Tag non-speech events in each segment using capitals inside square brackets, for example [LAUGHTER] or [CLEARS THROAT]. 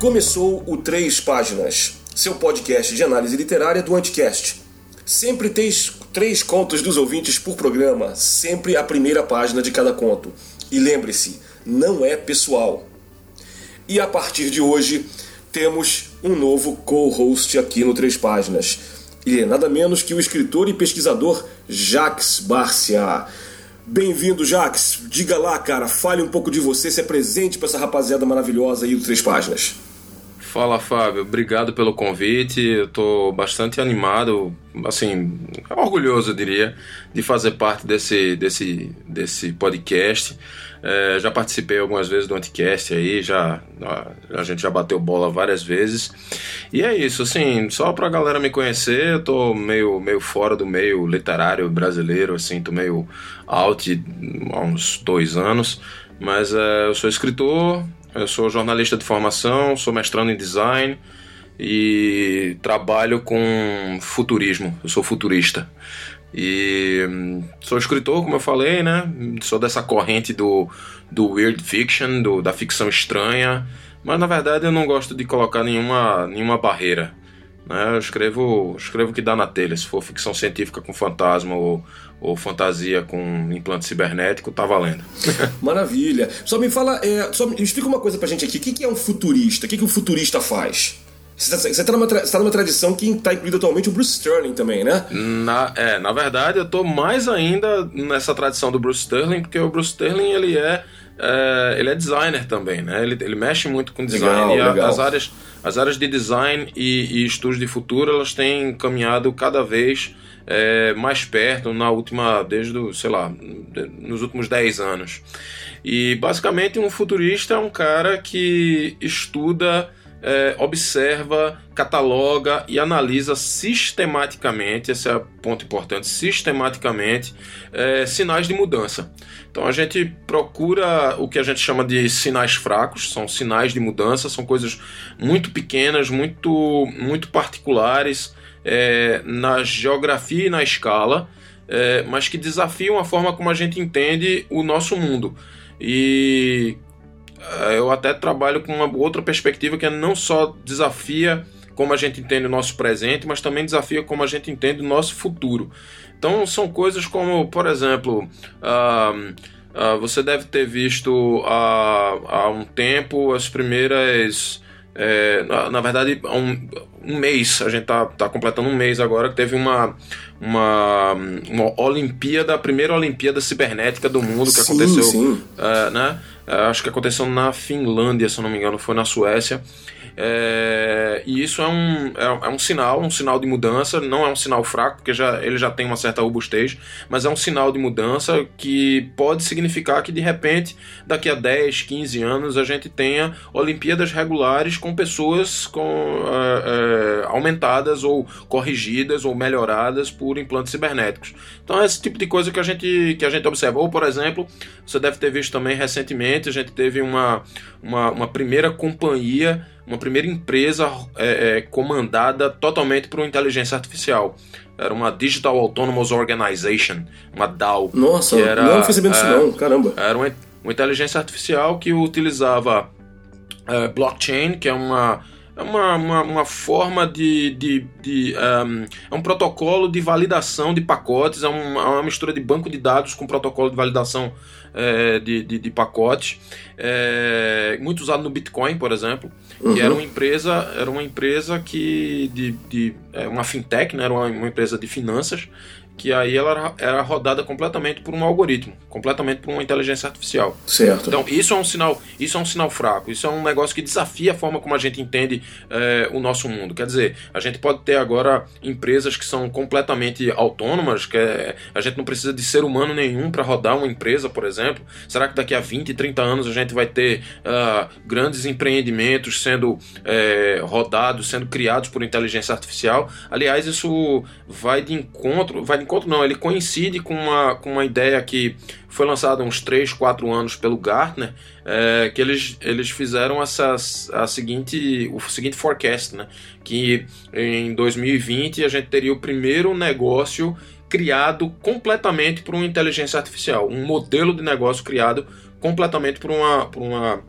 Começou o Três Páginas, seu podcast de análise literária do Anticast. Sempre três, três contos dos ouvintes por programa, sempre a primeira página de cada conto. E lembre-se, não é pessoal. E a partir de hoje, temos um novo co-host aqui no Três Páginas. Ele é nada menos que o escritor e pesquisador Jacques Barcia. Bem-vindo, Jacques. Diga lá, cara, fale um pouco de você, se apresente para essa rapaziada maravilhosa aí do Três Páginas. Fala, Fábio. Obrigado pelo convite. Eu estou bastante animado, assim, orgulhoso, eu diria, de fazer parte desse, desse, desse podcast. É, já participei algumas vezes do Anticast aí, já a, a, gente já bateu bola várias vezes. E é isso, assim, só pra galera me conhecer, eu tô meio, meio fora do meio literário brasileiro, assim, tô meio out há uns dois anos. Mas é, eu sou escritor, eu sou jornalista de formação, sou mestrando em design e trabalho com futurismo, eu sou futurista. E hum, sou escritor, como eu falei, né? Sou dessa corrente do, do weird fiction, do, da ficção estranha, mas na verdade eu não gosto de colocar nenhuma, nenhuma barreira. Né? Eu escrevo escrevo o que dá na telha. Se for ficção científica com fantasma ou, ou fantasia com implante cibernético, tá valendo. [LAUGHS] Maravilha. Só me fala, é, só me explica uma coisa pra gente aqui. O que é um futurista? O que, que um futurista faz? Você está tá numa, tá numa tradição que está incluído atualmente o Bruce Sterling também, né? Na, é, na verdade, eu estou mais ainda nessa tradição do Bruce Sterling, porque o Bruce Sterling ele é, é ele é designer também, né? Ele, ele mexe muito com design legal, e a, as áreas as áreas de design e, e estudos de futuro elas têm caminhado cada vez é, mais perto na última desde do, sei lá nos últimos 10 anos e basicamente um futurista é um cara que estuda é, observa, cataloga e analisa sistematicamente, esse é o ponto importante, sistematicamente é, sinais de mudança. Então a gente procura o que a gente chama de sinais fracos, são sinais de mudança, são coisas muito pequenas, muito, muito particulares é, na geografia e na escala, é, mas que desafiam a forma como a gente entende o nosso mundo. E eu até trabalho com uma outra perspectiva que é não só desafia como a gente entende o nosso presente, mas também desafia como a gente entende o nosso futuro. Então são coisas como, por exemplo, uh, uh, você deve ter visto há, há um tempo as primeiras. É, na, na, verdade, há um, um mês, a gente tá, tá completando um mês agora, que teve uma, uma, uma Olimpíada, a primeira Olimpíada Cibernética do mundo que sim, aconteceu. Sim. Uh, né? É, acho que aconteceu na Finlândia, se não me engano, foi na Suécia. É, e isso é um, é, é, um sinal, um sinal de mudança, não é um sinal fraco, porque já, ele já tem uma certa robustez, mas é um sinal de mudança que pode significar que de repente, daqui a 10, 15 anos, a gente tenha Olimpíadas regulares com pessoas com, é, é, aumentadas ou corrigidas ou melhoradas por implantes cibernéticos. Então é esse tipo de coisa que a gente, que a gente observa. Ou, por exemplo, você deve ter visto também recentemente, a gente teve uma, uma, uma primeira companhia uma primeira empresa é, é, comandada totalmente por uma inteligência artificial. Era uma Digital Autonomous Organization, uma DAO. Nossa, era, não fiz sabendo é, não, caramba. Era uma, uma, inteligência artificial que utilizava é, blockchain, que é uma é uma, uma, uma, forma de. de, de um, é um protocolo de validação de pacotes, é uma, é uma, mistura de banco de dados com protocolo de validação é, de, de, de, pacotes. É, muito usado no Bitcoin, por exemplo. Uhum. Que era uma empresa, era uma empresa que. de, de é, uma fintech, né, era uma, uma empresa de finanças que aí ela era rodada completamente por um algoritmo, completamente por uma inteligência artificial. Certo. Então isso é um sinal, isso é um sinal fraco, isso é um negócio que desafia a forma como a gente entende é, o nosso mundo. Quer dizer, a gente pode ter agora empresas que são completamente autônomas, que é, a gente não precisa de ser humano nenhum para rodar uma empresa, por exemplo. Será que daqui a 20, 30 anos a gente vai ter uh, grandes empreendimentos sendo é, rodados, sendo criados por inteligência artificial? Aliás, isso vai de encontro, vai de encontro não, ele coincide com uma, com uma ideia que foi lançada uns 3, 4 anos pelo Gartner, é, que eles, eles fizeram essa, a seguinte, o seguinte forecast, né, que em 2020 a gente teria o primeiro negócio criado completamente por uma inteligência artificial, um modelo de negócio criado completamente por uma, por uma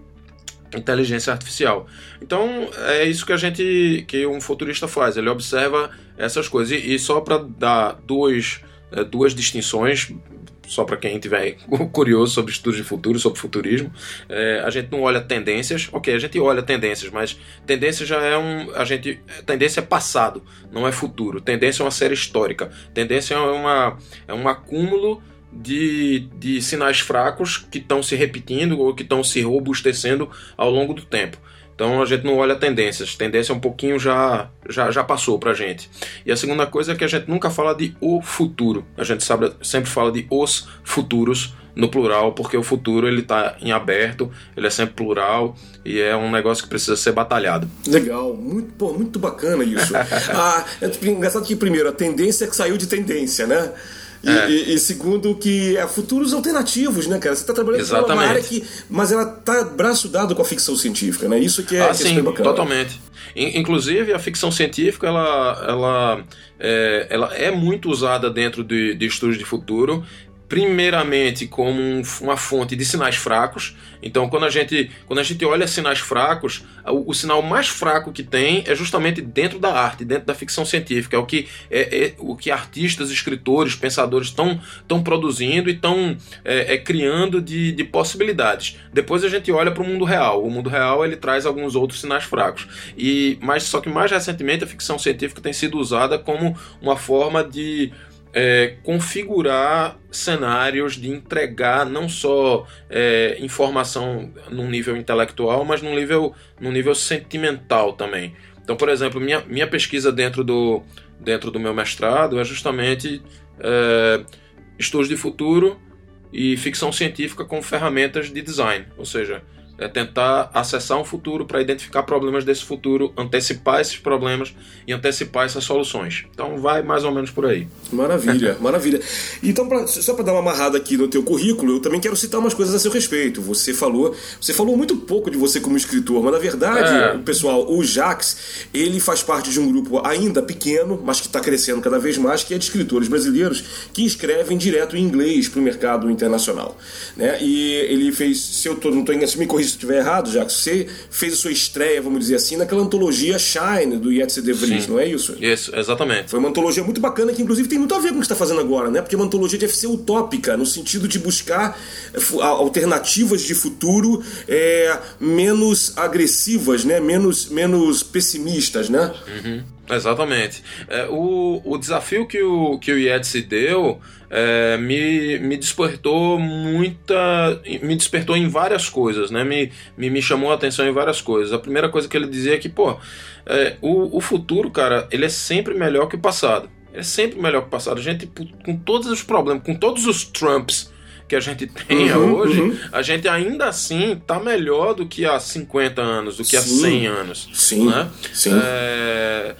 inteligência artificial. Então é isso que a gente, que um futurista faz. Ele observa essas coisas e, e só para dar duas, é, duas distinções só para quem tiver [LAUGHS] curioso sobre estudos de futuro, sobre futurismo, é, a gente não olha tendências, ok, a gente olha tendências, mas tendência já é um, a gente, tendência é passado, não é futuro. Tendência é uma série histórica. Tendência é uma, é um acúmulo de, de sinais fracos que estão se repetindo ou que estão se robustecendo ao longo do tempo. Então a gente não olha tendências. Tendência um pouquinho já, já, já passou pra gente. E a segunda coisa é que a gente nunca fala de o futuro. A gente sabe, sempre fala de os futuros no plural, porque o futuro ele está em aberto, ele é sempre plural e é um negócio que precisa ser batalhado. Legal, muito, pô, muito bacana isso. [LAUGHS] ah, é engraçado que primeiro a tendência é que saiu de tendência, né? E, é. e, e, segundo que é futuros alternativos, né, cara? Você está trabalhando Exatamente. numa área que. Mas ela tá braço dado com a ficção científica, né? Isso que é, ah, que é sim, bacana. Totalmente. Inclusive, a ficção científica ela, ela, é, ela é muito usada dentro de, de estudos de futuro primeiramente como um, uma fonte de sinais fracos. Então, quando a gente, quando a gente olha sinais fracos, o, o, sinal mais fraco que tem é justamente dentro da arte, dentro da ficção científica. É o que, é, é o que artistas, escritores, pensadores estão produzindo e estão é, é, criando de, de possibilidades. Depois a gente olha para o mundo real. O mundo real ele traz alguns outros sinais fracos. E mas só que mais recentemente a ficção científica tem sido usada como uma forma de é, configurar cenários, de entregar não só é, informação num nível intelectual, mas num nível, num nível sentimental também. Então, por exemplo, minha, minha pesquisa dentro do, dentro do meu mestrado é justamente é, estudos de futuro e ficção científica com ferramentas de design, ou seja, é tentar acessar um futuro para identificar problemas desse futuro, antecipar esses problemas e antecipar essas soluções. Então vai mais ou menos por aí. Maravilha, [LAUGHS] maravilha. Então, pra, só para dar uma amarrada aqui no teu currículo, eu também quero citar umas coisas a seu respeito. Você falou, você falou muito pouco de você como escritor, mas na verdade, é. o pessoal, o Jax, ele faz parte de um grupo ainda pequeno, mas que está crescendo cada vez mais, que é de escritores brasileiros que escrevem direto em inglês para o mercado internacional. Né? E ele fez, se eu tô, não estou me corrija se estiver errado, já que você fez a sua estreia, vamos dizer assim, naquela antologia Shine do Yetzi De Vries, Sim. não é isso? Isso, exatamente. Foi uma antologia muito bacana que, inclusive, tem muito a ver com o que você está fazendo agora, né? Porque é uma antologia deve ser utópica, no sentido de buscar eh, alternativas de futuro é, menos agressivas, né? Menos, menos pessimistas, né? Uhum. Exatamente. É, o, o desafio que o, que o Yetzi deu é, me, me despertou muita. me despertou em várias coisas, né? Me, me, me chamou a atenção em várias coisas. A primeira coisa que ele dizia é que, pô, é, o, o futuro, cara, ele é sempre melhor que o passado. É sempre melhor que o passado. A gente, com todos os problemas, com todos os Trumps que a gente tenha uhum, hoje, uhum. a gente ainda assim está melhor do que há 50 anos, do que há 100 anos. Sim, né? sim. É,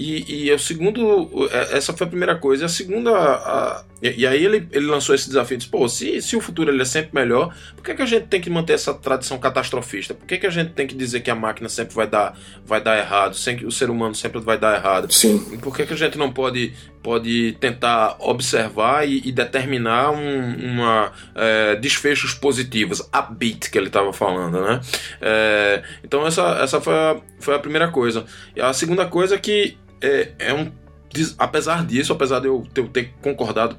e, e o segundo, é, essa foi a primeira coisa. A segunda, a, e, e, aí ele, ele lançou esse desafio, disse, pô, se, se o futuro ele é sempre melhor, por que, que a gente tem que manter essa tradição catastrofista? Por que, que a gente tem que dizer que a máquina sempre vai dar, vai dar errado, sempre, o ser humano sempre vai dar errado? Sim. Por que, que a gente não pode, pode tentar observar e, e determinar um, uma é, desfechos positivos, a bit que ele estava falando, né? É, então essa, essa foi, a, foi a primeira coisa. E a segunda coisa é que é, é um apesar disso, apesar de eu ter concordado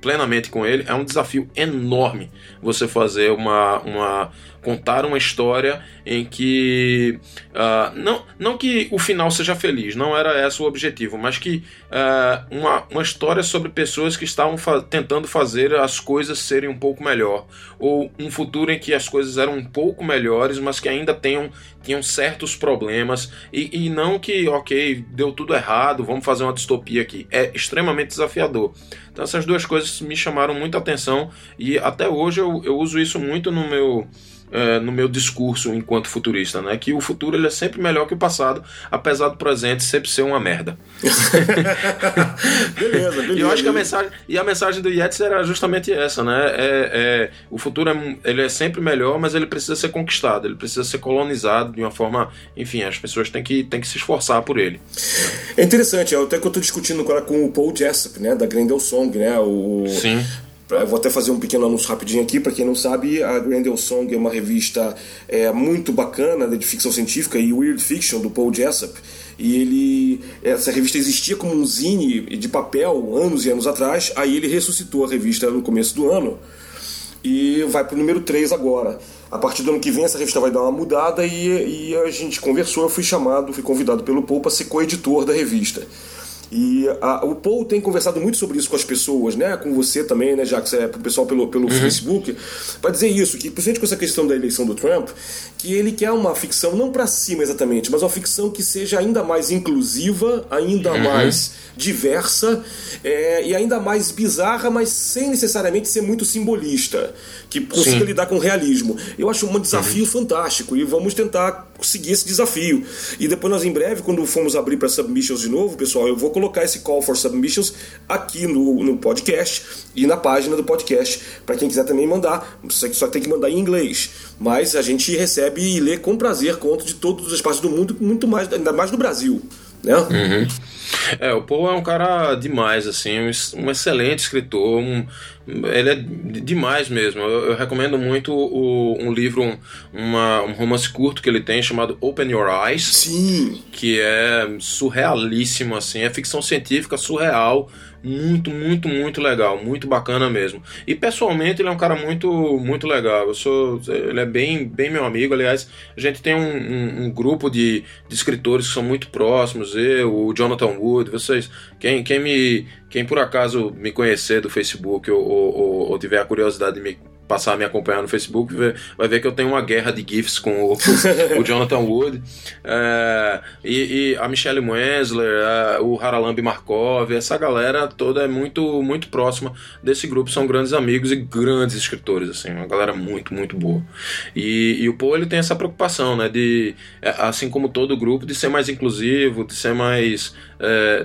plenamente com ele. É um desafio enorme você fazer uma, uma contar uma história em que uh, não, não que o final seja feliz, não era esse o objetivo, mas que uh, uma, uma história sobre pessoas que estavam fa tentando fazer as coisas serem um pouco melhor, ou um futuro em que as coisas eram um pouco melhores, mas que ainda tenham, tinham certos problemas, e, e não que, ok, deu tudo errado, vamos fazer uma distopia aqui. É extremamente desafiador. Então essas duas coisas me chamaram muita atenção e até hoje eu, eu uso isso muito no meu é, no meu discurso enquanto futurista, né? Que o futuro ele é sempre melhor que o passado, apesar do presente sempre ser uma merda. beleza, [LAUGHS] beleza. E eu acho que a mensagem e a mensagem do Yeats era justamente essa, né? É, é, o futuro é, ele é sempre melhor, mas ele precisa ser conquistado, ele precisa ser colonizado de uma forma, enfim, as pessoas têm que, têm que se esforçar por ele. É interessante, é até que eu estou discutindo agora com o Paul Jessup, né? Da Grendel Song, né? O, Sim Eu vou até fazer um pequeno anúncio rapidinho aqui, para quem não sabe, a Grendel Song é uma revista é, muito bacana de ficção científica e weird fiction do Paul Jessup. E ele. Essa revista existia como um zine de papel anos e anos atrás, aí ele ressuscitou a revista no começo do ano e vai para o número 3 agora. A partir do ano que vem essa revista vai dar uma mudada e, e a gente conversou, eu fui chamado, fui convidado pelo Paul para ser co-editor da revista. E a, o Paul tem conversado muito sobre isso com as pessoas, né? Com você também, né, já que você é pro pessoal pelo, pelo uhum. Facebook, para dizer isso, que principalmente com essa questão da eleição do Trump, que ele quer uma ficção não para cima exatamente, mas uma ficção que seja ainda mais inclusiva, ainda uhum. mais diversa é, e ainda mais bizarra, mas sem necessariamente ser muito simbolista, que consiga Sim. lidar com realismo. Eu acho um desafio uhum. fantástico e vamos tentar seguir esse desafio. E depois nós em breve, quando formos abrir para submissions de novo, pessoal, eu vou colocar esse call for submissions aqui no, no podcast e na página do podcast para quem quiser também mandar. Só tem que mandar em inglês, mas a gente recebe e lê com prazer contos de todas as partes do mundo, muito mais, ainda mais do Brasil, né? Uhum. É, o Paul é um cara demais, assim, um, excelente escritor, um, ele é demais mesmo. Eu, eu recomendo muito o, um livro, um, uma, um romance curto que ele tem chamado Open Your Eyes. Sim. Que é surrealíssimo, assim, é ficção científica surreal muito, muito, muito legal, muito bacana mesmo. E pessoalmente ele é um cara muito, muito legal. Eu sou, ele é bem, bem meu amigo. Aliás, a gente tem um, um, um grupo de, de, escritores que são muito próximos. Eu, o Jonathan Wood, vocês, quem, quem me, quem por acaso me conhecer do Facebook ou, ou, ou tiver a curiosidade de me passar a me acompanhar no Facebook, vai ver que eu tenho uma guerra de GIFs com o, [LAUGHS] o Jonathan Wood, é, e, e, a Michelle Wensler, é, o Haralambi Markov, essa galera toda é muito, muito próxima desse grupo, são grandes amigos e grandes escritores, assim, uma galera muito, muito boa. E, e o Paul ele tem essa preocupação, né, de, é, assim como todo grupo, de ser mais inclusivo, de ser mais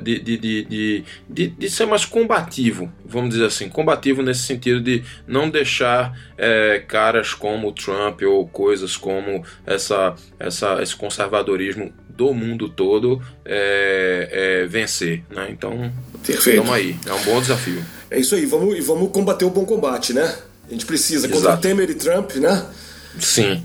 de, de, de, de, de, ser mais combativo, vamos dizer assim, combativo nesse sentido de não deixar é, caras como o Trump ou coisas como essa, essa, esse conservadorismo do mundo todo é, vencer. Né? Então, estamos aí, é um bom desafio. É isso aí, vamos, vamos combater o bom combate, né? A gente precisa, contra Temer e Trump, né? Sim.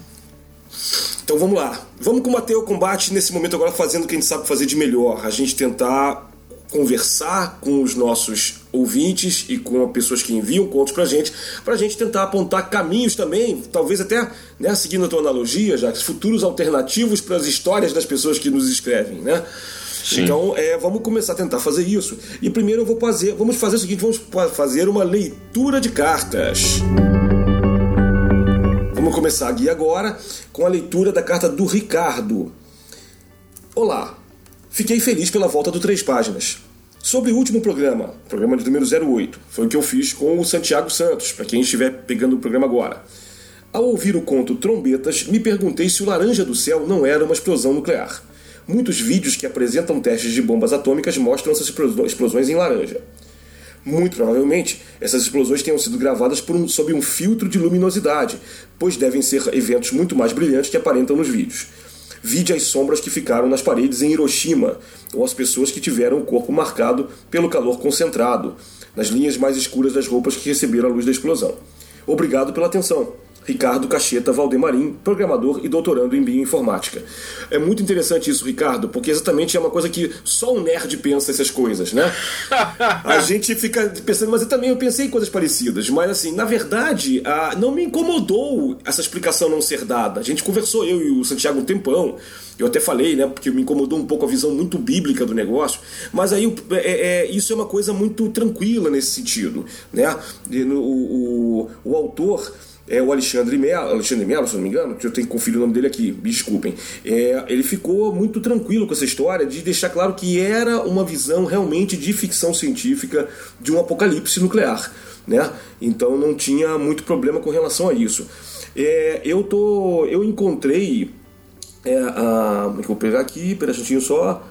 Então vamos lá. Vamos combater o combate nesse momento agora fazendo o que a gente sabe fazer de melhor. A gente tentar conversar com os nossos ouvintes e com as pessoas que enviam contos pra gente, pra gente tentar apontar caminhos também, talvez até, né, seguindo a tua analogia, já futuros alternativos para as histórias das pessoas que nos escrevem, né? Sim. Então, é, vamos começar a tentar fazer isso. E primeiro eu vou fazer, vamos fazer o seguinte, vamos fazer uma leitura de cartas. Vamos começar aqui agora com a leitura da carta do Ricardo. Olá, fiquei feliz pela volta do Três Páginas. Sobre o último programa, programa de número 08, foi o que eu fiz com o Santiago Santos, para quem estiver pegando o programa agora. Ao ouvir o conto Trombetas, me perguntei se o laranja do céu não era uma explosão nuclear. Muitos vídeos que apresentam testes de bombas atômicas mostram essas explosões em laranja. Muito provavelmente, essas explosões tenham sido gravadas um, sob um filtro de luminosidade, pois devem ser eventos muito mais brilhantes que aparentam nos vídeos. Vide as sombras que ficaram nas paredes em Hiroshima, ou as pessoas que tiveram o corpo marcado pelo calor concentrado, nas linhas mais escuras das roupas que receberam a luz da explosão. Obrigado pela atenção. Ricardo Cacheta Valdemarim, programador e doutorando em bioinformática. É muito interessante isso, Ricardo, porque exatamente é uma coisa que só um nerd pensa essas coisas, né? [LAUGHS] A gente fica pensando, mas eu também eu pensei em coisas parecidas, mas assim, na verdade, a, não me incomodou essa explicação não ser dada. A gente conversou, eu e o Santiago, um tempão. Eu até falei, né, porque me incomodou um pouco a visão muito bíblica do negócio, mas aí é, é, isso é uma coisa muito tranquila nesse sentido, né? O, o, o autor é o Alexandre Melo, Alexandre Melo, se não me engano, que eu tenho que conferir o nome dele aqui, me desculpem. É, ele ficou muito tranquilo com essa história de deixar claro que era uma visão realmente de ficção científica de um apocalipse nuclear. Né? Então não tinha muito problema com relação a isso. É, eu tô, eu encontrei é, a, é vou pegar aqui, pera um só.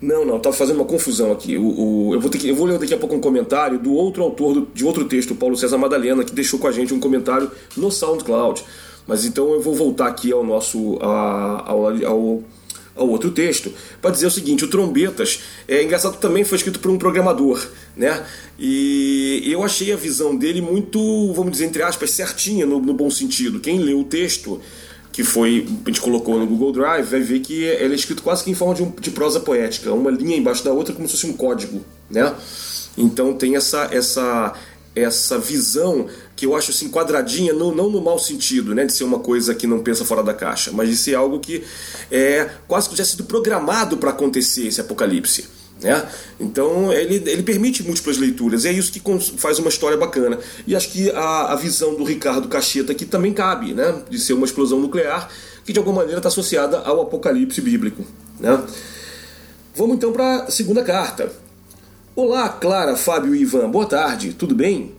Não, não, estava fazendo uma confusão aqui. O, o, eu, vou ter que, eu vou ler daqui a pouco um comentário do outro autor do, de outro texto, Paulo César Madalena, que deixou com a gente um comentário no SoundCloud. Mas então eu vou voltar aqui ao nosso. A, ao, ao, ao outro texto para dizer o seguinte: o Trombetas, é engraçado, também foi escrito por um programador, né? E eu achei a visão dele muito, vamos dizer, entre aspas, certinha no, no bom sentido. Quem leu o texto que foi a gente colocou no Google Drive, vai ver que ele é escrito quase que em forma de, um, de prosa poética, uma linha embaixo da outra como se fosse um código, né? Então tem essa essa essa visão que eu acho assim quadradinha, não, não no mau sentido, né, de ser uma coisa que não pensa fora da caixa, mas de ser algo que é quase que já sido programado para acontecer esse apocalipse. Né? Então ele, ele permite múltiplas leituras, é isso que faz uma história bacana. E acho que a, a visão do Ricardo Cacheta aqui também cabe, né? de ser uma explosão nuclear que de alguma maneira está associada ao apocalipse bíblico. Né? Vamos então para a segunda carta. Olá, Clara, Fábio e Ivan, boa tarde, tudo bem?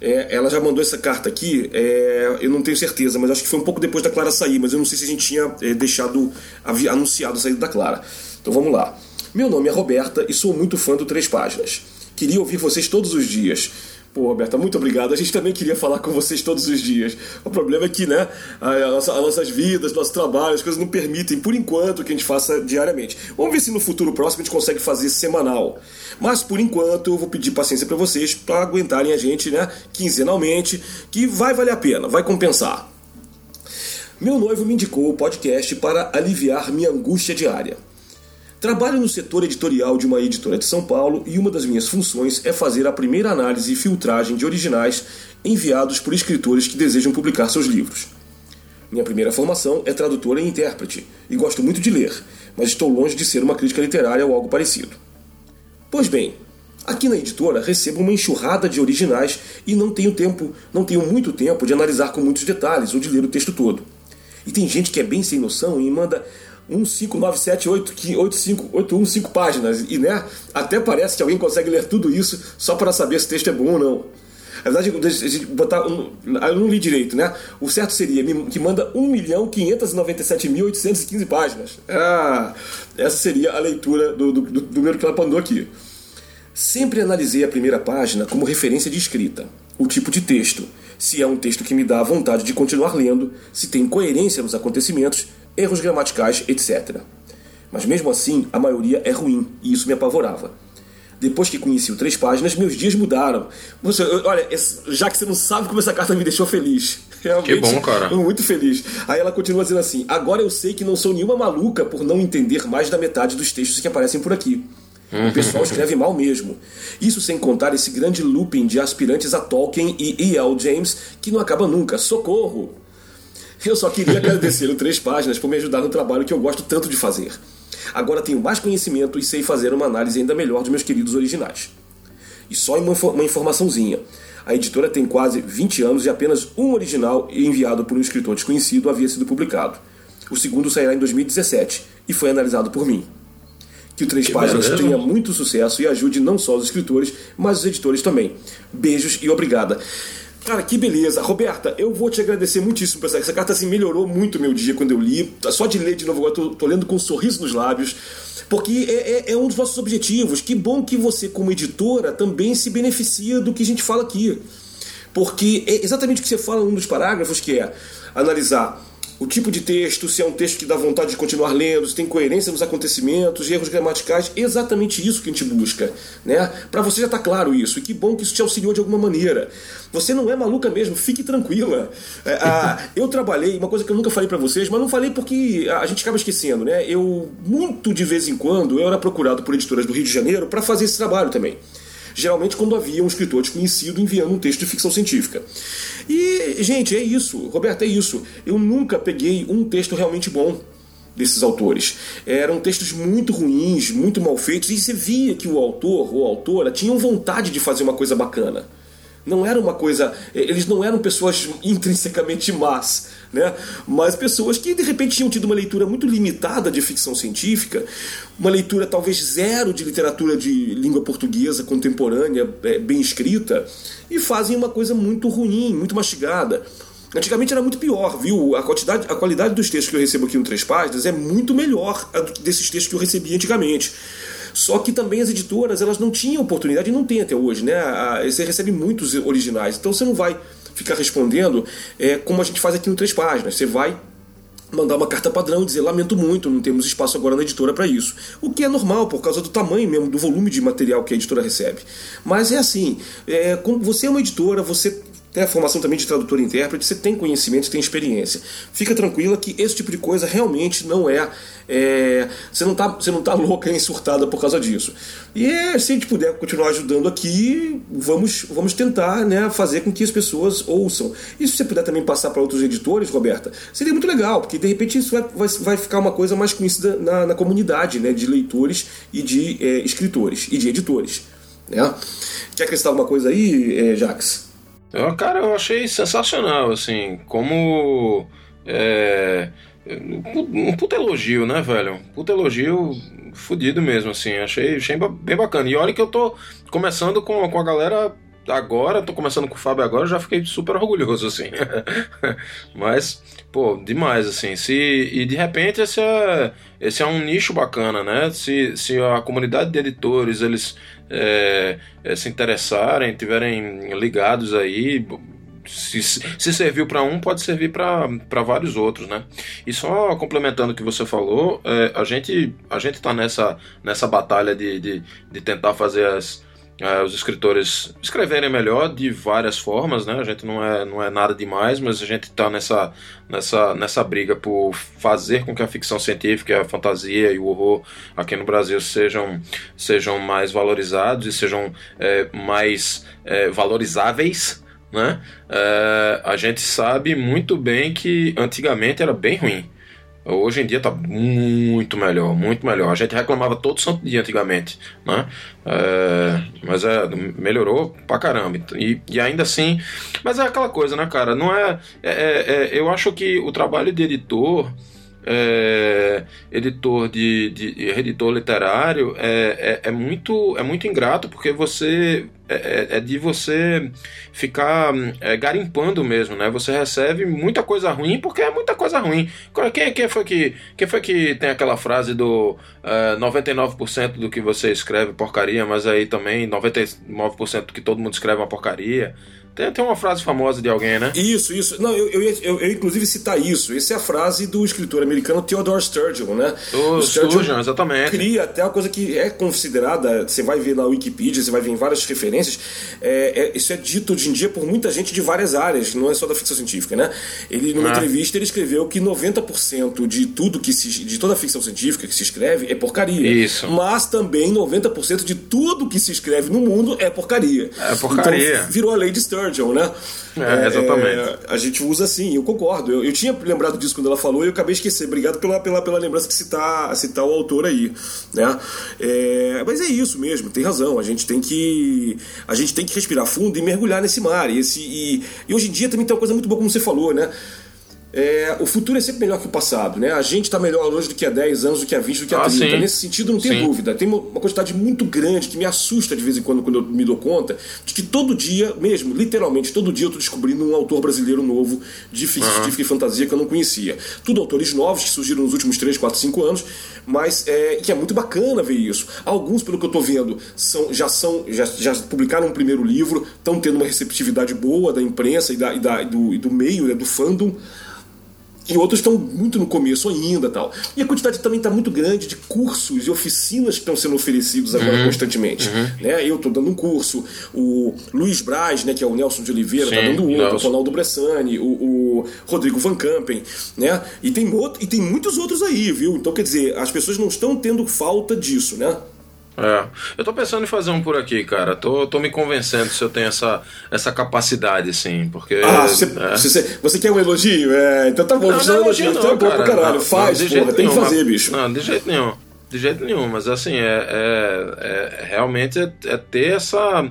É, ela já mandou essa carta aqui, é, eu não tenho certeza, mas acho que foi um pouco depois da Clara sair, mas eu não sei se a gente tinha é, deixado anunciado a saída da Clara. Então vamos lá. Meu nome é Roberta e sou muito fã do Três Páginas. Queria ouvir vocês todos os dias. Pô, Roberta, muito obrigado. A gente também queria falar com vocês todos os dias. O problema é que, né, as nossas vidas, nosso trabalho, as coisas não permitem, por enquanto, que a gente faça diariamente. Vamos ver se no futuro próximo a gente consegue fazer semanal. Mas, por enquanto, eu vou pedir paciência para vocês para aguentarem a gente, né, quinzenalmente, que vai valer a pena, vai compensar. Meu noivo me indicou o podcast para aliviar minha angústia diária. Trabalho no setor editorial de uma editora de São Paulo e uma das minhas funções é fazer a primeira análise e filtragem de originais enviados por escritores que desejam publicar seus livros. Minha primeira formação é tradutora e intérprete, e gosto muito de ler, mas estou longe de ser uma crítica literária ou algo parecido. Pois bem, aqui na editora recebo uma enxurrada de originais e não tenho tempo, não tenho muito tempo de analisar com muitos detalhes ou de ler o texto todo. E tem gente que é bem sem noção e manda 1597815 páginas. E né, até parece que alguém consegue ler tudo isso só para saber se o texto é bom ou não. Na verdade, botar. Um, eu não li direito, né? O certo seria que manda 1.597.815 páginas. Ah, essa seria a leitura do, do, do número que ela mandou aqui. Sempre analisei a primeira página como referência de escrita, o tipo de texto, se é um texto que me dá vontade de continuar lendo, se tem coerência nos acontecimentos erros gramaticais, etc. Mas mesmo assim, a maioria é ruim e isso me apavorava. Depois que conheci o Três Páginas, meus dias mudaram. Olha, já que você não sabe como essa carta me deixou feliz. [LAUGHS] Realmente, que bom, cara. Muito feliz. Aí ela continua dizendo assim: Agora eu sei que não sou nenhuma maluca por não entender mais da metade dos textos que aparecem por aqui. O pessoal escreve mal mesmo. Isso sem contar esse grande looping de aspirantes a Tolkien e E.L. James que não acaba nunca. Socorro! Eu só queria agradecer o Três Páginas por me ajudar no trabalho que eu gosto tanto de fazer. Agora tenho mais conhecimento e sei fazer uma análise ainda melhor dos meus queridos originais. E só uma, uma informaçãozinha. A editora tem quase 20 anos e apenas um original enviado por um escritor desconhecido havia sido publicado. O segundo sairá em 2017 e foi analisado por mim. Que o Três que Páginas tenha muito sucesso e ajude não só os escritores, mas os editores também. Beijos e obrigada. Cara, que beleza. Roberta, eu vou te agradecer muitíssimo por essa, essa carta. Assim, melhorou muito meu dia quando eu li. Só de ler de novo agora, tô, tô lendo com um sorriso nos lábios. Porque é, é, é um dos nossos objetivos. Que bom que você, como editora, também se beneficia do que a gente fala aqui. Porque é exatamente o que você fala num dos parágrafos, que é analisar o tipo de texto, se é um texto que dá vontade de continuar lendo, se tem coerência nos acontecimentos, erros gramaticais, exatamente isso que a gente busca, né? Para você já tá claro isso, e que bom que isso te auxiliou de alguma maneira. Você não é maluca mesmo, fique tranquila. É, a, [LAUGHS] eu trabalhei, uma coisa que eu nunca falei para vocês, mas não falei porque a gente acaba esquecendo, né? Eu, muito de vez em quando, eu era procurado por editoras do Rio de Janeiro para fazer esse trabalho também geralmente quando havia um escritor desconhecido enviando um texto de ficção científica. E, gente, é isso, Roberto, é isso. Eu nunca peguei um texto realmente bom desses autores. Eram textos muito ruins, muito mal feitos, e você via que o autor ou autora tinham vontade de fazer uma coisa bacana. Não era uma coisa. Eles não eram pessoas [LAUGHS] intrinsecamente más, né? mas pessoas que de repente tinham tido uma leitura muito limitada de ficção científica, uma leitura talvez zero de literatura de língua portuguesa contemporânea, é, bem escrita, e fazem uma coisa muito ruim, muito mastigada. Antigamente era muito pior, viu? A quantidade, a qualidade dos textos que eu recebo aqui no Três Páginas é muito melhor desses textos que eu recebia antigamente. Só que também as editoras elas não tinham oportunidade, e não tem até hoje, né? Você recebe muitos originais, então você não vai ficar respondendo é, como a gente faz aqui no Três Páginas. Você vai mandar uma carta padrão e dizer lamento muito, não temos espaço agora na editora para isso. O que é normal por causa do tamanho mesmo, do volume de material que a editora recebe. Mas é assim, é, como você é uma editora, você tem a formação também de tradutor e intérprete, você tem conhecimento, tem experiência. Fica tranquila que esse tipo de coisa realmente não é. é você, não tá, você não tá [LAUGHS] louca nem surtada por causa disso. E é, se a gente puder continuar ajudando aqui, vamos, vamos tentar né, fazer com que as pessoas ouçam. E se você puder também passar para outros editores, Roberta, seria muito legal, porque de repente isso vai, vai, vai ficar uma coisa mais conhecida na, na comunidade né, de leitores e de é, escritores e de editores. Né? Quer acrescentar alguma coisa aí, é, Jax? Eu, cara, eu achei sensacional, assim, como. É, um puta elogio, né, velho? Um puta elogio fudido mesmo, assim. Achei, achei bem bacana. E olha que eu tô começando com, com a galera agora, tô começando com o Fábio agora, já fiquei super orgulhoso, assim. [LAUGHS] Mas, pô, demais, assim. Se, e de repente esse é, esse é um nicho bacana, né? Se, se a comunidade de editores, eles é, é, se interessarem, tiverem ligados aí, se, se serviu para um, pode servir para vários outros, né? E só complementando o que você falou, é, a gente a gente está nessa, nessa batalha de, de, de tentar fazer as, é, os escritores escreverem melhor de várias formas, né? A gente não é, não é nada demais, mas a gente está nessa, nessa, nessa briga por fazer com que a ficção científica, a fantasia e o horror aqui no Brasil sejam, sejam mais valorizados e sejam é, mais é, valorizáveis. Né? É, a gente sabe muito bem que antigamente era bem ruim. Hoje em dia está muito melhor, muito melhor. A gente reclamava todo santo dia antigamente, né? É, mas é, melhorou pra caramba. E, e, ainda assim. Mas é aquela coisa, né, cara? Não é, é, é, é eu acho que o trabalho de editor é, editor de, de, editor literário é, é, é, muito é muito ingrato porque você é, é, é de você ficar é, garimpando mesmo, né? Você recebe muita coisa ruim porque é muita coisa ruim. Quem, quem, foi, que, quem foi que tem aquela frase do uh, 99% do que você escreve porcaria, mas aí também 99% do que todo mundo escreve é uma porcaria? Tem, tem uma frase famosa de alguém, né? Isso, isso. Não, eu, eu, eu, eu inclusive citar isso. Essa é a frase do escritor americano Theodore Sturgeon, né? O, o Sturgeon, Sturgeon, exatamente. Cria até uma coisa que é considerada, você vai ver na Wikipedia, você vai ver em várias referências, é, é, isso é dito hoje em dia por muita gente de várias áreas, não é só da ficção científica, né? Ele, numa ah. entrevista, ele escreveu que 90% de tudo que se, de toda a ficção científica que se escreve é porcaria. Isso. Mas também 90% de tudo que se escreve no mundo é porcaria. É porcaria. Então, virou a lei de Sturgeon. Sturgeon, né? É, exatamente. É, a gente usa assim, eu concordo. Eu, eu, tinha lembrado disso quando ela falou e eu acabei de esquecer. Obrigado pela, pela, pela lembrança de citar, citar o autor aí. Né? É, mas é isso mesmo, tem razão. A gente tem que. A gente tem que respirar fundo e mergulhar nesse mar. E, esse, e, e hoje em dia também tem uma coisa muito boa, como você falou, né? É, o futuro é sempre melhor que o passado, né? A gente está melhor hoje do que há 10 anos, do que há 20, do que há ah, 30. Sim. Nesse sentido, não tem dúvida. Tem uma, quantidade muito grande que me assusta de vez em quando, quando eu me dou conta, de que todo dia, mesmo, literalmente, todo dia eu estou descobrindo um autor brasileiro novo de ficção uhum. e fantasia que eu não conhecia. Tudo autores novos que surgiram nos últimos 3, 4, 5 anos, mas é, que é muito bacana ver isso. Alguns, pelo que eu estou vendo, são, já, são, já, já publicaram um primeiro livro, estão tendo uma receptividade boa da imprensa e, da, e, da, e do, e do meio, né, do fandom e outros estão muito no começo ainda tal. E a quantidade também está muito grande de cursos e oficinas que estão sendo oferecidos agora uhum. constantemente. Uhum. Né? Eu estou dando um curso, o Luiz Braz, né, que é o Nelson de Oliveira, está dando outro, o Ronaldo Bressani, o, o, Rodrigo Van Campen, né? E tem, outro, e tem muitos outros aí, viu? Então, quer dizer, as pessoas não estão tendo falta disso, né? É. Eu tô pensando em fazer um por aqui, cara. Tô, tô me convencendo se eu tenho essa, essa capacidade, sim. Porque. Ah, você, é. você, você quer um elogio? É, então tá bom, não, não, um elogio, não, então é bom pra caralho. Não, Faz, não, porra, tem que fazer, bicho. Não, de jeito nenhum. De jeito nenhum, mas assim, é, é, é realmente é, é, ter essa.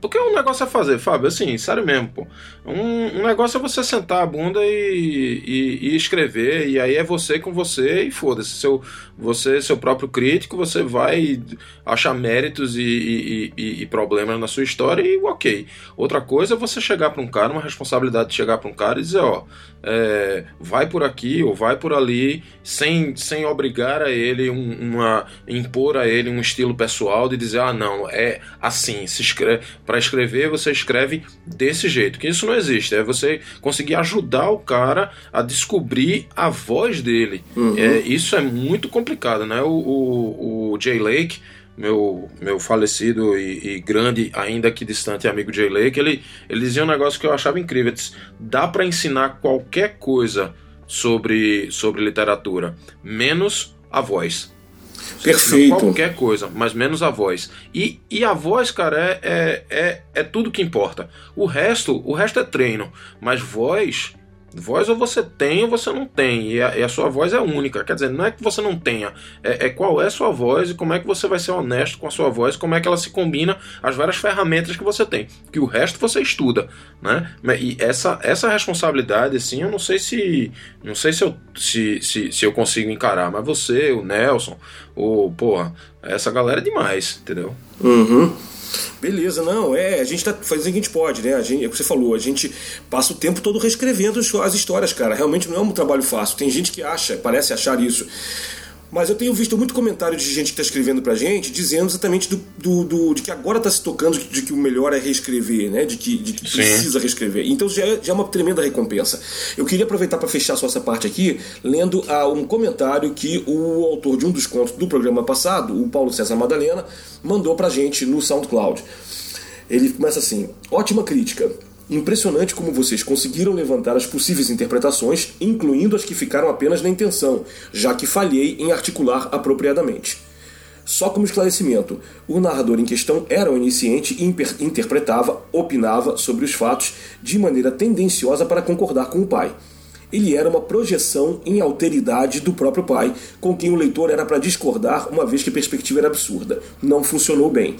Porque um negócio é fazer, Fábio, assim, sério mesmo, pô. Um, um negócio é você sentar a bunda e, e, e, escrever, e aí é você com você e foda-se. Seu, você, seu próprio crítico, você vai achar méritos e, e, e, problemas na sua história e ok. Outra coisa é você chegar para um cara, uma responsabilidade de chegar para um cara e dizer, ó, é, vai por aqui ou vai por ali, sem, sem obrigar a ele, um, uma, impor a ele um estilo pessoal de dizer, ah, não, é assim, se escreve para escrever você escreve desse jeito. Que isso não existe. É você conseguir ajudar o cara a descobrir a voz dele. Uhum. É, isso é muito complicado, né? O, o, o Jay Lake meu, meu falecido e, e, grande, ainda que distante amigo Jay Lake, ele, ele dizia um negócio que eu achava incrível. Disse, Dá para ensinar qualquer coisa sobre, sobre literatura, menos a voz. Perfeito. Qualquer coisa, mas menos a voz. E, e a voz, cara, é, é, é, é tudo que importa. O resto, o resto é treino. Mas voz Voz ou você tem ou você não tem, e a, e a, sua voz é única. Quer dizer, não é que você não tenha, é, é, qual é a sua voz e como é que você vai ser honesto com a sua voz, como é que ela se combina as várias ferramentas que você tem. Que o resto você estuda, né? E essa, essa responsabilidade, assim, eu não sei se. Não sei se eu, se, se, se eu consigo encarar, mas você, o Nelson, o. Porra, essa galera é demais, entendeu? Uhum. Beleza, não, é, a gente tá fazendo o que a gente pode, né? A gente, é o que você falou, a gente passa o tempo todo reescrevendo as histórias, cara. Realmente não é um trabalho fácil. Tem gente que acha, parece achar isso. Mas eu tenho visto muito comentário de gente que está escrevendo pra gente dizendo exatamente do, do, do de que agora está se tocando de que o melhor é reescrever, né? De que, de que precisa reescrever. Então já é, já é uma tremenda recompensa. Eu queria aproveitar para fechar só essa parte aqui, lendo uh, um comentário que o autor de um dos contos do programa passado, o Paulo César Madalena, mandou pra gente no SoundCloud. Ele começa assim: ótima crítica. Impressionante como vocês conseguiram levantar as possíveis interpretações, incluindo as que ficaram apenas na intenção, já que falhei em articular apropriadamente. Só como esclarecimento, o narrador em questão era um iniciante e interpretava, opinava sobre os fatos de maneira tendenciosa para concordar com o pai. Ele era uma projeção em alteridade do próprio pai, com quem o leitor era para discordar, uma vez que a perspectiva era absurda. Não funcionou bem.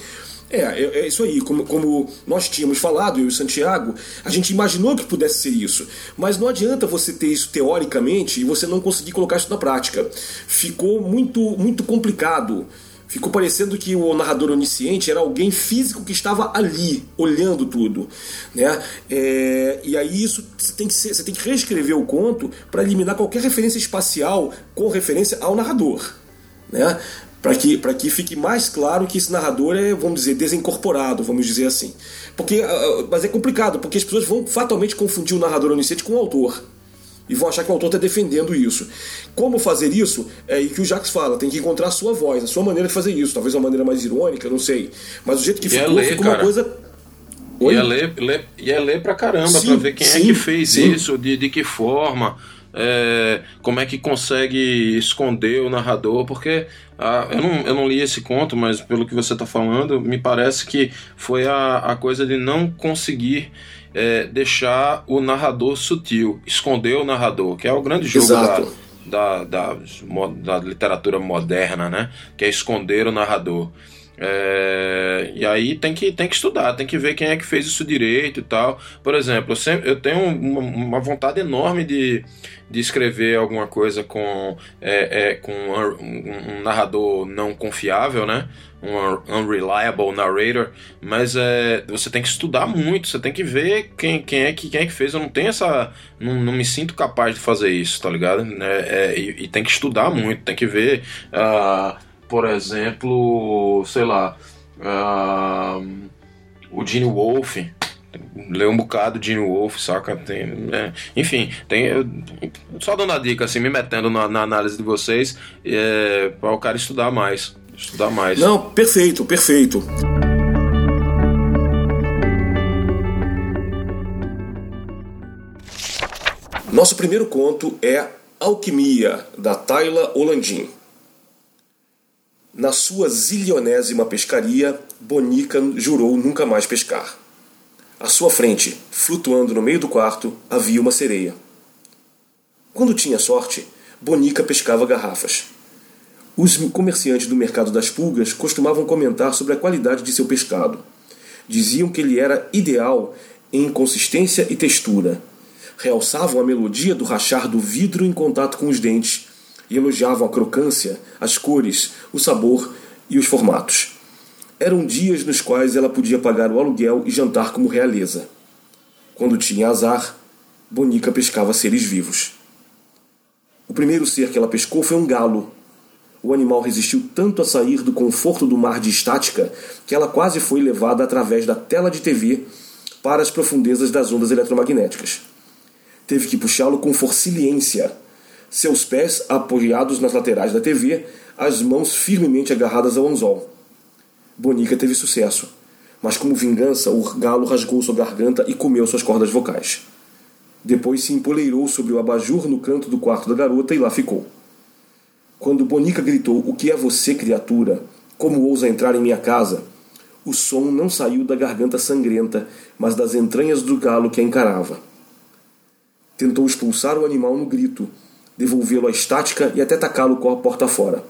É, é, é, isso aí. Como, como nós tínhamos falado, eu e o Santiago, a gente imaginou que pudesse ser isso. Mas não adianta você ter isso teoricamente e você não conseguir colocar isso na prática. Ficou muito, muito complicado. Ficou parecendo que o narrador onisciente era alguém físico que estava ali, olhando tudo. Né? É, e aí isso você tem que, ser, você tem que reescrever o conto para eliminar qualquer referência espacial com referência ao narrador. Né? Para que, que fique mais claro que esse narrador é, vamos dizer, desincorporado, vamos dizer assim. Porque, ah, ah, mas é complicado, porque as pessoas vão fatalmente confundir o narrador onisciente com o autor. E vão achar que o autor está defendendo isso. Como fazer isso? É aí que o Jacques fala, tem que encontrar a sua voz, a sua maneira de fazer isso. Talvez uma maneira mais irônica, não sei. Mas o jeito que e é ficou, ler, ficou uma coisa. Oi? E é ler, ler, e é ler pra caramba, sim, pra ver quem sim, é que fez sim. isso, de, de que forma é, como é que consegue esconder o narrador, porque ah, eu, não, eu não li esse conto, mas pelo que você está falando, me parece que foi a, a coisa de não conseguir é, deixar o narrador sutil, esconder o narrador, que é o grande jogo da, da, da, da literatura moderna, né? Que é esconder o narrador. É, e aí tem que, tem que estudar, tem que ver quem é que fez isso direito e tal. Por exemplo, eu, sempre, eu tenho uma, uma vontade enorme de, de escrever alguma coisa com, é, é, com um, um, narrador não confiável, né? Um unreliable narrator, mas é, você tem que estudar muito, você tem que ver quem, quem, é, que, quem é que fez. Eu não tenho essa. Não, não me sinto capaz de fazer isso, tá ligado? É, é, e, e, tem que estudar muito, tem que ver. Uh, por exemplo, sei lá, uh, o Gene Wolf, ler um bocado Gene Wolf, saca? Tem, é, enfim, tem, só dando a dica, assim, me metendo na, na análise de vocês, é, para o cara estudar mais. Estudar mais. Não, perfeito, perfeito. Nosso primeiro conto é Alquimia, da Tayla Olandim. Na sua zilionésima pescaria, Bonica jurou nunca mais pescar. À sua frente, flutuando no meio do quarto, havia uma sereia. Quando tinha sorte, Bonica pescava garrafas. Os comerciantes do mercado das pulgas costumavam comentar sobre a qualidade de seu pescado. Diziam que ele era ideal em consistência e textura. Realçavam a melodia do rachar do vidro em contato com os dentes e elogiavam a crocância, as cores, o sabor e os formatos. Eram dias nos quais ela podia pagar o aluguel e jantar como realeza. Quando tinha azar, Bonica pescava seres vivos. O primeiro ser que ela pescou foi um galo. O animal resistiu tanto a sair do conforto do mar de estática que ela quase foi levada através da tela de TV para as profundezas das ondas eletromagnéticas. Teve que puxá-lo com forciliência, seus pés apoiados nas laterais da TV, as mãos firmemente agarradas ao anzol. Bonica teve sucesso, mas como vingança, o galo rasgou sua garganta e comeu suas cordas vocais. Depois se empoleirou sobre o abajur no canto do quarto da garota e lá ficou. Quando Bonica gritou: O que é você, criatura? Como ousa entrar em minha casa? O som não saiu da garganta sangrenta, mas das entranhas do galo que a encarava. Tentou expulsar o animal no grito, devolvê-lo à estática e até tacá-lo com a porta fora.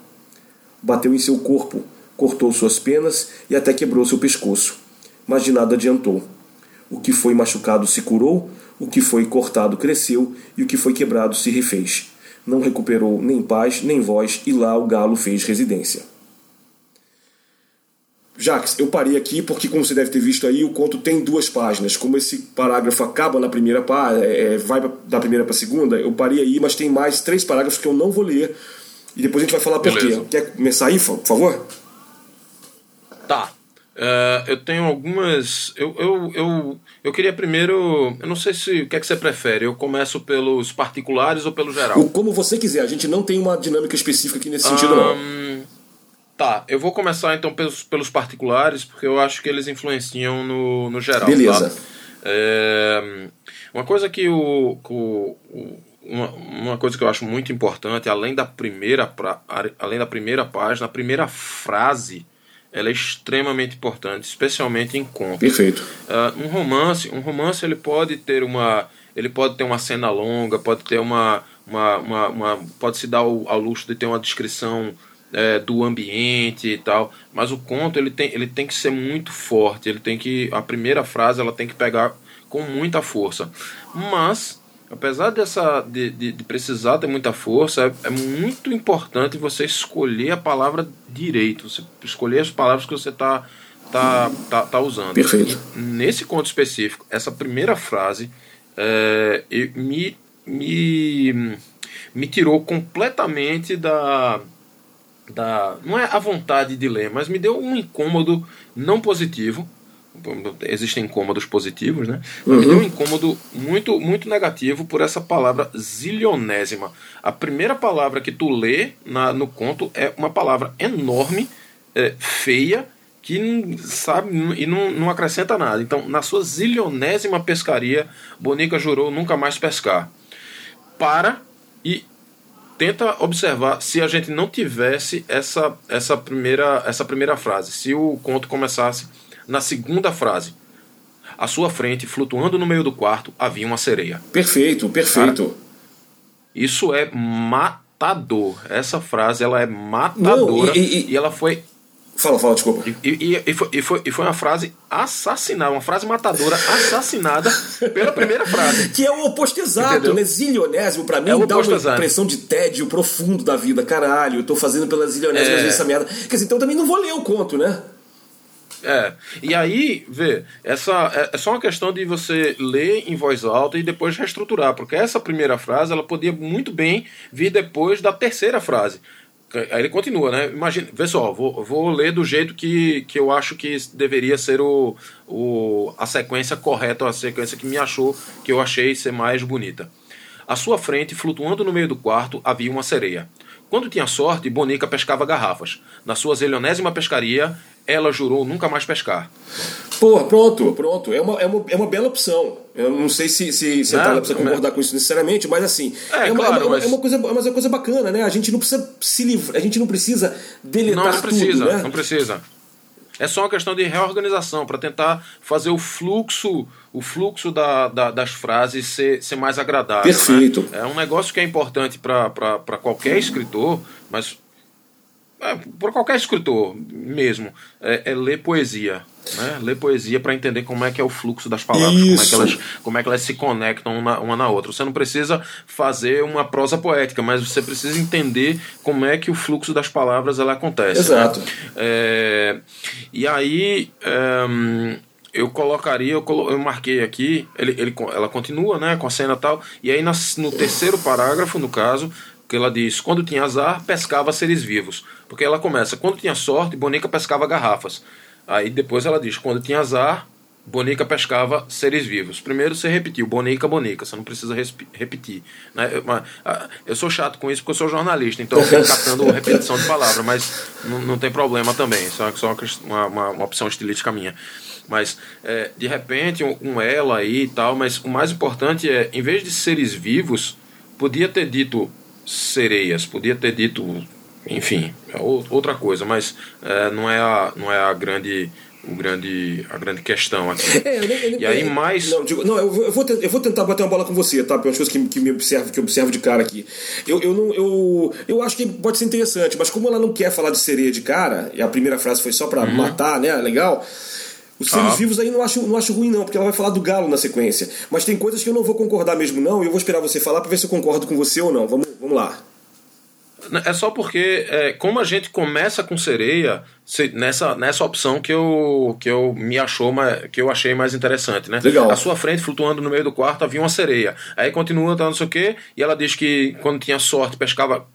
Bateu em seu corpo, cortou suas penas e até quebrou seu pescoço. Mas de nada adiantou. O que foi machucado se curou, o que foi cortado cresceu e o que foi quebrado se refez não recuperou nem paz nem voz, e lá o galo fez residência. Jacques, eu parei aqui porque, como você deve ter visto aí, o conto tem duas páginas. Como esse parágrafo acaba na primeira página, é, é, vai da primeira para a segunda, eu parei aí, mas tem mais três parágrafos que eu não vou ler. E depois a gente vai falar por quê. Quer começar aí, por favor? Tá. Uh, eu tenho algumas. Eu, eu, eu, eu queria primeiro. Eu não sei se o que é que você prefere. Eu começo pelos particulares ou pelo geral? O, como você quiser. A gente não tem uma dinâmica específica aqui nesse sentido, um, não. Tá, eu vou começar então pelos, pelos particulares, porque eu acho que eles influenciam no, no geral. Beleza. Tá? É, uma coisa que o. o uma, uma coisa que eu acho muito importante, além da primeira, pra, além da primeira página, a primeira frase ela é extremamente importante, especialmente em contos. Perfeito. Uh, um romance, um romance ele pode ter uma, ele pode ter uma cena longa, pode ter uma, uma, uma, uma pode se dar ao, ao, luxo de ter uma descrição é, do ambiente e tal, mas o conto ele tem, ele tem que ser muito forte, ele tem que a primeira frase ela tem que pegar com muita força, mas apesar dessa de, de, de, precisar ter muita força, é, é, muito importante você escolher a palavra direito, você escolher as palavras que você está tá, tá, tá usando. Perfeito. E nesse conto específico, essa primeira frase é, me, me, me tirou completamente da, da. Não é a vontade de ler, mas me deu um incômodo não positivo existem incômodos positivos, né? Mas uhum. me deu um incômodo muito, muito negativo por essa palavra zilionésima. A primeira palavra que tu lê na, no conto é uma palavra enorme, é, feia, que sabe e não, não acrescenta nada. Então, na sua zilionésima pescaria, Bonica jurou nunca mais pescar. Para e tenta observar se a gente não tivesse essa, essa, primeira, essa primeira frase, se o conto começasse na segunda frase. À sua frente, flutuando no meio do quarto, havia uma sereia. Perfeito, perfeito. Cara, isso é matador. Essa frase ela é matadora Não, e, e, e ela foi Fala, fala, desculpa. E, e, e, foi, e, foi, e foi uma frase assassinada, uma frase matadora assassinada pela primeira frase. Que é o oposto exato, né? Zilionésimo, pra mim, é dá uma exato. impressão de tédio profundo da vida. Caralho, eu tô fazendo pela zilionésima é... essa merda. Quer dizer, então eu também não vou ler o conto, né? É. E aí, vê, essa é, é só uma questão de você ler em voz alta e depois reestruturar, porque essa primeira frase ela podia muito bem vir depois da terceira frase. Aí ele continua, né? Imagina, vê só, vou, vou ler do jeito que, que eu acho que deveria ser o, o, a sequência correta, a sequência que me achou, que eu achei ser mais bonita. À sua frente, flutuando no meio do quarto, havia uma sereia. Quando tinha sorte, Bonica pescava garrafas. Na sua zilionésima pescaria, ela jurou nunca mais pescar. Pô, pronto, pronto. É uma, é uma, é uma bela opção. Eu não sei se, se, se a Thalia precisa concordar com isso necessariamente, mas assim, é, é, uma, claro, é, uma, mas... é, uma, coisa, é uma coisa bacana, né? A gente não precisa se livrar, a gente não precisa deletar não, não precisa, tudo, né? Não precisa. É só uma questão de reorganização para tentar fazer o fluxo, o fluxo da, da, das frases ser, ser mais agradável. Né? Perfeito. Né? É um negócio que é importante para qualquer escritor, mas é, para qualquer escritor mesmo, é, é ler poesia. Né? Ler poesia para entender como é que é o fluxo das palavras, como é, que elas, como é que elas se conectam uma, uma na outra. Você não precisa fazer uma prosa poética, mas você precisa entender como é que o fluxo das palavras ela acontece. Né? Exato. Né? É, e aí é, eu colocaria, eu, colo, eu marquei aqui, ele, ele, ela continua né, com a cena tal, e aí no terceiro parágrafo, no caso, que ela diz: quando tinha azar, pescava seres vivos. Porque ela começa: quando tinha sorte, Bonica pescava garrafas. Aí depois ela diz: quando tinha azar, Bonica pescava seres vivos. Primeiro você repetiu, Bonica, Bonica, você não precisa repetir. Né? Eu, eu, sou chato com isso porque eu sou jornalista, então eu fico [LAUGHS] catando repetição de palavra, mas não, não tem problema também, isso é só uma, uma, uma opção estilística minha. Mas, é, de repente, um, um ela aí e tal, mas o mais importante é, em vez de seres vivos, podia ter dito sereias, podia ter dito, enfim, é outra coisa, mas é, não, é a, não é a grande o grande, a grande questão aqui. [LAUGHS] É, ele, ele, e aí mais. Não, digo, não eu, vou, eu, vou eu vou tentar bater uma bola com você, tá? Pelas coisas que, que me observo, que eu observo de cara aqui. Eu, eu, não, eu, eu acho que pode ser interessante, mas como ela não quer falar de sereia de cara, e a primeira frase foi só para uhum. matar, né? Legal. Os seres ah. vivos aí não acho, não acho ruim, não, porque ela vai falar do galo na sequência. Mas tem coisas que eu não vou concordar mesmo, não, e eu vou esperar você falar para ver se eu concordo com você ou não. Vamos, vamos lá. É só porque, é, como a gente começa com sereia, nessa, nessa opção que eu, que eu me achou que eu achei mais interessante, né? Legal. À sua frente, flutuando no meio do quarto, havia uma sereia. Aí continua, tá, não sei o quê, e ela diz que quando tinha sorte pescava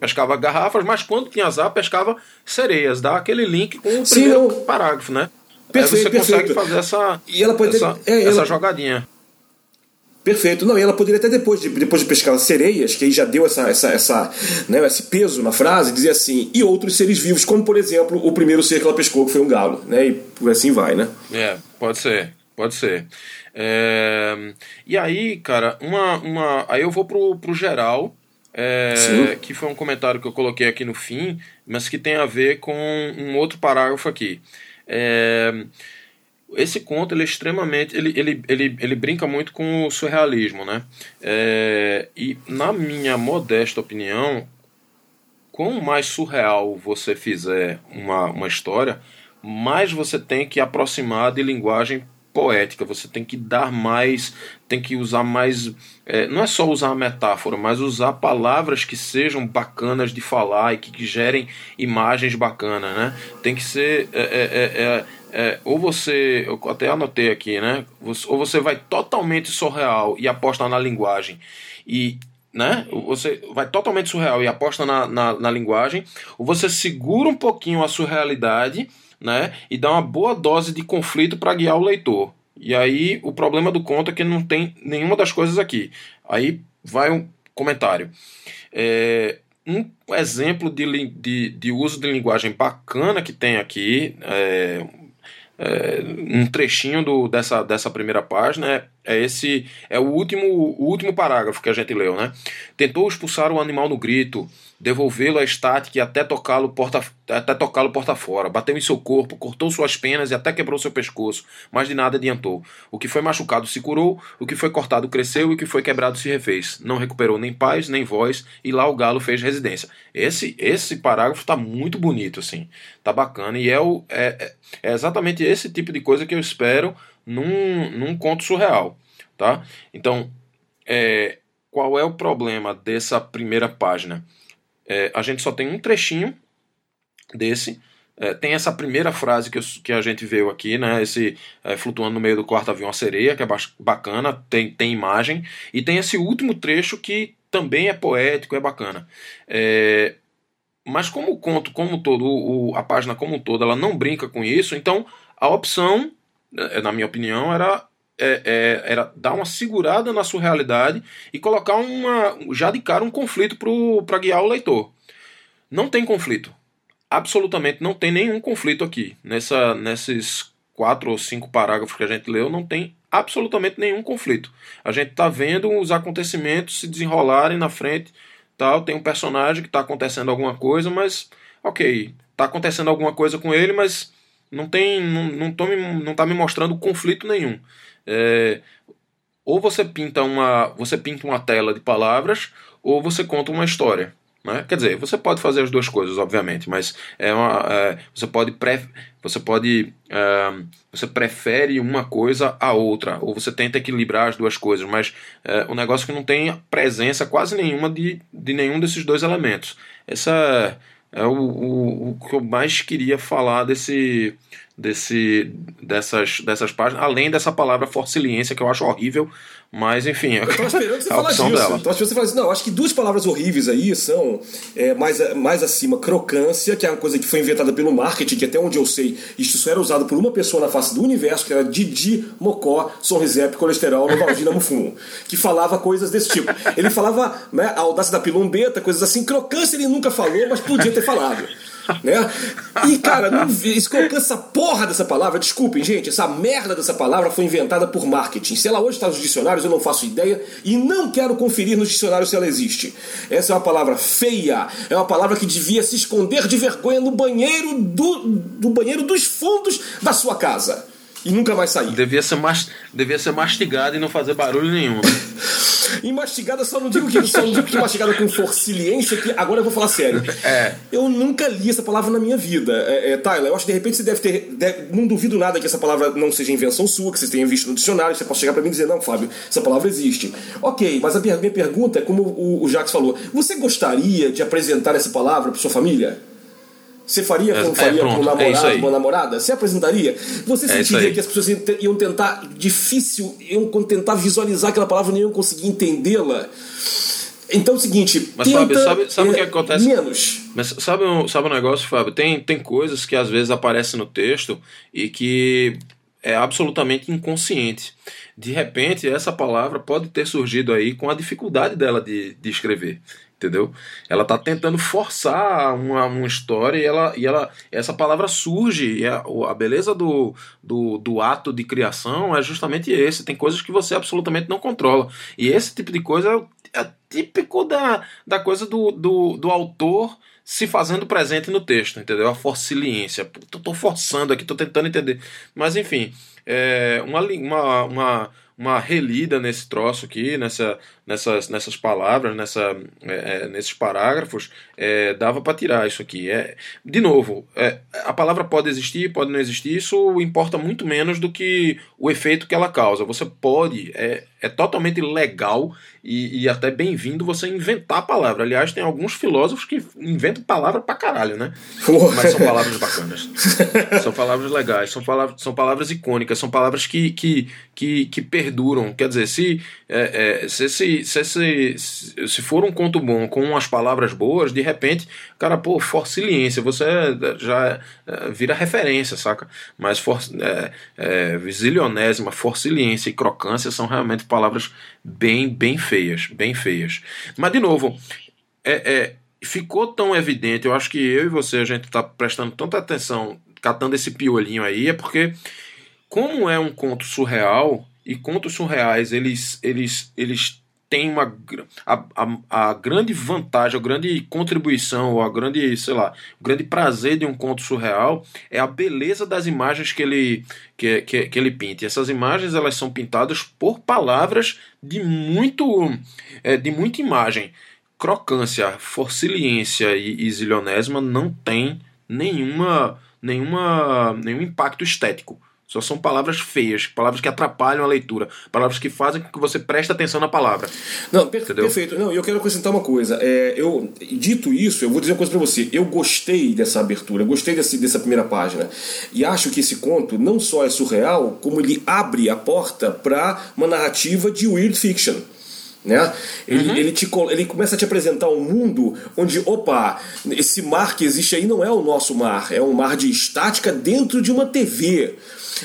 pescava garrafas, mas quando tinha azar pescava sereias. Dá aquele link com o Sim, primeiro eu... parágrafo, né? Perfeito, Aí você perfeito. consegue fazer essa, e ela pode essa, ter, é, essa ela... jogadinha. Perfeito. Não, e ela poderia até depois de, depois de pescar sereias, que aí já deu essa, essa, essa, né, esse peso na frase, dizer assim, e outros seres vivos, como por exemplo o primeiro ser que ela pescou, que foi um galo, né? E assim vai, né? É, pode ser, pode ser. É... E aí, cara, uma, uma. Aí eu vou pro, pro geral, é... que foi um comentário que eu coloquei aqui no fim, mas que tem a ver com um outro parágrafo aqui. É esse conto ele é extremamente ele, ele, ele, ele brinca muito com o surrealismo né? É, e na minha modesta opinião quanto mais surreal você fizer uma, uma história mais você tem que aproximar de linguagem poética você tem que dar mais tem que usar mais é, não é só usar a metáfora mas usar palavras que sejam bacanas de falar e que, que gerem imagens bacanas né tem que ser é, é, é, é é, ou você, eu até anotei aqui, né? Ou você vai totalmente surreal e aposta na linguagem e né? Você vai totalmente surreal e aposta na, na, na, linguagem, ou você segura um pouquinho a surrealidade, né? E dá uma boa dose de conflito para guiar o leitor. E aí o problema do conto é que não tem nenhuma das coisas aqui. Aí vai um comentário. É, um exemplo de, de, de uso de linguagem bacana que tem aqui, é, é, um trechinho do, dessa, dessa primeira página é, é esse é o último o último parágrafo que a gente leu, né? Tentou expulsar o animal no grito, devolvê-lo à estática e até tocá-lo porta, até tocá-lo porta fora. Bateu em seu corpo, cortou suas penas e até quebrou seu pescoço, mas de nada adiantou. O que foi machucado se curou, o que foi cortado cresceu e o que foi quebrado se refez. Não recuperou nem paz, nem voz, e lá o galo fez residência. Esse esse parágrafo está muito bonito, assim. Tá bacana. E é, o, é, é, é exatamente esse tipo de coisa que eu espero num, num conto surreal. Tá? Então, é, qual é o problema dessa primeira página? É, a gente só tem um trechinho desse. É, tem essa primeira frase que, que a gente viu aqui, né? Esse é, flutuando no meio do quarto havia uma sereia, que é bacana, tem, tem imagem. E tem esse último trecho que também é poético, é bacana. É, mas como o conto, como todo, o, a página como um todo, ela não brinca com isso, então a opção, na minha opinião, era é, é, era dar uma segurada na sua realidade e colocar uma, já de cara um conflito para guiar o leitor. Não tem conflito. Absolutamente não tem nenhum conflito aqui. Nessa, nesses quatro ou cinco parágrafos que a gente leu, não tem absolutamente nenhum conflito. A gente está vendo os acontecimentos se desenrolarem na frente. Tal. Tem um personagem que está acontecendo alguma coisa, mas ok, está acontecendo alguma coisa com ele, mas não tem, não, não, tô me, não tá me mostrando conflito nenhum. É, ou você pinta uma você pinta uma tela de palavras ou você conta uma história né? quer dizer você pode fazer as duas coisas obviamente mas é uma, é, você pode pre, você pode é, você prefere uma coisa a outra ou você tenta equilibrar as duas coisas mas é negócio que não tem presença quase nenhuma de, de nenhum desses dois elementos essa é o, o, o que eu mais queria falar desse desse, dessas, dessas páginas, além dessa palavra forciliência, que eu acho horrível, mas enfim. Eu tava esperando você falar disso. Dela. Eu tava esperando você falar não, acho que duas palavras horríveis aí são é, mais, mais acima, crocância, que é uma coisa que foi inventada pelo marketing, que até onde eu sei, isso só era usado por uma pessoa na face do universo, que era Didi Mocó, Sorrisep, Colesterol, Novaldina Mufumo, que falava coisas desse tipo. Ele falava né, a audácia da pilombeta, coisas assim, crocância ele nunca falou, mas podia ter falado né? E, cara, não, essa porra dessa palavra, desculpem, gente, essa merda dessa palavra foi inventada por marketing. Se ela hoje está nos dicionários, eu não faço ideia e não quero conferir nos dicionários se ela existe. Essa é uma palavra feia, é uma palavra que devia se esconder de vergonha no banheiro do, do banheiro dos fundos da sua casa e nunca mais sair. Devia ser, mas, devia ser mastigada e não fazer barulho nenhum. [LAUGHS] e mastigada só não digo que só não digo que mastigada com forciliência, que agora eu vou falar sério. É. Eu nunca li essa palavra na minha vida. É, é, Tyler, eu acho que de repente você deve ter. Deve, não duvido nada que essa palavra não seja invenção sua, que você tenha visto no dicionário, você pode chegar para mim e dizer, não, Fábio, essa palavra existe. Ok, mas a minha, pergunta é, como o, o Jacques falou, você gostaria de apresentar essa palavra para sua família? Você faria como é, faria para um namorado, é uma namorada? Você apresentaria? Você é sentiria que as pessoas iam tentar, difícil, iam tentar visualizar aquela palavra e não iam conseguir entendê-la? Então é o seguinte, mas tenta, Fábio, sabe, sabe o que acontece? Menos. Mas sabe um, sabe um negócio, Fábio? Tem, tem coisas que às vezes aparecem no texto e que é absolutamente inconsciente. De repente, essa palavra pode ter surgido aí com a dificuldade dela de, de escrever entendeu? Ela está tentando forçar uma, uma história e ela, e ela essa palavra surge a, a beleza do, do, do, ato de criação é justamente esse. Tem coisas que você absolutamente não controla e esse tipo de coisa é, é típico da, da coisa do, do, do autor se fazendo presente no texto, entendeu? A forciliência. Estou forçando aqui, estou tentando entender. Mas enfim, é uma, uma, uma, uma relida nesse troço aqui, nessa, nessas, nessas palavras, nessa, é, é, nesses parágrafos, é, dava para tirar isso aqui. É, de novo, é, a palavra pode existir, pode não existir, isso importa muito menos do que o efeito que ela causa. Você pode, é, é totalmente legal e, e até bem-vindo você inventar a palavra. Aliás, tem alguns filósofos que inventam palavra pra caralho, né? Mas são palavras bacanas. são palavras legais, são palavras, são palavras icônicas, são palavras que, que, que, que perduram. Quer dizer, se, é, é, se, se se, se, for um conto bom com umas palavras boas, de repente, cara, pô, forciliência, você já é, vira referência, saca? Mas for, é, é, zilionésima, forciliência e crocância são realmente palavras bem, bem feias, bem feias. Mas, de novo, é, é ficou tão evidente, eu acho que eu e você, a gente tá prestando tanta atenção, catando esse piolinho aí, é porque, como é um conto surreal, e contos surreais, eles, eles, eles tem uma a, a, a, grande vantagem, a grande contribuição, a grande, sei lá, o grande prazer de um conto surreal é a beleza das imagens que ele que, que, que ele pinta. E essas imagens elas são pintadas por palavras de muito é, de muita imagem. Crocância, forciliência e, e zilionésima não tem nenhuma nenhuma nenhum impacto estético. Só são palavras feias, palavras que atrapalham a leitura, palavras que fazem com que você preste atenção na palavra. Não, per Entendeu? perfeito. Não, eu quero acrescentar uma coisa. É, eu, dito isso, eu vou dizer uma coisa para você. Eu gostei dessa abertura, gostei desse, dessa primeira página. E acho que esse conto não só é surreal, como ele abre a porta para uma narrativa de weird fiction. Né? Ele, uhum. ele, te, ele começa a te apresentar um mundo onde, opa, esse mar que existe aí não é o nosso mar, é um mar de estática dentro de uma TV.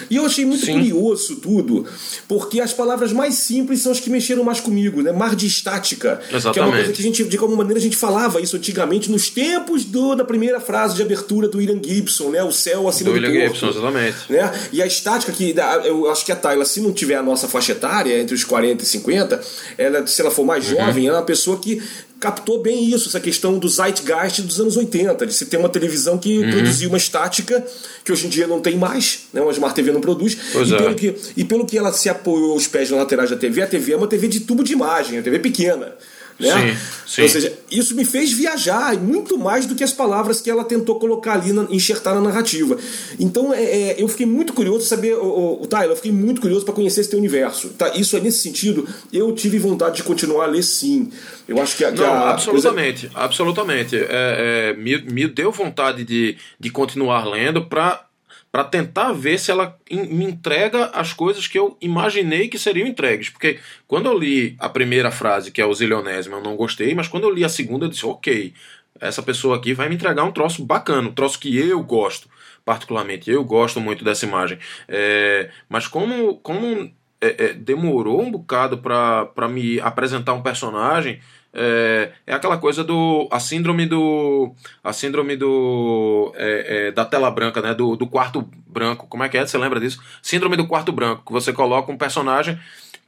E eu achei muito Sim. curioso tudo, porque as palavras mais simples são as que mexeram mais comigo, né? Mar de estática. Exatamente. Que é uma coisa que a gente, de alguma maneira, a gente falava isso antigamente nos tempos do, da primeira frase de abertura do William Gibson, né? O céu acima do, do William Gibson, exatamente. Né? E a estática, que eu acho que a Tayla, se não tiver a nossa faixa etária, entre os 40 e 50, ela, se ela for mais uhum. jovem, ela é uma pessoa que captou bem isso, essa questão do zeitgeist dos anos 80, de se ter uma televisão que uhum. produzia uma estática que hoje em dia não tem mais, né? uma Smart TV não produz. Pois e, é. pelo que, e pelo que ela se apoiou os pés laterais da TV, a TV é uma TV de tubo de imagem, uma TV pequena. Né? Sim, sim. Ou seja, isso me fez viajar muito mais do que as palavras que ela tentou colocar ali, na, enxertar na narrativa. Então é, é, eu fiquei muito curioso saber, o, o, Tyler, eu fiquei muito curioso para conhecer esse teu universo. Tá? Isso é nesse sentido, eu tive vontade de continuar a ler sim. Eu acho que a. Que Não, a absolutamente, coisa... absolutamente. É, é, me, me deu vontade de, de continuar lendo para para tentar ver se ela me entrega as coisas que eu imaginei que seriam entregues. Porque quando eu li a primeira frase, que é o zilionésimo, eu não gostei, mas quando eu li a segunda, eu disse, ok, essa pessoa aqui vai me entregar um troço bacana, um troço que eu gosto, particularmente. Eu gosto muito dessa imagem. É, mas como, como é, é, demorou um bocado para me apresentar um personagem é, é aquela coisa do. a síndrome do. a síndrome do. É, é, da tela branca, né? Do, do quarto branco. Como é que é? Você lembra disso? Síndrome do quarto branco, que você coloca um personagem.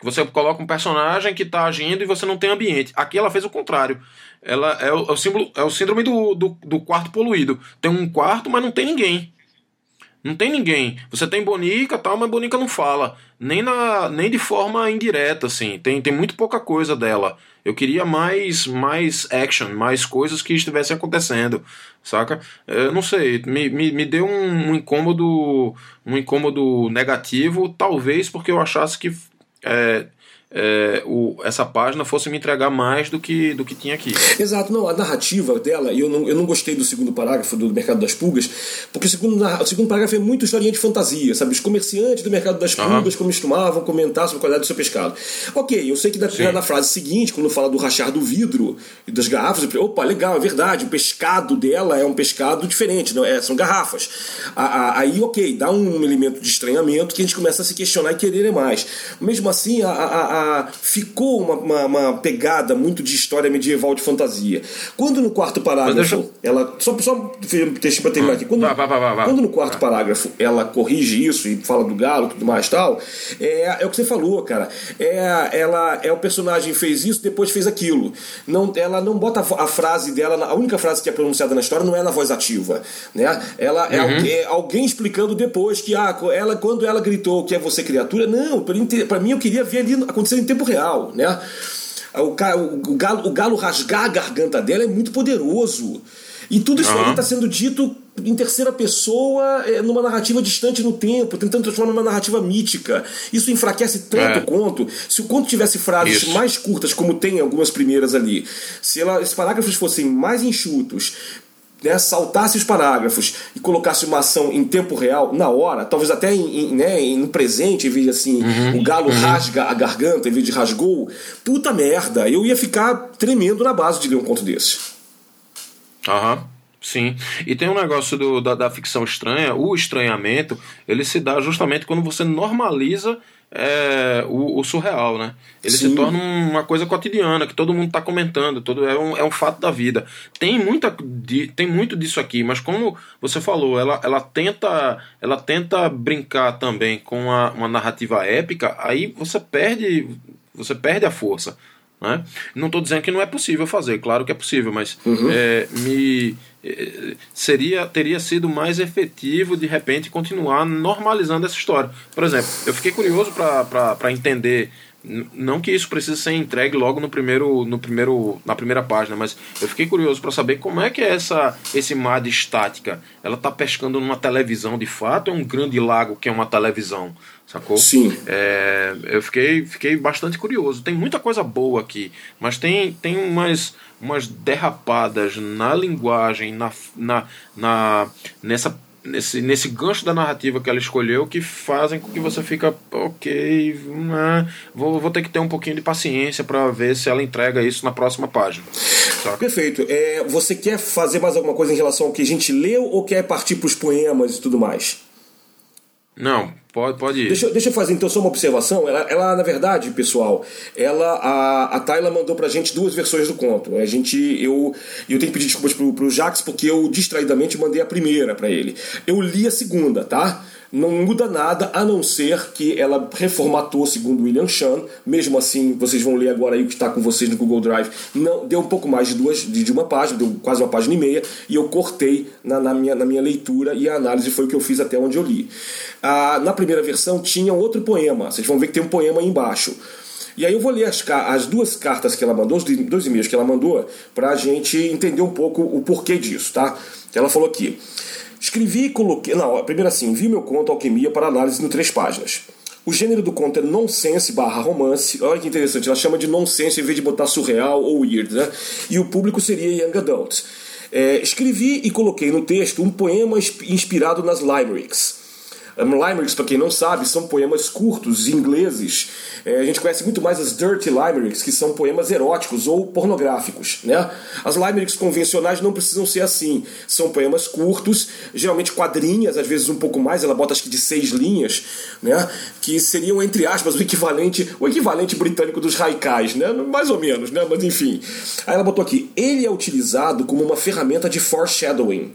Você coloca um personagem que está agindo e você não tem ambiente. Aqui ela fez o contrário. Ela é o, é o símbolo, é o síndrome do, do, do quarto poluído. Tem um quarto, mas não tem ninguém. Não tem ninguém. Você tem Bonica tal, mas Bonica não fala. Nem, na, nem de forma indireta, assim. Tem, tem muito pouca coisa dela. Eu queria mais, mais action, mais coisas que estivessem acontecendo, saca? Eu não sei, me, me, me deu um, um incômodo um incômodo negativo, talvez porque eu achasse que é, é, o, essa página fosse me entregar mais do que, do que tinha aqui. Exato, não, a narrativa dela, e eu não, eu não gostei do segundo parágrafo do Mercado das Pulgas, porque o segundo, o segundo parágrafo é muito historinha de fantasia, sabe? Os comerciantes do Mercado das Pulgas uhum. costumavam comentar sobre a qualidade do seu pescado. Ok, eu sei que na, na frase seguinte, quando fala do rachar do vidro e das garrafas, eu, opa, legal, é verdade, o pescado dela é um pescado diferente, não é, são garrafas. aí, ok, dá um elemento de estranhamento que a gente começa a se questionar e querer mais. Mesmo assim, a, a, a ficou uma, uma, uma, pegada muito de história medieval de fantasia. Quando no quarto parágrafo ela. Só, só deixa pra terminar aqui. Quando, vai, vai, vai, quando no quarto parágrafo ela corrige isso e fala do galo e tudo mais tal, é, é o que você falou, cara. É, ela é o personagem fez isso, depois fez aquilo. Não, ela não bota a, frase dela, a única frase que é pronunciada na história não é na voz ativa. Né? Ela é, uhum. é alguém explicando depois que ah, ela, quando ela gritou que é você criatura, não, para mim eu queria ver ali acontecer em tempo real, né? O, o, galo, o galo rasgar a garganta dela é muito poderoso. E tudo isso uhum. está sendo dito em terceira pessoa, é, numa narrativa distante no tempo, tentando transformar numa narrativa mítica. Isso enfraquece tanto é. o conto. Se o conto tivesse frases isso. mais curtas, como tem algumas primeiras ali, se ela, esses parágrafos fossem mais enxutos, né, saltasse os parágrafos e colocasse uma ação em tempo real, na hora, talvez até em, em, né, no presente, em vez de assim, uhum, o galo uhum. rasga a garganta em vez de rasgou, puta merda, eu ia ficar tremendo na base de ler um conto desse. Aham. Uhum. Sim, e tem um negócio do, da, da ficção estranha, o estranhamento, ele se dá justamente quando você normaliza é, o, o, surreal, né? Ele Sim. se torna uma coisa cotidiana que todo mundo está comentando, todo é um, é um fato da vida. Tem muita tem muito disso aqui, mas como você falou, ela, ela tenta ela tenta brincar também com uma, uma narrativa épica, aí você perde você perde a força. Né? Não estou dizendo que não é possível fazer, claro que é possível, mas uhum. é, me é, seria teria sido mais efetivo de repente continuar normalizando essa história. Por exemplo, eu fiquei curioso para entender não que isso precise ser entregue logo no primeiro, no primeiro, na primeira página, mas eu fiquei curioso para saber como é que é essa, esse mar de estática. Ela está pescando numa televisão de fato é um grande lago que é uma televisão? Sacou? Sim. É, eu fiquei, fiquei bastante curioso. Tem muita coisa boa aqui, mas tem, tem umas, umas derrapadas na linguagem, na, na, na, nessa nesse, nesse gancho da narrativa que ela escolheu que fazem com que você fica ok né, vou, vou ter que ter um pouquinho de paciência para ver se ela entrega isso na próxima página Saca? perfeito é, você quer fazer mais alguma coisa em relação ao que a gente leu ou quer partir para os poemas e tudo mais não Pode, pode ir. Deixa, deixa eu fazer então só uma observação. Ela, ela na verdade, pessoal, ela a, a Tayla mandou pra gente duas versões do conto. A gente, eu, eu tenho que pedir desculpas pro, pro Jax porque eu distraidamente mandei a primeira para ele. Eu li a segunda, tá? Não muda nada a não ser que ela reformatou, segundo William Chan. Mesmo assim, vocês vão ler agora aí o que está com vocês no Google Drive. Não, deu um pouco mais de duas, de uma página, deu quase uma página e meia, e eu cortei na, na minha, na minha leitura e a análise foi o que eu fiz até onde eu li. Ah, na primeira versão tinha outro poema. Vocês vão ver que tem um poema aí embaixo. E aí eu vou ler as, as duas cartas que ela mandou, os dois e-mails que ela mandou, para a gente entender um pouco o porquê disso, tá? Ela falou aqui. Escrevi e coloquei. Não, primeiro assim, vi meu conto Alquimia para análise no três páginas. O gênero do conto é nonsense barra romance. Olha que interessante, ela chama de nonsense em vez de botar surreal ou weird, né? E o público seria young adult. É, escrevi e coloquei no texto um poema inspirado nas limericks. Limericks, para quem não sabe, são poemas curtos ingleses. É, a gente conhece muito mais as Dirty Limericks, que são poemas eróticos ou pornográficos. Né? As Limericks convencionais não precisam ser assim. São poemas curtos, geralmente quadrinhas, às vezes um pouco mais, ela bota acho que de seis linhas, né? que seriam, entre aspas, o equivalente, o equivalente britânico dos haikais, né? mais ou menos, né? mas enfim. Aí ela botou aqui, ele é utilizado como uma ferramenta de foreshadowing.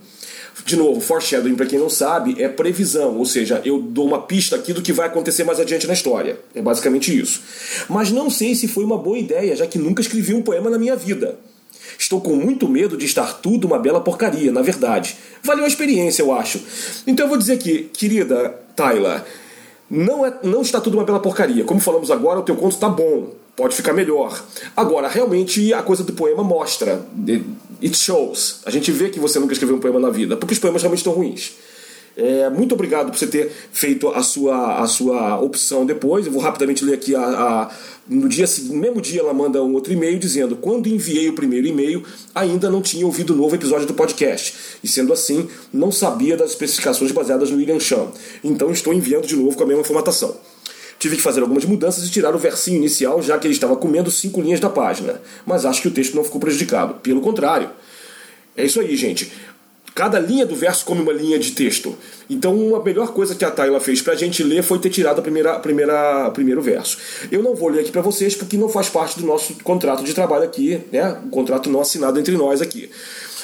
De novo, foreshadowing, para quem não sabe, é previsão, ou seja, eu dou uma pista aqui do que vai acontecer mais adiante na história. É basicamente isso. Mas não sei se foi uma boa ideia, já que nunca escrevi um poema na minha vida. Estou com muito medo de estar tudo uma bela porcaria, na verdade. Valeu a experiência, eu acho. Então eu vou dizer aqui, querida Tyler, não, é, não está tudo uma bela porcaria. Como falamos agora, o teu conto está bom. Pode ficar melhor. Agora, realmente, a coisa do poema mostra. It shows. A gente vê que você nunca escreveu um poema na vida, porque os poemas realmente estão ruins. É, muito obrigado por você ter feito a sua, a sua opção depois. Eu vou rapidamente ler aqui a, a no dia no mesmo dia ela manda um outro e-mail dizendo: "Quando enviei o primeiro e-mail, ainda não tinha ouvido o novo episódio do podcast, e sendo assim, não sabia das especificações baseadas no William Chan. Então estou enviando de novo com a mesma formatação. Tive que fazer algumas mudanças e tirar o versinho inicial, já que ele estava comendo cinco linhas da página. Mas acho que o texto não ficou prejudicado. Pelo contrário. É isso aí, gente. Cada linha do verso come uma linha de texto. Então, a melhor coisa que a Tayla fez pra gente ler foi ter tirado a primeira, a primeira, o primeiro verso. Eu não vou ler aqui para vocês porque não faz parte do nosso contrato de trabalho aqui, né? Um contrato não assinado entre nós aqui.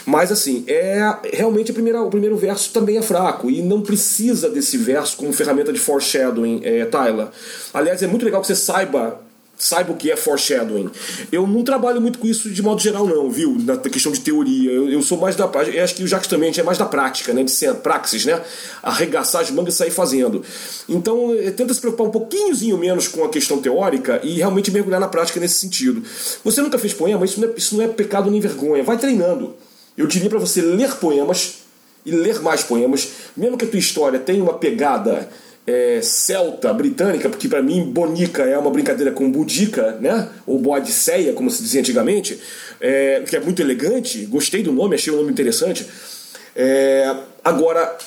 Mas assim, é realmente a primeira, o primeiro verso também é fraco e não precisa desse verso como ferramenta de foreshadowing, é, Tyler. Aliás, é muito legal que você saiba saiba o que é foreshadowing. Eu não trabalho muito com isso de modo geral, não, viu? Na questão de teoria. Eu, eu sou mais da. Eu acho que o Jacques também é mais da prática, né? De ser praxis, né? Arregaçar as mangas e sair fazendo. Então, eh, tenta se preocupar um pouquinhozinho menos com a questão teórica e realmente mergulhar na prática nesse sentido. Você nunca fez poema? Isso não é, isso não é pecado nem vergonha. Vai treinando. Eu diria para você ler poemas e ler mais poemas, mesmo que a tua história tenha uma pegada é, celta britânica, porque para mim bonica é uma brincadeira com budica, né? Ou boadiceia, como se dizia antigamente, é, que é muito elegante. Gostei do nome, achei o nome interessante. É, agora,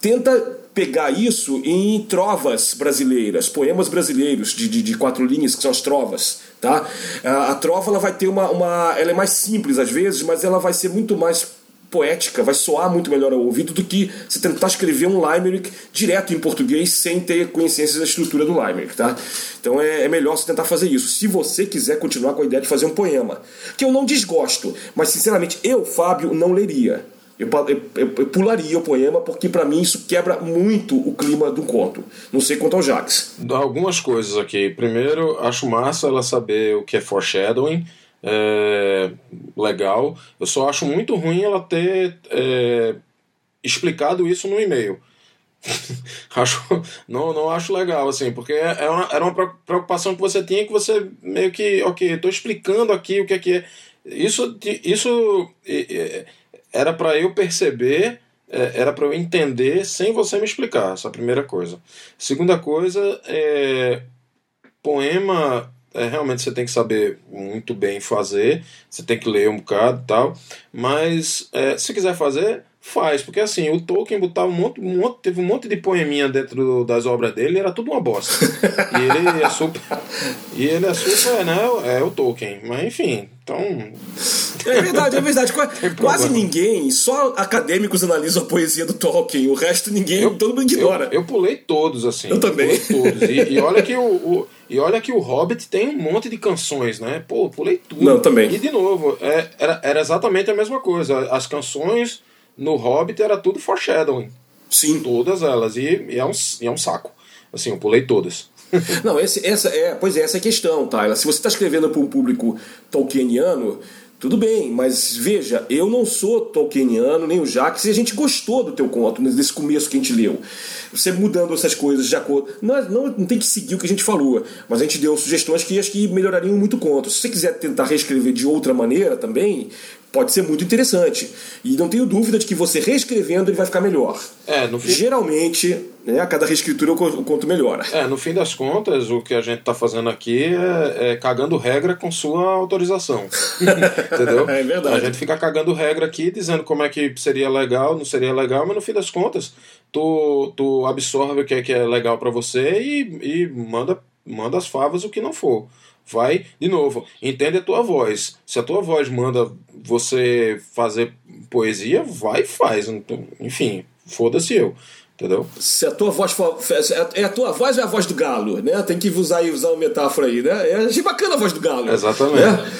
tenta pegar isso em trovas brasileiras, poemas brasileiros de, de, de, quatro linhas, que são as trovas. Tá? A, a trova ela vai ter uma, uma. Ela é mais simples às vezes, mas ela vai ser muito mais poética, vai soar muito melhor ao ouvido do que você tentar escrever um limerick direto em português sem ter conhecência da estrutura do limerick, tá? Então é, é, melhor você tentar fazer isso. Se você quiser continuar com a ideia de fazer um poema, que eu não desgosto, mas sinceramente eu, Fábio, não leria. Eu, eu, eu, pularia o poema porque para mim isso quebra muito o clima do conto. Não sei quanto ao Jax. Algumas coisas aqui. Primeiro, acho massa ela saber o que é foreshadowing. É, legal. Eu só acho muito ruim ela ter é, explicado isso no e-mail. [LAUGHS] acho, não, não acho legal, assim, porque é, é uma, era uma preocupação que você tinha que você meio que, ok, estou explicando aqui o que é que é. Isso, isso era para eu perceber, é, era para eu entender sem você me explicar, essa primeira coisa. Segunda coisa, é, poema é, realmente você tem que saber muito bem fazer, você tem que ler um bocado e tal, mas é, se quiser fazer, faz, porque assim, o Tolkien botava um monte, um monte, teve um monte de poeminha dentro das obras dele, era tudo uma bosta. [LAUGHS] e ele é super. E ele é super, né? É o Tolkien. Mas enfim, então. É verdade, é verdade. Quase ninguém, só acadêmicos analisam a poesia do Tolkien, o resto ninguém, eu, todo mundo ignora. Eu, eu pulei todos, assim. Eu também. Todos. E, e, olha que o, o, e olha que o Hobbit tem um monte de canções, né? Pô, pulei tudo. Não, também. E de novo, é, era, era exatamente a mesma coisa. As canções no Hobbit era tudo foreshadowing. Sim. Todas elas. E, e, é, um, e é um saco. Assim, eu pulei todas. [LAUGHS] Não, esse, essa é, pois é, essa é a questão, Tyler. Se você está escrevendo para um público tolkieniano, tudo bem, mas veja, eu não sou tolkieniano, nem o Jacques, e a gente gostou do teu conto, nesse começo que a gente leu. Você mudando essas coisas de acordo. Não, é, não, não tem que seguir o que a gente falou, mas a gente deu sugestões que acho que melhorariam muito o conto. Se você quiser tentar reescrever de outra maneira também, pode ser muito interessante. E não tenho dúvida de que você reescrevendo ele vai ficar melhor. É, no fim... Geralmente, né, a cada reescritura o conto melhora. É, no fim das contas, o que a gente está fazendo aqui é, é, cagando regra com sua autorização. [LAUGHS] Entendeu? É verdade. A gente fica cagando regra aqui, dizendo como é que seria legal, não seria legal, mas no fim das contas, tu, tu absorve o que é, que é legal para você e, e manda, manda as favas o que não for vai de novo, entende a tua voz. Se a tua voz manda você fazer poesia, vai e faz. Então, enfim, foda-se eu. Entendeu? Se a tua voz for. É a tua voz ou é a voz do galo, né? Tem que usar, usar uma metáfora aí, né? É, achei bacana a voz do galo. Exatamente. Né?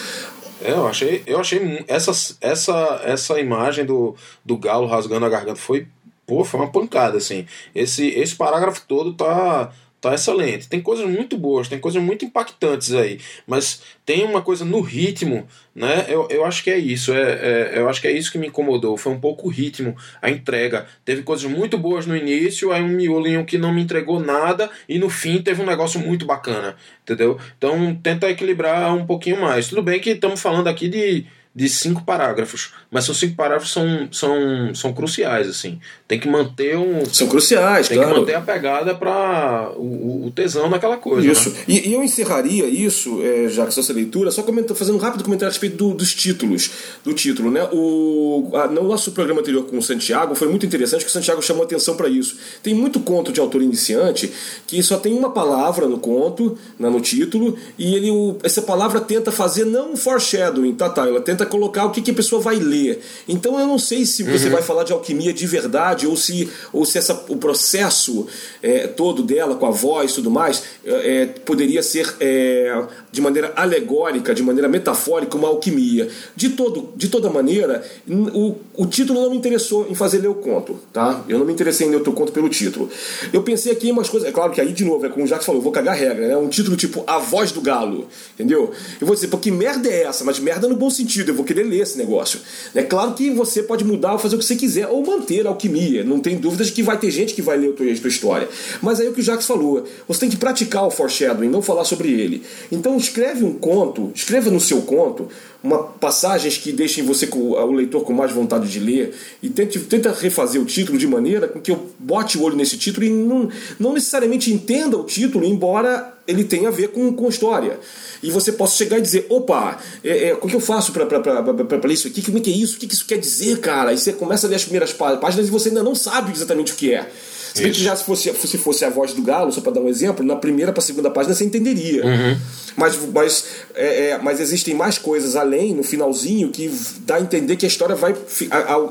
É, eu achei, eu achei essa, essa, essa imagem do, do galo rasgando a garganta foi, pô, foi uma pancada, assim. Esse, esse parágrafo todo tá tá excelente. Tem coisas muito boas, tem coisas muito impactantes aí, mas tem uma coisa no ritmo, né? Eu, eu acho que é isso, é, é, eu acho que é isso que me incomodou. Foi um pouco o ritmo, a entrega. Teve coisas muito boas no início, aí um miolinho que não me entregou nada, e no fim teve um negócio muito bacana, entendeu? Então tenta equilibrar um pouquinho mais. Tudo bem que estamos falando aqui de de cinco parágrafos, mas são cinco parágrafos são, são, são cruciais assim. Tem que manter um são cruciais, tem claro. que manter a pegada para o, o, tesão naquela coisa. Isso. Né? E, e, eu encerraria isso, é, já que essa leitura, só comentando, fazendo um rápido comentário a respeito do, dos títulos, do título, né? O a, no nosso programa anterior com o Santiago foi muito interessante que o Santiago chamou atenção para isso. Tem muito conto de autor iniciante que só tem uma palavra no conto, né, no título, e ele o, essa palavra tenta fazer não um foreshadowing, tá, tá, ela tenta colocar o que, que a pessoa vai ler. Então eu não sei se você uhum. vai falar de alquimia de verdade ou se, ou se essa, o processo é, todo dela, com a voz e tudo mais, é, é, poderia ser é, de maneira alegórica, de maneira metafórica, uma alquimia. De, todo, de toda maneira, o, o título não me interessou em fazer ler o conto. Tá? Eu não me interessei em ler o teu conto pelo título. Eu pensei aqui em umas coisas. É claro que aí, de novo, é como o Jacques falou, vou cagar regra. Né? Um título tipo A Voz do Galo. Entendeu? Eu vou dizer, pô, que merda é essa? Mas merda no bom sentido. Eu vou querer ler esse negócio. É claro que você pode mudar ou fazer o que você quiser, ou manter a alquimia. Não tem dúvidas que vai ter gente que vai ler a tua, a tua história. Mas aí é o que o Jacques falou. Você tem que praticar o foreshadowing, não falar sobre ele. Então escreve um conto, escreva no seu conto uma passagens que deixem você com o leitor com mais vontade de ler e tente, tenta refazer o título de maneira com que eu bote o olho nesse título e não, não necessariamente entenda o título, embora ele tenha a ver com, com história. E você possa chegar e dizer, opa, é, é, o que eu faço para isso aqui? Como é que é isso? O que isso quer dizer, cara? E você começa a ler as primeiras páginas e você ainda não sabe exatamente o que é. Se bem que já se fosse, se fosse a voz do galo, só para dar um exemplo, na primeira para a segunda página você entenderia. Uhum. Mas, mas, é, é, mas existem mais coisas além, no finalzinho, que dá a entender que a história vai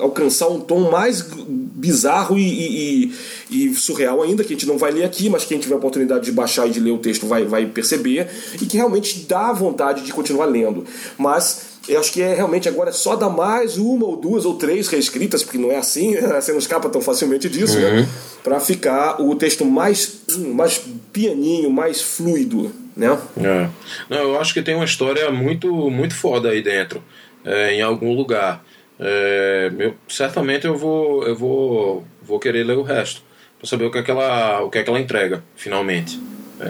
alcançar um tom mais bizarro e, e, e, surreal ainda, que a gente não vai ler aqui, mas quem tiver a oportunidade de baixar e de ler o texto vai, vai perceber, e que realmente dá vontade de continuar lendo. Mas eu acho que é realmente agora só dar mais uma ou duas ou três reescritas, porque não é assim, [LAUGHS] você não escapa tão facilmente disso, né? uhum. né? Para ficar o texto mais, mais pianinho, mais fluido, né? É. Não, eu acho que tem uma história muito, muito foda aí dentro, é, em algum lugar. É, eu, certamente eu vou, eu vou, vou querer ler o resto para saber o que é que ela, o que é que ela entrega, finalmente.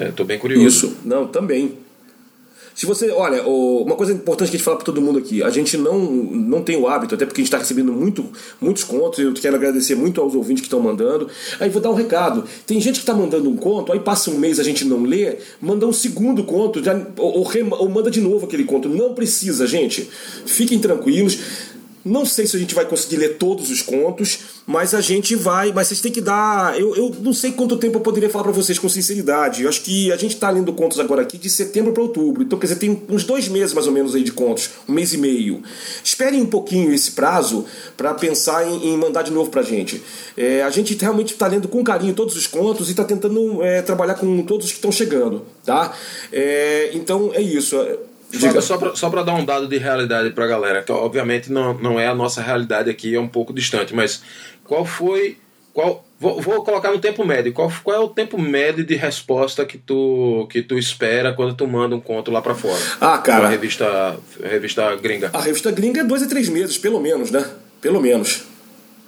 Estou é, bem curioso. Isso, não, também. Se você, olha, uma coisa importante que a gente fala para todo mundo aqui, a gente não, não tem o hábito, até porque a gente está recebendo muito, muitos contos, e eu quero agradecer muito aos ouvintes que estão mandando. Aí vou dar um recado. Tem gente que está mandando um conto, aí passa um mês a gente não lê, manda um segundo conto, já, ou, ou, ou manda de novo aquele conto. Não precisa, gente. Fiquem tranquilos. Não sei se a gente vai conseguir ler todos os contos, mas a gente vai. Mas vocês têm que dar. Eu, eu não sei quanto tempo eu poderia falar para vocês com sinceridade. Eu acho que a gente está lendo contos agora aqui de setembro para outubro. Então, quer dizer, tem uns dois meses mais ou menos aí de contos, um mês e meio. Esperem um pouquinho esse prazo para pensar em, em, mandar de novo para a gente. É, a gente realmente está lendo com carinho todos os contos e está tentando é, trabalhar com todos os que estão chegando, tá? É, então é isso. Diga. Só para dar um dado de realidade para a galera, que obviamente não, não é a nossa realidade aqui, é um pouco distante, mas qual foi. Qual, vou, vou colocar no tempo médio. Qual, qual é o tempo médio de resposta que tu, que tu espera quando tu manda um conto lá para fora? Ah, cara. Revista, revista gringa. A revista gringa é dois a três meses, pelo menos, né? Pelo menos.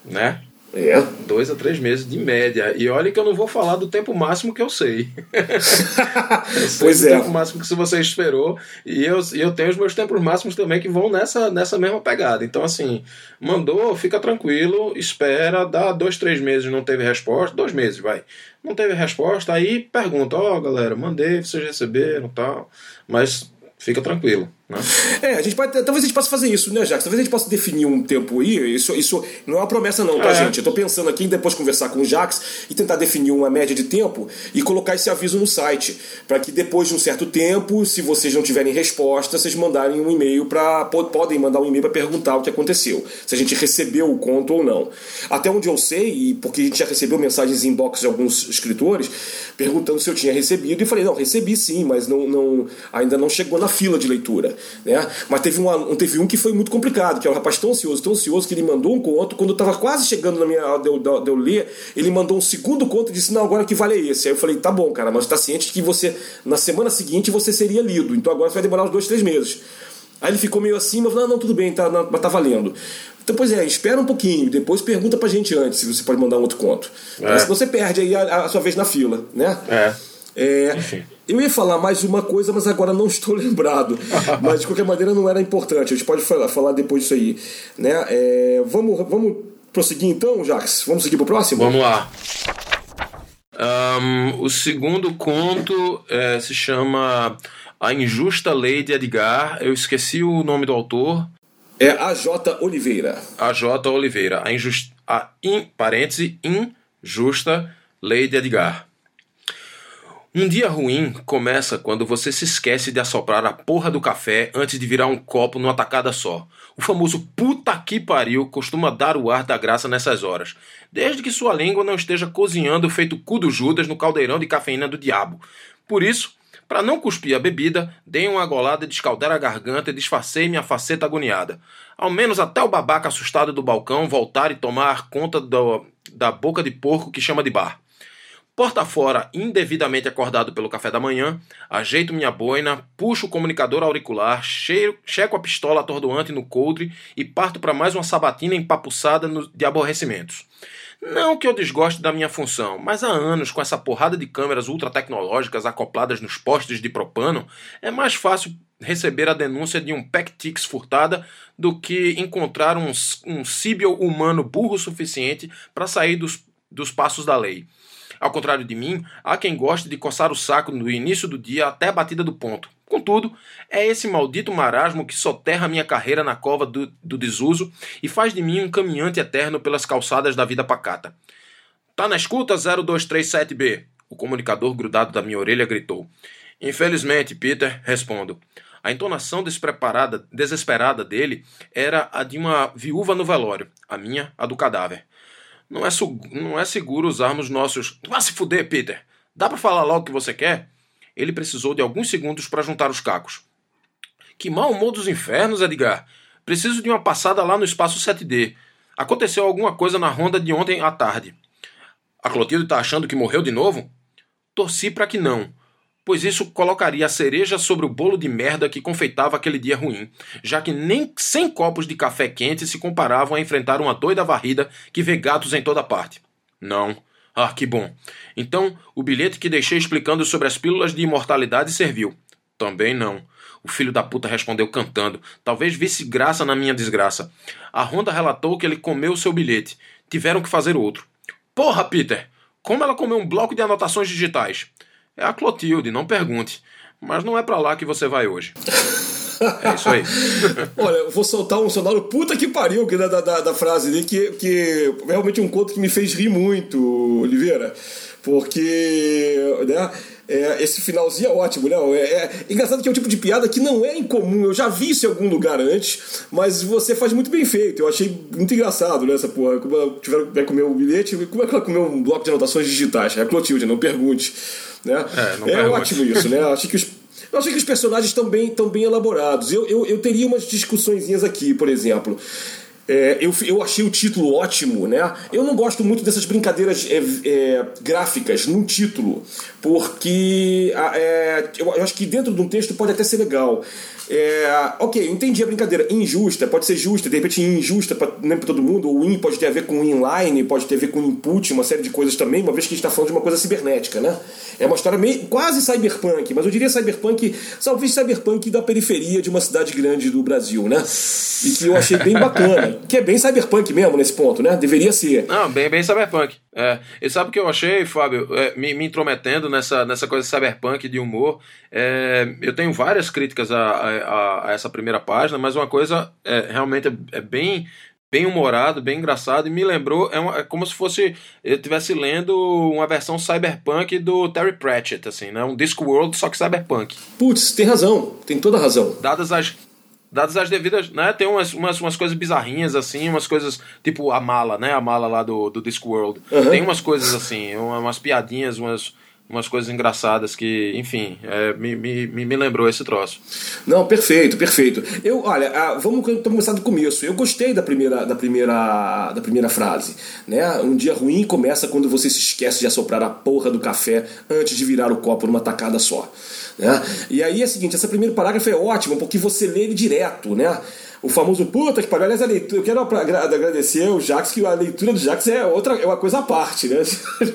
Né? É. Dois a três meses de média. E olha que eu não vou falar do tempo máximo que eu sei. [LAUGHS] eu sei pois é. O tempo máximo que você esperou. E eu, eu tenho os meus tempos máximos também que vão nessa, nessa mesma pegada. Então, assim, mandou, fica tranquilo, espera, dá dois, três meses, não teve resposta, dois meses, vai. Não teve resposta, aí pergunta, ó, oh, galera, mandei, vocês receberam tal. Mas fica tranquilo. Né? É, a gente pode, talvez a gente possa fazer isso, né, Jacques? Talvez a gente possa definir um tempo aí. Isso, isso não é uma promessa, não, tá, é. gente? Eu tô pensando aqui em depois conversar com o Jacques e tentar definir uma média de tempo e colocar esse aviso no site. para que depois de um certo tempo, se vocês não tiverem resposta, vocês mandarem um e-mail para. Podem mandar um e-mail para perguntar o que aconteceu. Se a gente recebeu o conto ou não. Até onde eu sei, e porque a gente já recebeu mensagens em inbox de alguns escritores perguntando se eu tinha recebido, e falei, não, recebi sim, mas não, não ainda não chegou na fila de leitura. Né? Mas teve, uma, teve um que foi muito complicado, que é um rapaz tão ansioso, tão ansioso, que ele mandou um conto, quando eu estava quase chegando na minha hora de, de, de, eu ler, ele mandou um segundo conto e disse, não, agora que vale é esse. Aí eu falei, tá bom, cara, mas está ciente de que você, na semana seguinte, você seria lido, então agora vai demorar uns dois, três meses. Aí ele ficou meio assim, mas falou, não, não, tudo bem, tá, mas tá valendo. Então, pois é, espera um pouquinho, depois pergunta pra gente antes se você pode mandar um outro conto. É. Senão você perde aí a, a, sua vez na fila, né? É. é Enfim. Eu ia falar mais uma coisa, mas agora não estou [LAUGHS] lembrado. mas de qualquer maneira não era importante. A gente pode falar, falar depois disso aí. Né? É, vamos, vamos prosseguir então, Jax? Vamos seguir para o próximo? Vamos lá. Um, o segundo conto é, se chama A Injusta Lei de Edgar. Eu esqueci o nome do autor. É a J. Oliveira. A J. Oliveira. A, injusta, a in, parêntese, injusta lei de Edgar. Um dia ruim começa quando você se esquece de assoprar a porra do café antes de virar um copo numa tacada só. O famoso puta que pariu costuma dar o ar da graça nessas horas, desde que sua língua não esteja cozinhando feito cu do Judas no caldeirão de cafeína do diabo. Por isso, para não cuspir a bebida, dei uma golada de escaldar a garganta e disfarcei minha faceta agoniada. Ao menos até o babaca assustado do balcão voltar e tomar conta do, da boca de porco que chama de bar. Porta fora, indevidamente acordado pelo café da manhã, ajeito minha boina, puxo o comunicador auricular, cheiro, checo a pistola atordoante no coldre e parto para mais uma sabatina empapuçada de aborrecimentos. Não que eu desgoste da minha função, mas há anos, com essa porrada de câmeras ultra tecnológicas acopladas nos postes de propano, é mais fácil receber a denúncia de um Pectix furtada do que encontrar um, um humano burro suficiente para sair dos, dos passos da lei. Ao contrário de mim, há quem goste de coçar o saco no início do dia até a batida do ponto. Contudo, é esse maldito marasmo que soterra minha carreira na cova do, do desuso e faz de mim um caminhante eterno pelas calçadas da vida pacata. Tá na escuta 0237B? O comunicador grudado da minha orelha gritou. Infelizmente, Peter, respondo. A entonação despreparada, desesperada dele era a de uma viúva no velório, a minha, a do cadáver. Não é, não é seguro usarmos nossos. Vá se fuder, Peter! Dá para falar logo o que você quer? Ele precisou de alguns segundos para juntar os cacos. Que mau humor dos infernos, Edgar! Preciso de uma passada lá no espaço 7D. Aconteceu alguma coisa na ronda de ontem à tarde. A Clotilde tá achando que morreu de novo? Torci para que não pois isso colocaria a cereja sobre o bolo de merda que confeitava aquele dia ruim, já que nem cem copos de café quente se comparavam a enfrentar uma doida varrida que vê gatos em toda parte. Não. Ah, que bom. Então, o bilhete que deixei explicando sobre as pílulas de imortalidade serviu. Também não. O filho da puta respondeu cantando. Talvez visse graça na minha desgraça. A Ronda relatou que ele comeu seu bilhete. Tiveram que fazer outro. Porra, Peter! Como ela comeu um bloco de anotações digitais? É a Clotilde, não pergunte. Mas não é para lá que você vai hoje. É isso aí. [LAUGHS] Olha, eu vou soltar um sonoro puta que pariu da, da, da frase ali, que, que realmente é um conto que me fez rir muito, Oliveira. Porque, né? É, esse finalzinho é ótimo, né? É, é, engraçado que é um tipo de piada que não é incomum. Eu já vi isso em algum lugar antes, mas você faz muito bem feito. Eu achei muito engraçado, né? Essa porra. Como ela tiver, vai comer um bilhete, como é que ela comeu um bloco de anotações digitais? É Clotilde, não pergunte. Né? É, é ótimo isso, né? Achei que os, eu achei que os personagens estão bem, estão bem elaborados. Eu, eu, eu teria umas discussõezinhas aqui, por exemplo. É, eu, eu achei o título ótimo, né? Eu não gosto muito dessas brincadeiras é, é, gráficas num título, porque é, eu, eu acho que dentro de um texto pode até ser legal. É, ok, entendi a brincadeira. Injusta, pode ser justa, de repente injusta para nem para todo mundo. O in pode ter a ver com inline, pode ter a ver com input, uma série de coisas também, uma vez que a gente está falando de uma coisa cibernética, né? É uma história meio quase cyberpunk, mas eu diria cyberpunk, talvez cyberpunk da periferia de uma cidade grande do Brasil, né? E que eu achei bem bacana. Que é bem cyberpunk mesmo nesse ponto, né? Deveria ser. Não, bem, bem cyberpunk. É. E sabe o que eu achei, Fábio? É, me, me, intrometendo nessa, nessa coisa cyberpunk de humor. É, eu tenho várias críticas a, a, a, essa primeira página, mas uma coisa é, realmente é, é bem bem humorado, bem engraçado e me lembrou é, uma, é, como se fosse eu estivesse lendo uma versão cyberpunk do Terry Pratchett, assim, né? Um Discworld só que cyberpunk. Putz, tem razão, tem toda razão. Dadas as dadas as devidas, né? Tem umas, umas, umas coisas bizarrinhas, assim, umas coisas, tipo a mala, né? A mala lá do, do Discworld. Uhum. Tem umas coisas assim, umas piadinhas, umas, umas coisas engraçadas que, enfim, é, me, me, me lembrou esse troço. Não, perfeito, perfeito. Eu, olha, ah, vamos começar do começo. Eu gostei da primeira, da primeira, da primeira frase, né? Um dia ruim começa quando você se esquece de assoprar a porra do café antes de virar o copo numa tacada só. Né? E aí é o seguinte, esse primeiro parágrafo é ótimo porque você lê ele direto, né? O famoso puta que pariu. Aliás, a leitura, eu quero agradecer o Jax, que a leitura do Jax é outra é uma coisa à parte, né?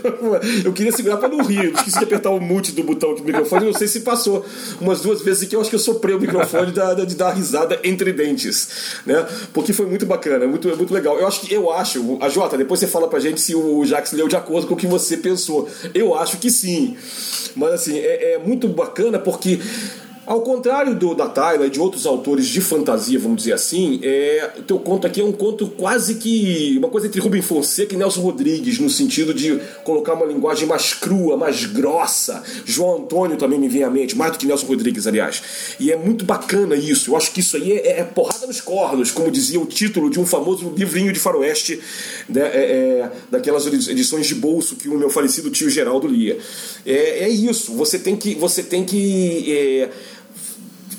[LAUGHS] Eu queria segurar para não rir, eu esqueci de apertar o mute do botão aqui do microfone, não sei se passou umas duas vezes que eu acho que eu soprei o microfone de, de dar risada entre dentes, né? Porque foi muito bacana, muito, muito legal. Eu acho que, eu acho, a Jota, depois você fala pra gente se o Jax leu de acordo com o que você pensou. Eu acho que sim. Mas assim, é, é muito bacana porque ao contrário do da Tyler e de outros autores de fantasia, vamos dizer assim, é, o teu conto aqui é um conto quase que uma coisa entre Rubem Fonseca e Nelson Rodrigues, no sentido de colocar uma linguagem mais crua, mais grossa. João Antônio também me vem à mente, mais do que Nelson Rodrigues, aliás. E é muito bacana isso. Eu acho que isso aí é, é porrada nos cornos, como dizia o título de um famoso livrinho de faroeste, né, é, é, daquelas edições de bolso que o meu falecido tio Geraldo lia. É, é isso. Você tem que, você tem que é,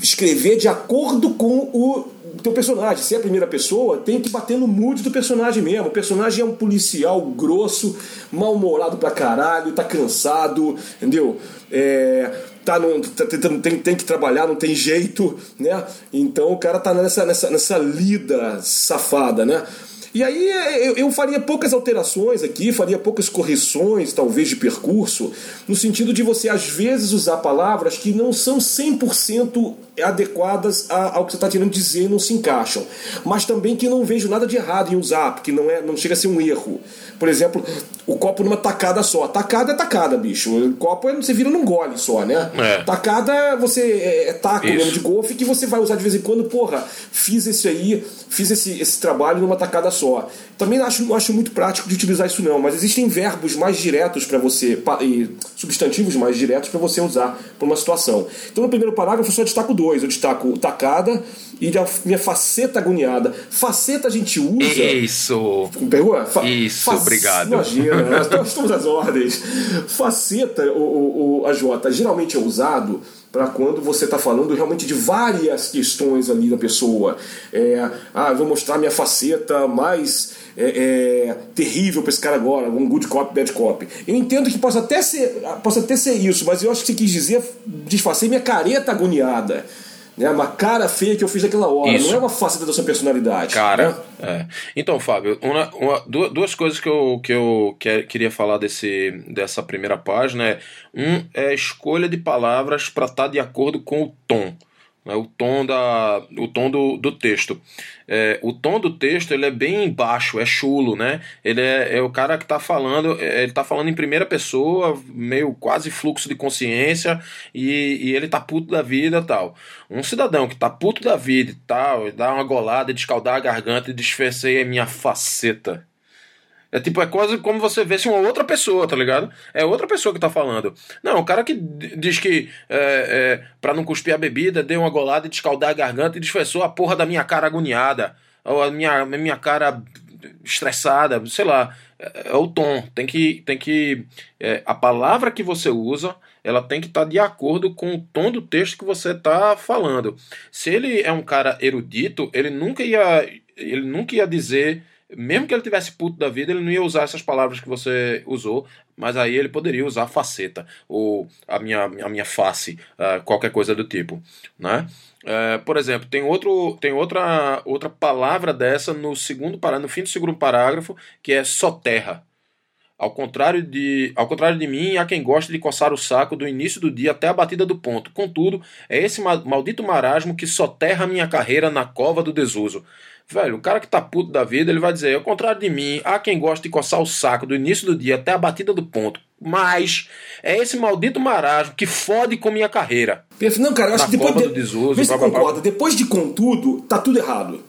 escrever de acordo com o teu personagem. Se é a primeira pessoa, tem que bater no mood do personagem mesmo. O personagem é um policial grosso, mal-humorado pra caralho, tá cansado, entendeu? É, tá, no, tá tem, tem que trabalhar, não tem jeito, né? Então o cara tá nessa, nessa, nessa lida safada, né? E aí eu, eu, faria poucas alterações aqui, faria poucas correções, talvez, de percurso, no sentido de você, às vezes, usar palavras que não são 100% adequadas ao que você está querendo dizer não se encaixam. Mas também que não vejo nada de errado em usar, porque não, é, não chega a ser um erro. Por exemplo, o copo numa tacada só. Tacada é tacada, bicho. O copo é, você vira num gole só, né? É. Tacada você é, é taco mesmo de golfe que você vai usar de vez em quando. Porra, fiz esse aí, fiz esse, esse trabalho numa tacada só. Também acho, não acho muito prático de utilizar isso não, mas existem verbos mais diretos para você, e substantivos mais diretos para você usar para uma situação. Então no primeiro parágrafo eu só destaco dois. Eu destaco tacada e a minha faceta agoniada. Faceta a gente usa... Isso! Pegou? Fa isso, obrigado. Imagina, nós estamos às ordens. Faceta, o, o, a J, geralmente é usado para quando você está falando realmente de várias questões ali da pessoa. É, ah, vou mostrar minha faceta mais é, é, terrível para esse cara agora, um good cop, bad cop. Eu entendo que possa até ser, possa até ser isso, mas eu acho que você quis dizer disfarcei minha careta agoniada. Né, uma cara feia que eu fiz naquela hora. Isso. Não é uma faceta da sua personalidade. Cara. Né? É. Então, Fábio, uma, uma, duas coisas que eu, que eu queria falar desse, dessa primeira página é um é a escolha de palavras para estar tá de acordo com o tom né, o tom, da, o tom do, do texto. É, o tom do texto ele é bem baixo, é chulo, né? Ele é, é o cara que está falando, é, ele tá falando em primeira pessoa, meio quase fluxo de consciência, e, e ele tá puto da vida tal. Um cidadão que tá puto da vida e tal, dá uma golada, descaldar a garganta e desfecei a minha faceta. É tipo, é quase como você vê se uma outra pessoa, tá ligado? É outra pessoa que tá falando. Não, o cara que diz que é, é, pra não cuspir a bebida, deu uma golada e descaldar a garganta e desfessou a porra da minha cara agoniada. Ou a minha, minha cara estressada, sei lá. É, é o tom. Tem que. Tem que é, a palavra que você usa ela tem que estar tá de acordo com o tom do texto que você está falando. Se ele é um cara erudito, ele nunca ia, ele nunca ia dizer mesmo que ele tivesse puto da vida, ele não ia usar essas palavras que você usou, mas aí ele poderia usar faceta, ou a minha, a minha face, uh, qualquer coisa do tipo, né? Uh, por exemplo, tem, outro, tem outra, outra palavra dessa no segundo no fim do segundo parágrafo, que é soterra. Ao contrário, de, ao contrário de mim, há quem gosta de coçar o saco do início do dia até a batida do ponto. Contudo, é esse maldito marasmo que soterra minha carreira na cova do desuso. Velho, o cara que tá puto da vida, ele vai dizer, ao contrário de mim, há quem gosta de coçar o saco do início do dia até a batida do ponto. Mas é esse maldito marasmo que fode com minha carreira. Não, cara, eu acho que depois de... desuso, Vê se concorda, depois de contudo, tá tudo errado.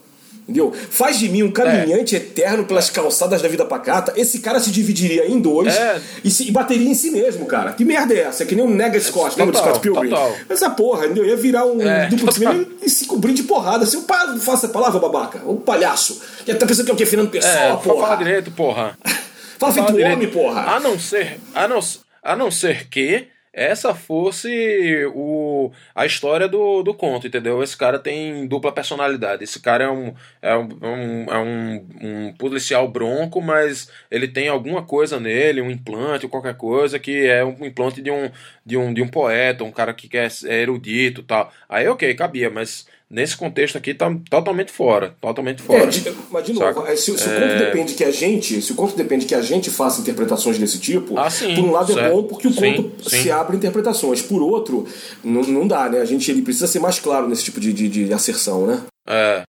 Entendeu? Faz de mim um caminhante é. eterno pelas calçadas da vida pacata. Esse cara se dividiria em dois é. e, se, e, bateria em si mesmo, cara. Que merda é essa? É que nem um Nega Scott, é, lembra do Scott Pilgrim? Total. Essa porra, entendeu? Ia virar um é, duplo de e se cobrir de porrada. Assim, o faça a palavra, babaca. O palhaço. Já tá pensando que é o que? Fernando Pessoa, é, porra. Fala direito, porra. [LAUGHS] fala feito homem, porra. A não ser, a não, a não ser que essa fosse o, a história do, do conto, entendeu? Esse cara tem dupla personalidade. Esse cara é um, é um, é um, um policial bronco, mas ele tem alguma coisa nele, um implante ou qualquer coisa, que é um implante de um, de um, de um poeta, um cara que quer, é erudito tal. Aí, ok, cabia, mas nesse contexto aqui tá totalmente fora, totalmente fora. É, de, mas de novo, é, se, se é... o conto depende que a gente, se o conto depende que a gente faça interpretações desse tipo, ah, sim, por um lado é certo. é bom porque o sim, conto sim. se abre interpretações, por outro não, não dá, né? A gente ele precisa ser mais claro nesse tipo de, de, de asserção, né? É.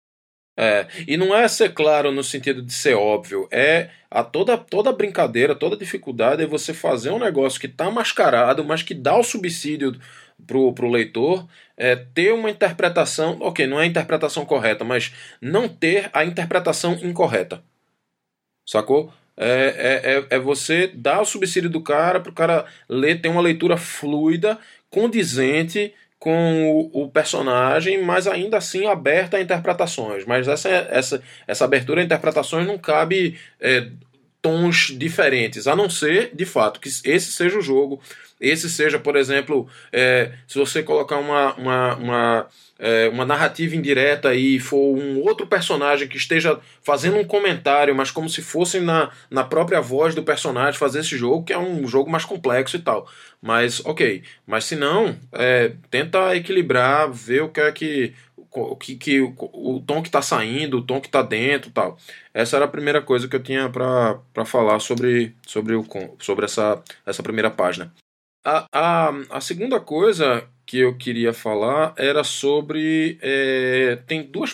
É, e não é ser claro no sentido de ser óbvio, é a toda toda brincadeira, toda dificuldade é você fazer um negócio que está mascarado, mas que dá o subsídio pro, pro leitor é, ter uma interpretação, ok, não é a interpretação correta, mas não ter a interpretação incorreta. Sacou? É, é, é, é você dar o subsídio do cara para o cara ler, ter uma leitura fluida, condizente com o, o, personagem, mas ainda assim aberta a interpretações. Mas essa, essa, essa abertura a interpretações não cabe é, tons diferentes, a não ser, de fato, que esse seja o jogo esse seja, por exemplo, é, se você colocar uma, uma, uma, é, uma narrativa indireta e for um outro personagem que esteja fazendo um comentário, mas como se fosse na, na própria voz do personagem fazer esse jogo, que é um jogo mais complexo e tal. Mas, ok. Mas se não, é, tenta equilibrar, ver o que é que o que, que o, o tom que está saindo, o tom que está dentro, tal. Essa era a primeira coisa que eu tinha para falar sobre sobre o sobre essa essa primeira página. A, a, a segunda coisa que eu queria falar era sobre. É, tem duas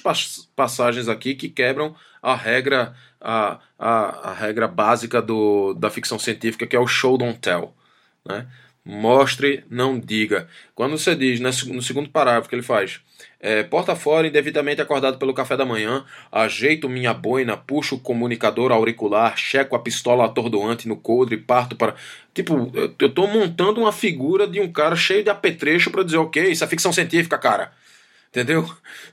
passagens aqui que quebram a regra, a, a, a, regra básica do, da ficção científica, que é o show don't tell. Né? Mostre, não diga. Quando você diz, no segundo parágrafo que ele faz, é, porta fora, indevidamente acordado pelo café da manhã, ajeito minha boina, puxo o comunicador auricular, checo a pistola atordoante no coldre e parto para. Tipo, eu, eu tô montando uma figura de um cara cheio de apetrecho para dizer, ok, isso é ficção científica, cara. Entendeu?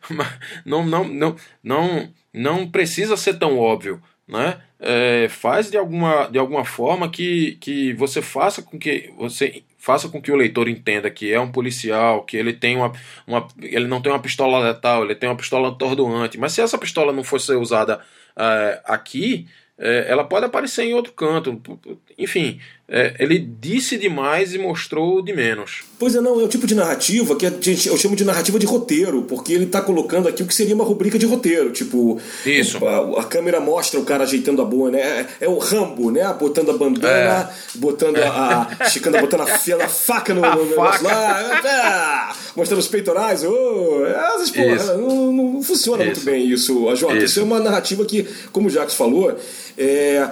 [LAUGHS] Não, não, não, não, não precisa ser tão óbvio. Né? É, faz de alguma, de alguma forma que, que você faça com que você faça com que o leitor entenda que é um policial, que ele tem uma, uma ele não tem uma pistola letal, ele tem uma pistola atordoante. Mas se essa pistola não fosse usada uh, aqui, uh, ela pode aparecer em outro canto. Enfim, é, ele disse demais e mostrou de menos. Pois é, não, é o tipo de narrativa que eu chamo de narrativa de roteiro, porque ele está colocando aqui o que seria uma rubrica de roteiro. Tipo, Isso. A, a câmera mostra o cara ajeitando a boa, né? É, é o Rambo, né? Botando a bandana, é. botando a. a botando a, a faca no, [LAUGHS] no negócio lá, é, mostrando os peitorais. Oh, essas porra, não, não, funciona isso. muito bem isso, a Jota. Isso. isso é uma narrativa que, como o Jacques falou, é,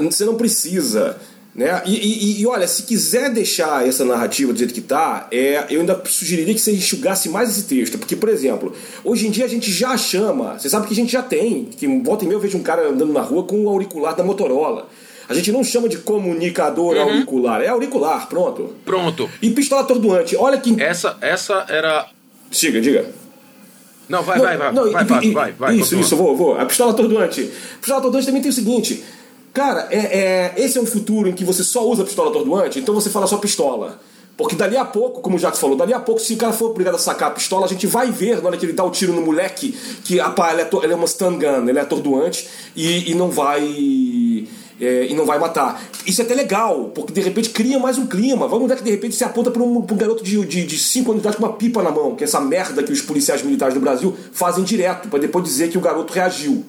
você não precisa né? E, e, e, olha, se quiser deixar essa narrativa do jeito que está, é, eu ainda sugeriria que você enxugasse mais esse texto. Porque, por exemplo, hoje em dia a gente já chama, você sabe que a gente já tem, que volta e meia eu vejo um cara andando na rua com o um auricular da Motorola. A gente não chama de comunicador uhum. auricular, é auricular, pronto. Pronto. E pistola atordoante, olha que. Essa, essa era. Siga, diga. Não, vai, não, vai, vai, não, vai, e, vai, vai, vai, Isso, continua. isso, vou, vou. A pistola atordoante. A pistola atordoante também tem o seguinte Cara, é, é, esse é um futuro em que você só usa pistola atordoante, então você fala só pistola. Porque dali a pouco, como o Jacques falou, dali a pouco, se o cara for obrigado a sacar a pistola, a gente vai ver na hora que ele dá o tiro no moleque que a pá, ele, é, ele é uma stun gun, ele é atordoante e, e não vai. É, e não vai matar. Isso é até legal, porque de repente cria mais um clima. Vamos ver que de repente se aponta para um, um, garoto de 5 de, de cinco anos de idade com uma pipa na mão, que é essa merda que os policiais militares do Brasil fazem direto, para depois dizer que o garoto reagiu.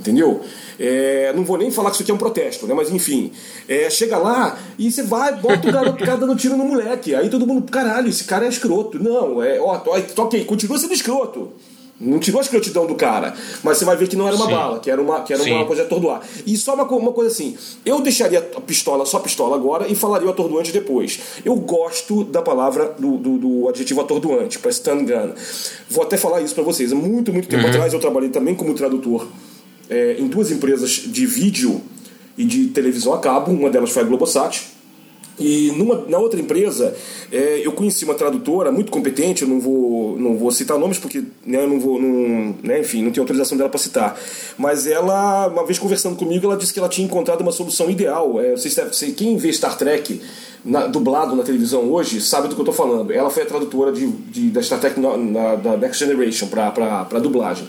Entendeu? É, não vou nem falar que isso aqui é um protesto, né? Mas enfim. É, chega lá e você vai, bota o garoto cara dando tiro no moleque. Aí todo mundo, caralho, esse cara é escroto. Não, é, ó, ok, continua sendo escroto. Não tirou a escrotidão do cara, mas você vai ver que não era uma Sim. bala, que era uma, que era uma projetor do ar. E só uma, uma coisa assim, eu deixaria a pistola, só a pistola agora e falaria o atordoante depois. Eu gosto da palavra, do, do, do adjetivo atordoante, para stun gun. Vou até falar isso para vocês. Muito, muito tempo uhum. atrás eu trabalhei também como tradutor é, em duas empresas de vídeo e de televisão a cabo, uma delas foi a Globosat. E numa, na outra empresa, é, eu conheci uma tradutora muito competente, eu não vou, não vou citar nomes porque né, não vou, não, né, enfim, não tenho autorização dela para citar. Mas ela, uma vez conversando comigo, ela disse que ela tinha encontrado uma solução ideal. É, vocês, quem vê Star Trek na, dublado na televisão hoje sabe do que eu estou falando. Ela foi a tradutora de, de da Star Trek na, na, da Next Generation para dublagem.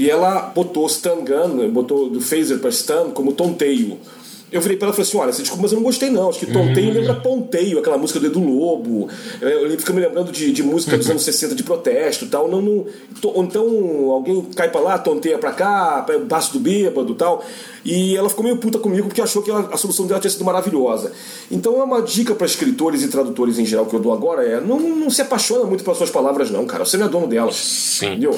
E ela botou stun gun, botou do phaser para stun como tonteio. Eu virei para ela e falei assim: olha, você desculpa, mas eu não gostei não. Acho que tonteio uhum. lembra ponteio, aquela música do Edu Lobo. Eu fico me lembrando de, de música dos [LAUGHS] anos 60 de protesto tal. Não, não, então alguém cai para lá, tonteia para cá, passo do bêbado tal. E ela ficou meio puta comigo porque achou que ela, a solução dela tinha sido maravilhosa. Então é uma dica para escritores e tradutores em geral que eu dou agora: é não, não se apaixona muito pelas suas palavras, não, cara. Você não é dono delas. Sim. Entendeu?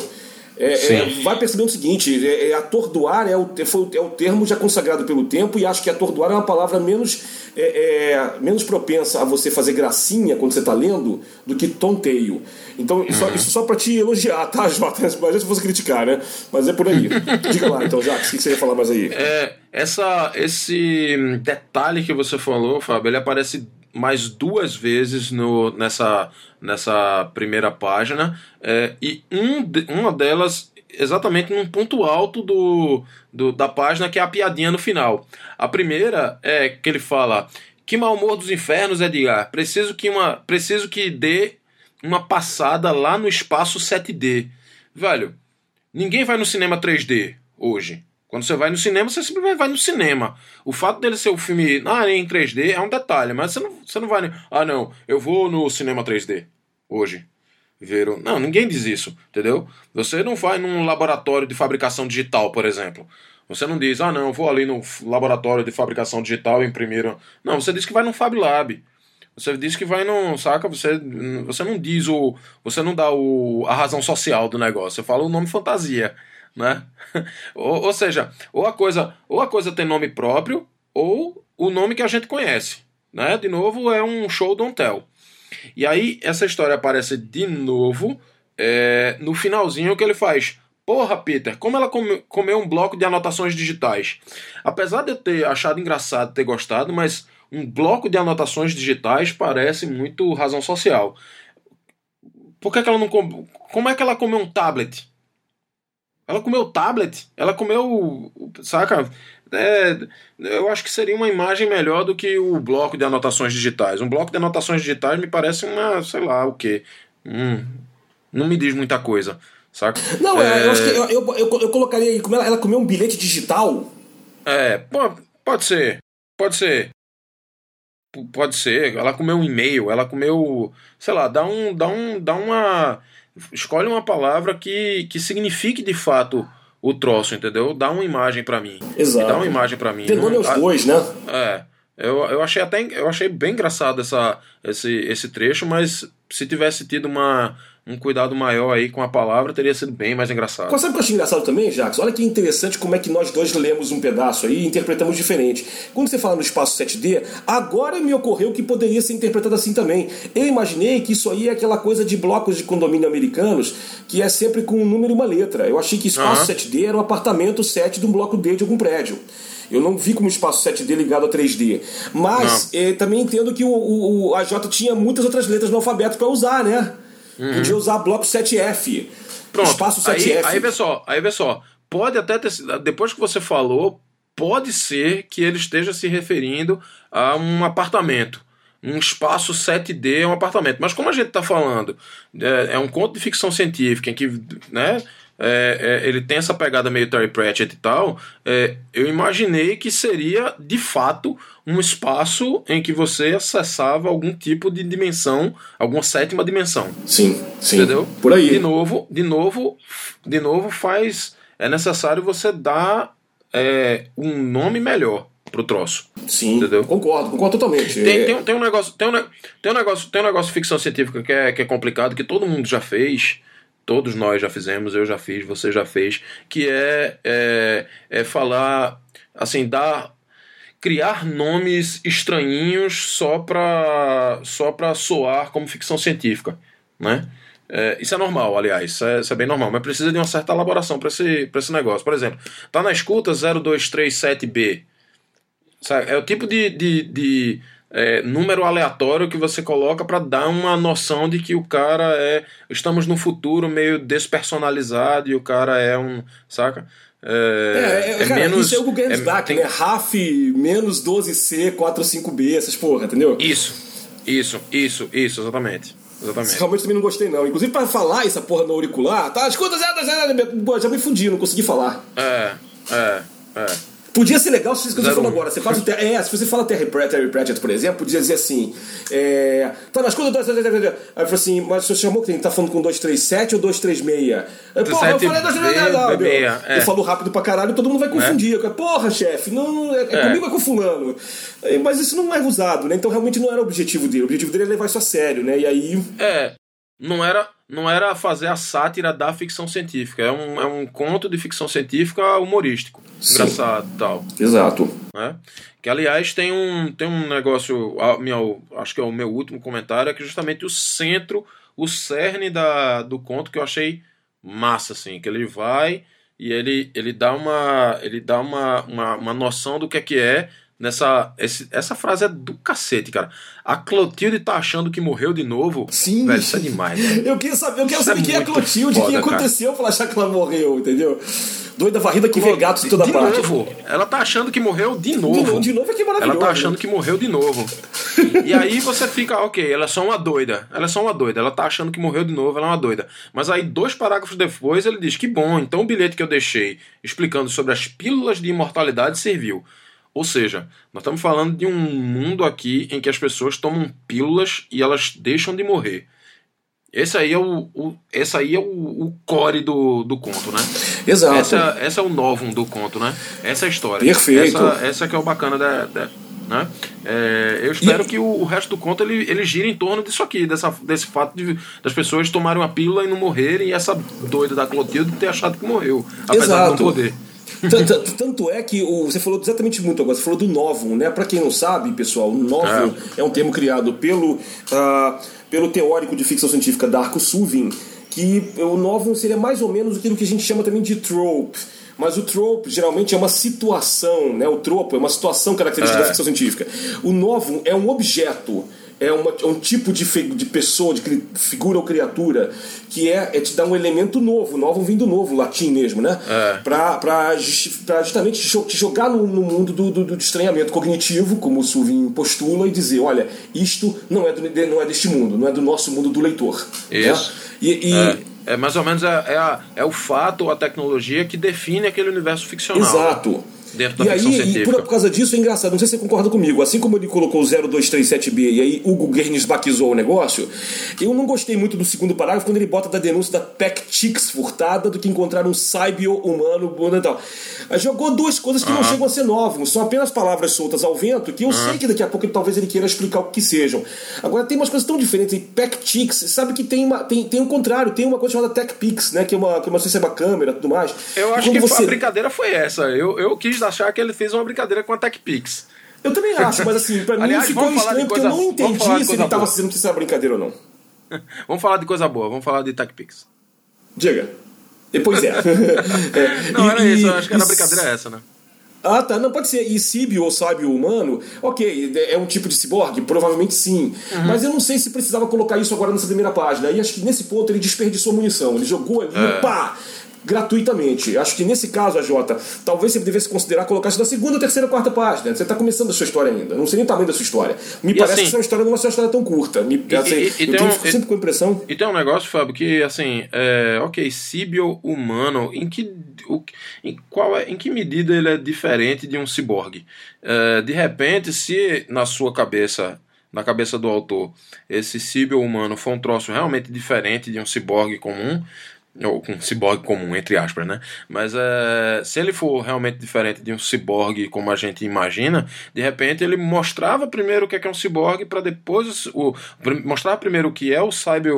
É, é, vai percebendo o seguinte: é, é, atordoar é o, foi, é o termo já consagrado pelo tempo, e acho que atordoar é uma palavra menos, é, é menos propensa a você fazer gracinha quando você está lendo do que tonteio. Então, isso, uhum. isso só para te elogiar, tá, Jota? [LAUGHS] Mas se fosse criticar, né? Mas é por aí. Diga lá, então, Jacques, o que você ia falar mais aí? É, essa, esse detalhe que você falou, Fábio, ele aparece mais duas vezes no, nessa, nessa primeira página, é, e um uma delas exatamente num ponto alto do, do, da página, que é a piadinha no final. A primeira é que ele fala: Que mau humor dos infernos, Edgar. Preciso que, uma, preciso que dê uma passada lá no espaço 7D. Velho, ninguém vai no cinema 3D hoje. Quando você vai no cinema, você simplesmente vai no cinema. O fato dele ser o um filme ah, em 3D é um detalhe, mas você não, você não vai. Ah, não, eu vou no cinema 3D hoje. O... Não, ninguém diz isso, entendeu? Você não vai num laboratório de fabricação digital, por exemplo. Você não diz, ah, não, eu vou ali no laboratório de fabricação digital e imprimir. Não, você diz que vai no Fab Lab. Você diz que vai no. Saca? Você, você não diz o. Você não dá o, a razão social do negócio. Você fala o nome fantasia né? [LAUGHS] ou, ou, seja, ou a coisa, ou a coisa tem nome próprio, ou o nome que a gente conhece, né? De novo é um show don't tell. E aí essa história aparece de novo é, no finalzinho que ele faz. Porra, Peter, como ela come, comeu um bloco de anotações digitais. Apesar de eu ter achado engraçado, ter gostado, mas um bloco de anotações digitais parece muito razão social. Por que, que ela não Como é que ela comeu um tablet? Ela comeu tablet, ela comeu. Saca? É, eu acho que seria uma imagem melhor do que o bloco de anotações digitais. Um bloco de anotações digitais me parece uma, sei lá, o quê? Hum, não me diz muita coisa, saca? Não, é... eu acho que eu, eu, eu, eu colocaria aí, como ela, ela comeu um bilhete digital. É, pode ser, pode ser. Pode ser, ela comeu um e-mail, ela comeu, sei lá, dá um, dá um, dá uma escolhe uma palavra que, que signifique de fato o troço, entendeu? Dá uma imagem para mim. Exato. Dá uma imagem para mim. Denome os dois, né? É. Eu, eu achei até eu achei bem engraçado essa, esse, esse trecho, mas se tivesse tido uma, um cuidado maior aí com a palavra, teria sido bem mais engraçado. Sabe o que eu achei engraçado também, Jacques? Olha que interessante como é que nós dois lemos um pedaço aí e interpretamos diferente. Quando você fala no espaço 7D, agora me ocorreu que poderia ser interpretado assim também. Eu imaginei que isso aí é aquela coisa de blocos de condomínio americanos que é sempre com um número e uma letra. Eu achei que espaço uhum. 7D era o apartamento 7 de um bloco D de algum prédio. Eu não vi como espaço 7D ligado a 3D. Mas eh, também entendo que o, o, o AJ tinha muitas outras letras no alfabeto para usar, né? Uhum. Podia usar bloco 7F. Pronto. Espaço 7F. Aí, aí vê só, aí vê só. Pode até ter depois que você falou, pode ser que ele esteja se referindo a um apartamento. um espaço 7D é um apartamento. Mas como a gente está falando, é, é, um conto de ficção científica em que né, é, é, ele tem essa pegada meio Terry Pratchett e tal, é, eu imaginei que seria de fato um espaço em que você acessava algum tipo de dimensão, alguma sétima dimensão. Sim, sim. Entendeu? Por aí. De novo, de novo, de novo faz é necessário você dar é, um nome melhor pro troço. Sim, entendeu? concordo, concordo totalmente. Tem, tem, tem, um negócio, tem, um, tem um negócio, tem um negócio de ficção científica que é, que é complicado, que todo mundo já fez, todos nós já fizemos, eu já fiz, você já fez, que é, é, é falar, assim, dar criar nomes estranhinhos só para só para soar como ficção científica, né? É, isso é normal, aliás, isso é, isso é, bem normal, mas precisa de uma certa elaboração para esse, esse negócio. Por exemplo, tá na escuta 0237B. Sabe? É o tipo de, de, de é, número aleatório que você coloca para dar uma noção de que o cara é. Estamos no futuro meio despersonalizado e o cara é um. Saca? É, é, é cara, menos, isso é o Google é, tem... né? RAF menos 12C, 45B, essas porra, entendeu? Isso, isso, isso, isso, exatamente. Exatamente. Realmente também não gostei, não. Inclusive, para falar essa porra no auricular, tá, escuta, já me fundi, não consegui falar. É, é, é. Podia ser legal se você falou agora. Você faz o é, se você fala Terry Pratchett, por exemplo, podia dizer assim: é, tá nas coisas. Aí eu falei assim, mas você chamou quem? Tá falando com 237 ou 236? Porra, eu falei 236. É. Ele falou rápido pra caralho todo mundo vai confundir. É. Porra, chefe, não, é, é, é. comigo é com fulano. É, mas isso não é usado, né? Então realmente não era o objetivo dele. O objetivo dele é levar isso a sério, né? E aí. É. Não era não era fazer a sátira da ficção científica. É um, é um conto de ficção científica humorístico. Engraçado tal. Exato. Né? Que, aliás, tem um, tem um negócio, meu, acho que é o meu último comentário, é que justamente o centro, o cerne da, do conto que eu achei massa, assim, que ele vai e ele, ele dá, uma, ele dá uma, uma, uma noção do que é que é nessa. Esse, essa frase é do cacete, cara. A Clotilde tá achando que morreu de novo. Sim. Velho, isso é demais. Velho. [LAUGHS] Eu quero saber, eu quero saber é quem é a Clotilde, o que aconteceu pra achar que ela morreu, entendeu? Doida varrida que vê gatos de toda de parte. Novo. Ela tá achando que morreu de novo. De novo, de novo é que maravilhoso. Ela tá achando que morreu de novo. [LAUGHS] e aí você fica, ok, ela é só uma doida. Ela é só uma doida. Ela tá achando que morreu de novo, ela é uma doida. Mas aí, dois parágrafos depois, ele diz que bom, então o bilhete que eu deixei explicando sobre as pílulas de imortalidade serviu. Ou seja, nós estamos falando de um mundo aqui em que as pessoas tomam pílulas e elas deixam de morrer. Esse aí é o, o esse aí é o, o, core do, do conto, né? Exato. Essa, essa é o novum do conto, né? Essa é a história. Perfeito. Essa, essa que é o bacana da, da né? É, eu espero e... que o, o, resto do conto ele, ele gira em torno disso aqui, dessa, desse fato de, das pessoas tomarem uma pílula e não morrerem, e essa doida da Clotilde ter achado que morreu, apesar Exato. de não poder. Tanto é que o, você falou exatamente muito agora, você falou do novum, né? Para quem não sabe, pessoal, o novum é. é um termo criado pelo, uh, pelo teórico de ficção científica Darko Suvin, que o novum seria mais ou menos aquilo que a gente chama também de trope. Mas o trope geralmente é uma situação, né? O tropo é uma situação característica é. da ficção científica. O novum é um objeto é, uma, é um tipo de, de pessoa, de figura ou criatura, que é, é te dar um elemento novo, novo vindo novo, latim mesmo, né? É. Pra, pra, pra justamente te jogar no, no mundo do, do, do, estranhamento cognitivo, como o Suvin postula, e dizer: olha, isto não é, do, não é deste mundo, não é do nosso mundo do leitor. Né? Isso. Né? E, e é. é. mais ou menos é, é, a, é o fato, a tecnologia que define aquele universo ficcional. Exato dentro da e ficção aí, científica. E por, por, causa disso é engraçado, não sei se você concorda comigo, assim como ele colocou o 0237B e aí Hugo Guernes baquizou o negócio, eu não gostei muito do segundo parágrafo quando ele bota da denúncia da PECTIX furtada do que encontrar um cyber humano e tal. Jogou duas coisas que não chegam a ser novas, são apenas palavras soltas ao vento que eu sei que daqui a pouco ele, talvez ele queira explicar o que sejam. Agora tem umas coisas tão diferentes, PECTIX, sabe que tem, uma, tem, tem o um contrário, tem uma coisa chamada TechPix, né, que é uma, que é uma, se é uma câmera e tudo mais. Eu acho que você... a brincadeira foi essa, eu, eu quis achar que ele fez uma brincadeira com a TechPix. Eu também acho, mas assim, pra Aliás, mim ficou estranho porque coisa, eu não entendi se ele tava fazendo que isso era brincadeira ou não. [LAUGHS] vamos falar de coisa boa, vamos falar de TechPix. Diga. Depois é. [LAUGHS] é. Não, e, era isso, eu acho que era a brincadeira essa, né? Ah, tá. Não, pode ser. E Síbio ou sábio humano, ok, é um tipo de ciborgue? Provavelmente sim. Uhum. Mas eu não sei se precisava colocar isso agora nessa primeira página. E acho que nesse ponto ele desperdiçou munição. Ele jogou ali, é. pá! Gratuitamente. Acho que nesse caso, a Jota, talvez você devesse considerar colocar isso na segunda, terceira, quarta página. Você está começando a sua história ainda. Não sei nem o tamanho da sua história. Me e parece assim, que essa história não ser uma história tão curta. Me, e, assim, e, e eu um, sempre com a impressão. E tem um negócio, Fábio, que assim, é, ok, Síbio humano, em que, o, em, qual é, em que medida ele é diferente de um ciborgue? É, de repente, se na sua cabeça na cabeça do autor, esse Síbio humano foi um troço realmente diferente de um ciborgue comum, ou um ciborgue comum, entre aspas, né? Mas é, se ele for realmente diferente de um ciborgue como a gente imagina, de repente ele mostrava primeiro o que é, que é um ciborgue para depois o, mostrava primeiro o que é o cyber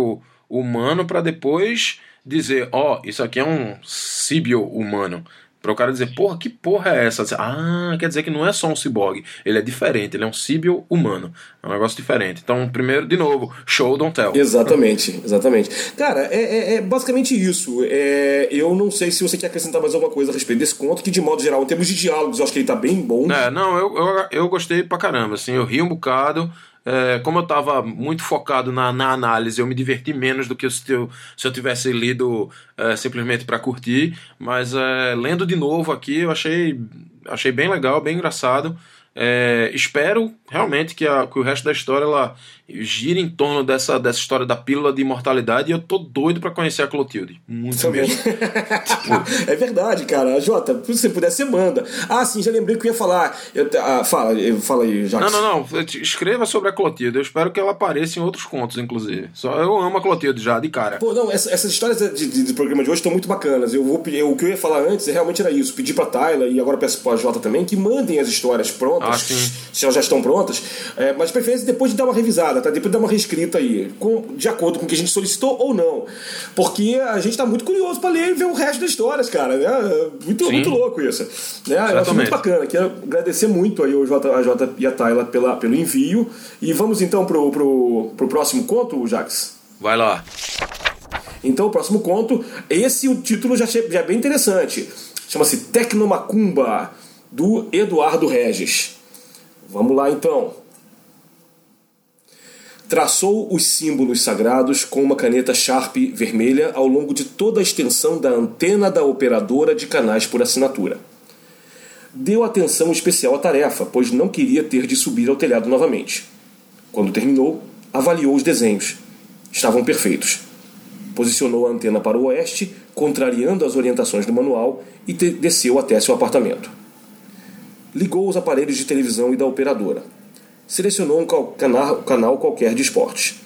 humano para depois dizer, ó, oh, isso aqui é um cibio humano. Para o cara dizer, porra, que porra é essa? Ah, quer dizer que não é só um ciborgue, ele é diferente, ele é um síbio humano. É um negócio diferente. Então, primeiro, de novo, show, don't tell. Exatamente, exatamente. Cara, é, é, é basicamente isso. É, eu não sei se você quer acrescentar mais alguma coisa a respeito desse conto, que de modo geral, em termos de diálogos, eu acho que ele tá bem bom. É, não, eu, eu, eu gostei pra caramba, assim, eu ri um bocado. É, como eu estava muito focado na, na, análise, eu me diverti menos do que se eu, se eu tivesse lido é, simplesmente para curtir. Mas é, lendo de novo aqui, eu achei, achei bem legal, bem engraçado. É, espero realmente que, a, que o resto da história ela gira em torno dessa, dessa história da pílula de imortalidade e eu tô doido para conhecer a Clotilde. Muito Também. mesmo. tipo... [LAUGHS] É verdade, cara. Jota, se você puder, você manda. Ah, sim, já lembrei que eu ia falar. Eu, ah, fala, fala aí, Jacques. Não, não, não. Escreva sobre a Clotilde. Eu espero que ela apareça em outros contos, inclusive. Só eu amo a Clotilde já, de cara. Pô, não, essa, essas histórias de, de, de, programa de hoje estão muito bacanas. Eu vou eu, o que eu ia falar antes realmente era isso. Pedir pra Tayla e agora peço pra Jota também que mandem as histórias prontas. Ah. Se elas já estão prontas. É, mas de preferência depois de dar uma revisada, tá? Depois de dar uma reescrita aí, com, de acordo com o que a gente solicitou ou não. Porque a gente tá muito curioso para ler e ver o resto das histórias, cara. Né? Muito, muito louco isso. Né? Eu acho muito bacana. Quero agradecer muito aí o J, a J e a Tayla pela, pelo envio. E vamos então pro, pro, pro próximo conto, Jax? Vai lá. Então, o próximo conto, esse o título já, já é bem interessante. Chama-se Tecnomacumba, do Eduardo Regis. Vamos lá então traçou os símbolos sagrados com uma caneta Sharp vermelha ao longo de toda a extensão da antena da operadora de canais por assinatura. Deu atenção especial à tarefa, pois não queria ter de subir ao telhado novamente. Quando terminou, avaliou os desenhos. Estavam perfeitos. Posicionou a antena para o oeste, contrariando as orientações do manual, e desceu até seu apartamento. Ligou os aparelhos de televisão e da operadora selecionou um canal, qualquer de esportes.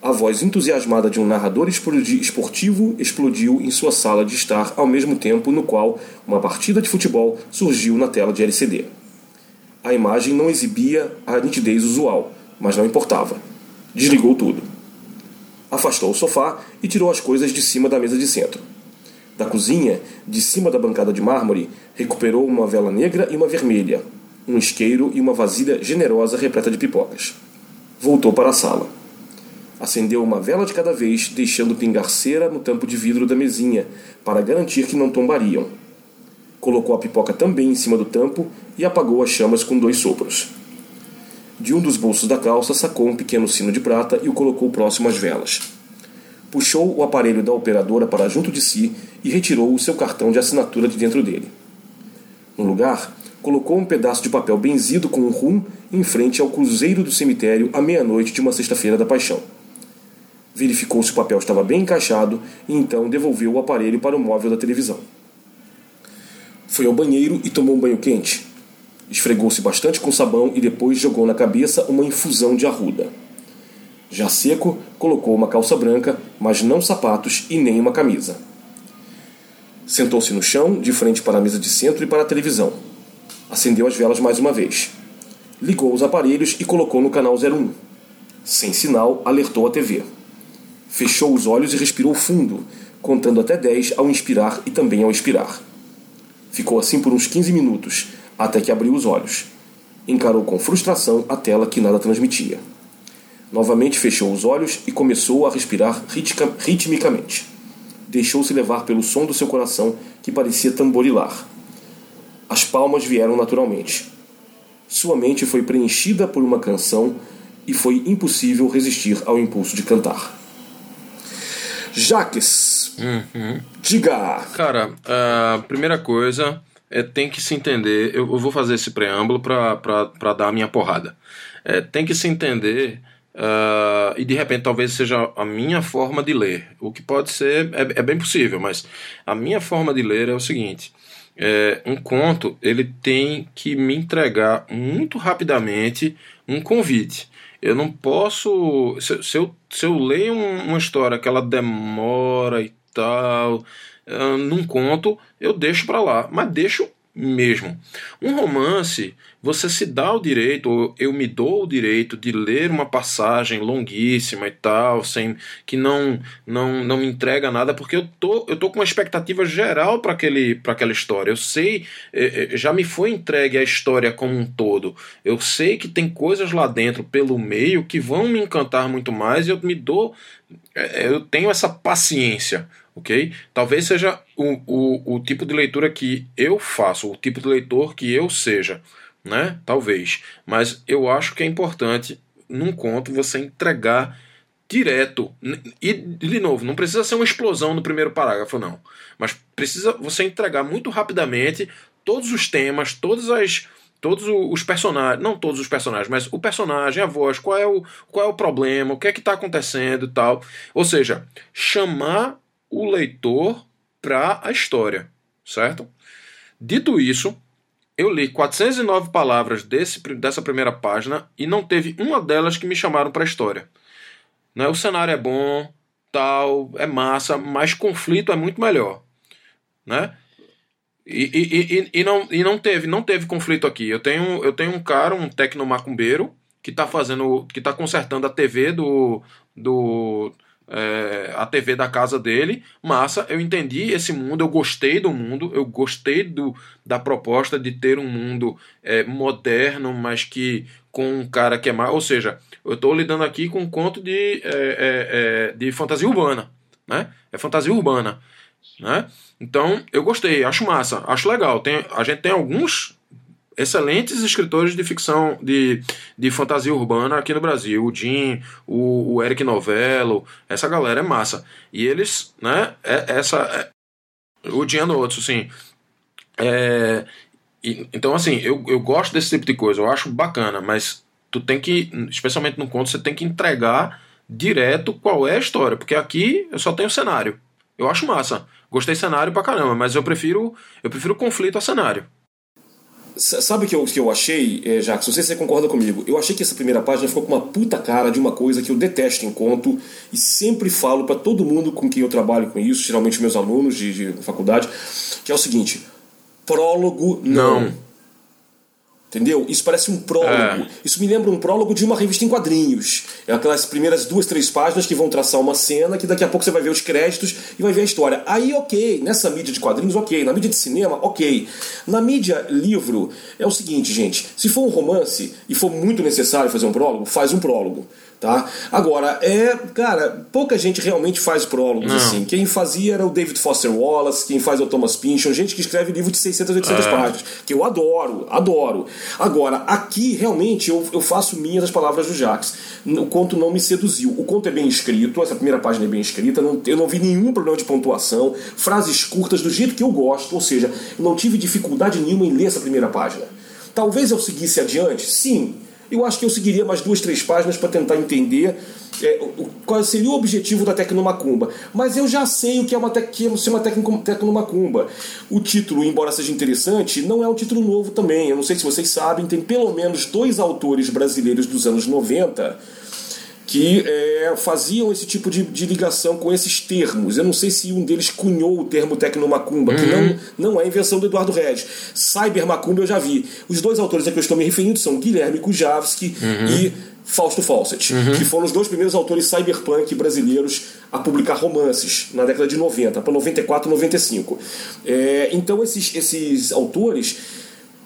A voz entusiasmada de um narrador esportivo explodiu em sua sala de estar ao mesmo tempo no qual uma partida de futebol surgiu na tela de LCD. A imagem não exibia a nitidez usual, mas não importava. Desligou tudo. Afastou o sofá e tirou as coisas de cima da mesa de centro. Da cozinha, de cima da bancada de mármore, recuperou uma vela negra e uma vermelha, um isqueiro e uma vasilha generosa repleta de pipocas. Voltou para a sala. Acendeu uma vela de cada vez, deixando pingar cera no tampo de vidro da mesinha, para garantir que não tombariam. Colocou a pipoca também em cima do tampo e apagou as chamas com dois sopros. De um dos bolsos da calça sacou um pequeno sino de prata e o colocou próximo às velas. Puxou o aparelho da operadora para junto de si e retirou o seu cartão de assinatura de dentro dele. No lugar, colocou um pedaço de papel benzido com um rum em frente ao cruzeiro do cemitério à meia-noite de uma sexta-feira da paixão. Verificou se o papel estava bem encaixado e então devolveu o aparelho para o móvel da televisão. Foi ao banheiro e tomou um banho quente. Esfregou-se bastante com sabão e depois jogou na cabeça uma infusão de arruda. Já seco, colocou uma calça branca, mas não sapatos e nem uma camisa. Sentou-se no chão, de frente para a mesa de centro e para a televisão acendeu as velas mais uma vez. Ligou os aparelhos e colocou no canal 01. Sem sinal, alertou a TV. Fechou os olhos e respirou fundo, contando até 10 ao inspirar e também ao expirar. Ficou assim por uns 15 minutos, até que abriu os olhos. Encarou com frustração a tela que nada transmitia. Novamente fechou os olhos e começou a respirar ritmicamente. Deixou-se levar pelo som do seu coração que parecia tamborilar. As palmas vieram naturalmente. Sua mente foi preenchida por uma canção e foi impossível resistir ao impulso de cantar. Jaques, uhum. diga. Cara, a primeira coisa é tem que se entender. Eu, vou fazer esse preâmbulo para dar a minha porrada. É, tem que se entender. Uh, e de repente talvez seja a minha forma de ler. O que pode ser, é, é bem possível, mas a minha forma de ler é o seguinte: é, um conto ele tem que me entregar muito rapidamente um convite. Eu não posso. Se, se eu, se eu leio uma história que ela demora e tal, uh, num conto, eu deixo para lá. Mas deixo mesmo. Um romance, você se dá o direito, ou eu me dou o direito de ler uma passagem longuíssima e tal, sem que não não não me entrega nada, porque eu tô eu tô com uma expectativa geral para aquele para aquela história. Eu sei, eh, eh, já me foi entregue a história como um todo. Eu sei que tem coisas lá dentro pelo meio que vão me encantar muito mais e eu me dou eh, eu tenho essa paciência ok? Talvez seja o, o, o tipo de leitura que eu faço, o tipo de leitor que eu seja, né? Talvez. Mas eu acho que é importante, num conto, você entregar direto. E, de novo, não precisa ser uma explosão no primeiro parágrafo, não. Mas precisa você entregar muito rapidamente todos os temas, todas as todos os personagens, não todos os personagens, mas o personagem, a voz, qual é o, qual é o problema, o que é que está acontecendo e tal. Ou seja, chamar o leitor para a história, certo? Dito isso, eu li 409 palavras desse, dessa primeira página e não teve uma delas que me chamaram para a história. Né? O cenário é bom, tal, é massa, mas conflito é muito melhor, né? E, e, e, e, não, e não teve não teve conflito aqui. Eu tenho, eu tenho um cara, um tecnomacumbeiro, que está fazendo, que tá consertando a TV do, do é, a TV da casa dele. Massa, eu entendi esse mundo, eu gostei do mundo, eu gostei do, da proposta de ter um mundo é, moderno, mas que com um cara que é mais. Ou seja, eu estou lidando aqui com um conto de, é, é, é, de fantasia urbana. Né? É fantasia urbana. Né? Então, eu gostei, acho massa, acho legal. Tem, a gente tem alguns excelentes escritores de ficção, de, de fantasia urbana aqui no Brasil. O Jim, o, o Eric Novello, essa galera é massa. E eles, né, é, essa... É, o Jim Anotso, sim. É, e, então, assim, eu, eu gosto desse tipo de coisa, eu acho bacana, mas tu tem que, especialmente no conto, você tem que entregar direto qual é a história, porque aqui eu só tenho cenário. Eu acho massa. Gostei cenário pra caramba, mas eu prefiro eu prefiro conflito a cenário. Sabe o que eu, que eu achei, é? Não sei se você concorda comigo. Eu achei que essa primeira página ficou com uma puta cara de uma coisa que eu detesto em conto e sempre falo para todo mundo com quem eu trabalho com isso, geralmente meus alunos de, de faculdade, que é o seguinte: prólogo não. não. Entendeu? Isso parece um prólogo. É. Isso me lembra um prólogo de uma revista em quadrinhos. É aquelas primeiras duas, três páginas que vão traçar uma cena que daqui a pouco você vai ver os créditos e vai ver a história. Aí, ok. Nessa mídia de quadrinhos, ok. Na mídia de cinema, ok. Na mídia livro, é o seguinte, gente. Se for um romance e for muito necessário fazer um prólogo, faz um prólogo tá? Agora, é, cara, pouca gente realmente faz prólogos assim. Quem fazia era o David Foster Wallace, quem faz é o Thomas Pynchon, gente que escreve livro de 600, 800 é. páginas, que eu adoro, adoro. Agora, aqui realmente eu, eu faço minhas as palavras do Jacques. O conto não me seduziu. O conto é bem escrito, essa primeira página é bem escrita, não, eu não vi nenhum problema de pontuação, frases curtas do jeito que eu gosto, ou seja, eu não tive dificuldade nenhuma em ler essa primeira página. Talvez eu seguisse adiante, sim, eu acho que eu seguiria mais duas, três páginas para tentar entender é, qual seria o objetivo da Tecnomacumba. Mas eu já sei o que é uma, que é uma Tecnomacumba. O título, embora seja interessante, não é um título novo também. Eu não sei se vocês sabem, tem pelo menos dois autores brasileiros dos anos 90 que é, faziam esse tipo de, de, ligação com esses termos. Eu não sei se um deles cunhou o termo tecnomacumba, uhum. que não, não é invenção do Eduardo Regis. Cybermacumba eu já vi. Os dois autores a que eu estou me referindo são Guilherme Kujavski uhum. e Fausto Fawcett, uhum. que foram os dois primeiros autores cyberpunk brasileiros a publicar romances na década de 90, para 94 95. É, então esses, esses autores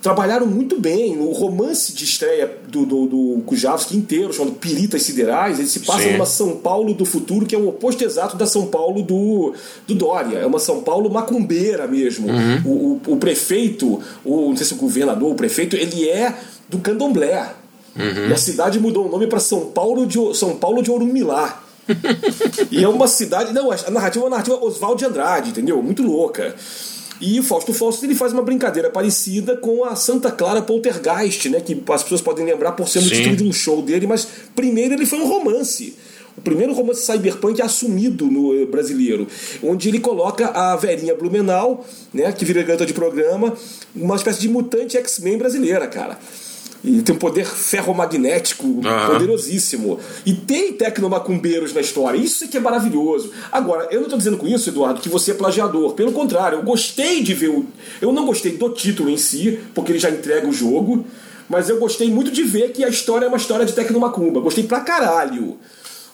trabalharam muito bem. O romance de estreia do, do, do Kujavski inteiro, chamado Piritas Siderais, ele se passa Sim. numa São Paulo do futuro que é o oposto exato da São Paulo do, do Dória. É uma São Paulo macumbeira mesmo. Uhum. O, o, o, prefeito, o, não sei se o governador, o prefeito, ele é do candomblé. Uhum. E a cidade mudou o nome para São Paulo de São Paulo de Orumilá. [LAUGHS] e é uma cidade. Não, a narrativa é uma narrativa Oswald de Andrade, entendeu? Muito louca. E o Fausto Fausto ele faz uma brincadeira parecida com a Santa Clara Poltergeist, né? Que as pessoas podem lembrar por ser o título de um show dele, mas primeiro ele foi um romance. O primeiro romance cyberpunk assumido no eh, brasileiro, onde ele coloca a Verinha Blumenau, né, que vira garota de programa, uma espécie de mutante X-Men brasileira, cara. E tem um poder ferromagnético uhum. poderosíssimo. E tem tecnomacumbeiros na história. Isso é que é maravilhoso. Agora, eu não estou dizendo com isso, Eduardo, que você é plagiador. Pelo contrário, eu gostei de ver o. Eu não gostei do título em si, porque ele já entrega o jogo. Mas eu gostei muito de ver que a história é uma história de tecnomacumba. Gostei pra caralho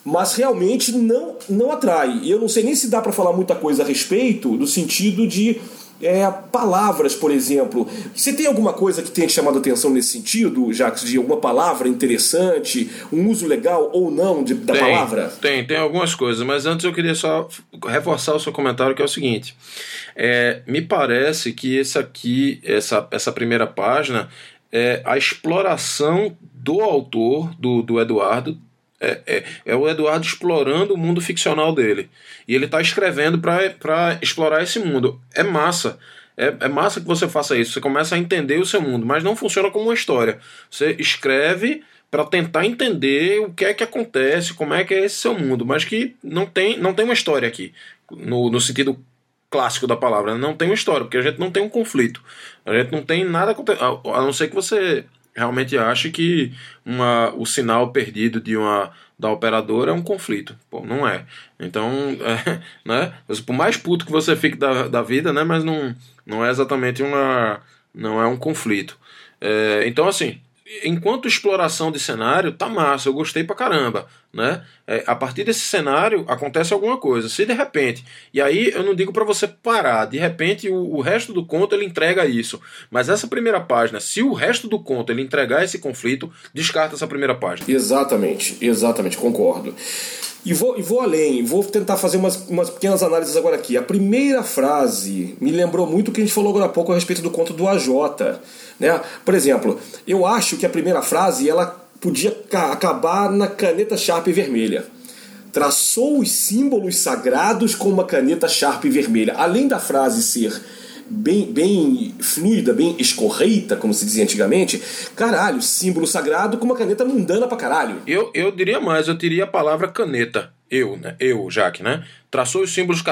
mas realmente não, não atrai. E eu não sei nem se dá para falar muita coisa a respeito, no sentido de é, palavras, por exemplo. Você tem alguma coisa que tenha te chamado atenção nesse sentido, Jacques, de alguma palavra interessante, um uso legal ou não de, da tem, palavra? Tem, tem algumas coisas, mas antes eu queria só reforçar o seu comentário, que é o seguinte. É, me parece que esse aqui, essa, essa primeira página, é a exploração do autor, do, do Eduardo, é, é, é, o Eduardo explorando o mundo ficcional dele. E ele está escrevendo para explorar esse mundo. É massa. É, é, massa que você faça isso. Você começa a entender o seu mundo, mas não funciona como uma história. Você escreve para tentar entender o que é que acontece, como é que é esse seu mundo, mas que não tem, não tem uma história aqui, no, no sentido clássico da palavra. Não tem uma história, porque a gente não tem um conflito. A gente não tem nada. A não ser que você realmente acha que uma, o sinal perdido de uma da operadora é um conflito. Pô, não é. Então, [LAUGHS] é, né? Por mais puto que você fique da, da vida, né? Mas não, não é exatamente uma. Não é um conflito. É, então, assim, enquanto exploração de cenário, tá massa, eu gostei pra caramba, né? É, a partir desse cenário acontece alguma coisa. Se de repente, e aí eu não digo para você parar, de repente o, o, resto do conto ele entrega isso, mas essa primeira página, se o resto do conto ele entregar esse conflito, descarta essa primeira página. Exatamente, exatamente, concordo. E vou, e vou além, vou tentar fazer umas, umas pequenas análises agora aqui. A primeira frase me lembrou muito o que a gente falou agora há pouco a respeito do conto do AJ. Né? Por exemplo, eu acho que a primeira frase ela podia acabar na caneta Sharp vermelha. Traçou os símbolos sagrados com uma caneta Sharp vermelha. Além da frase ser bem, bem fluida, bem escorreita, como se dizia antigamente, caralho, símbolo sagrado com uma caneta mundana pra caralho. Eu, eu diria mais, eu diria a palavra caneta. Eu, né? Eu, Jaque, né? Traçou os símbolos,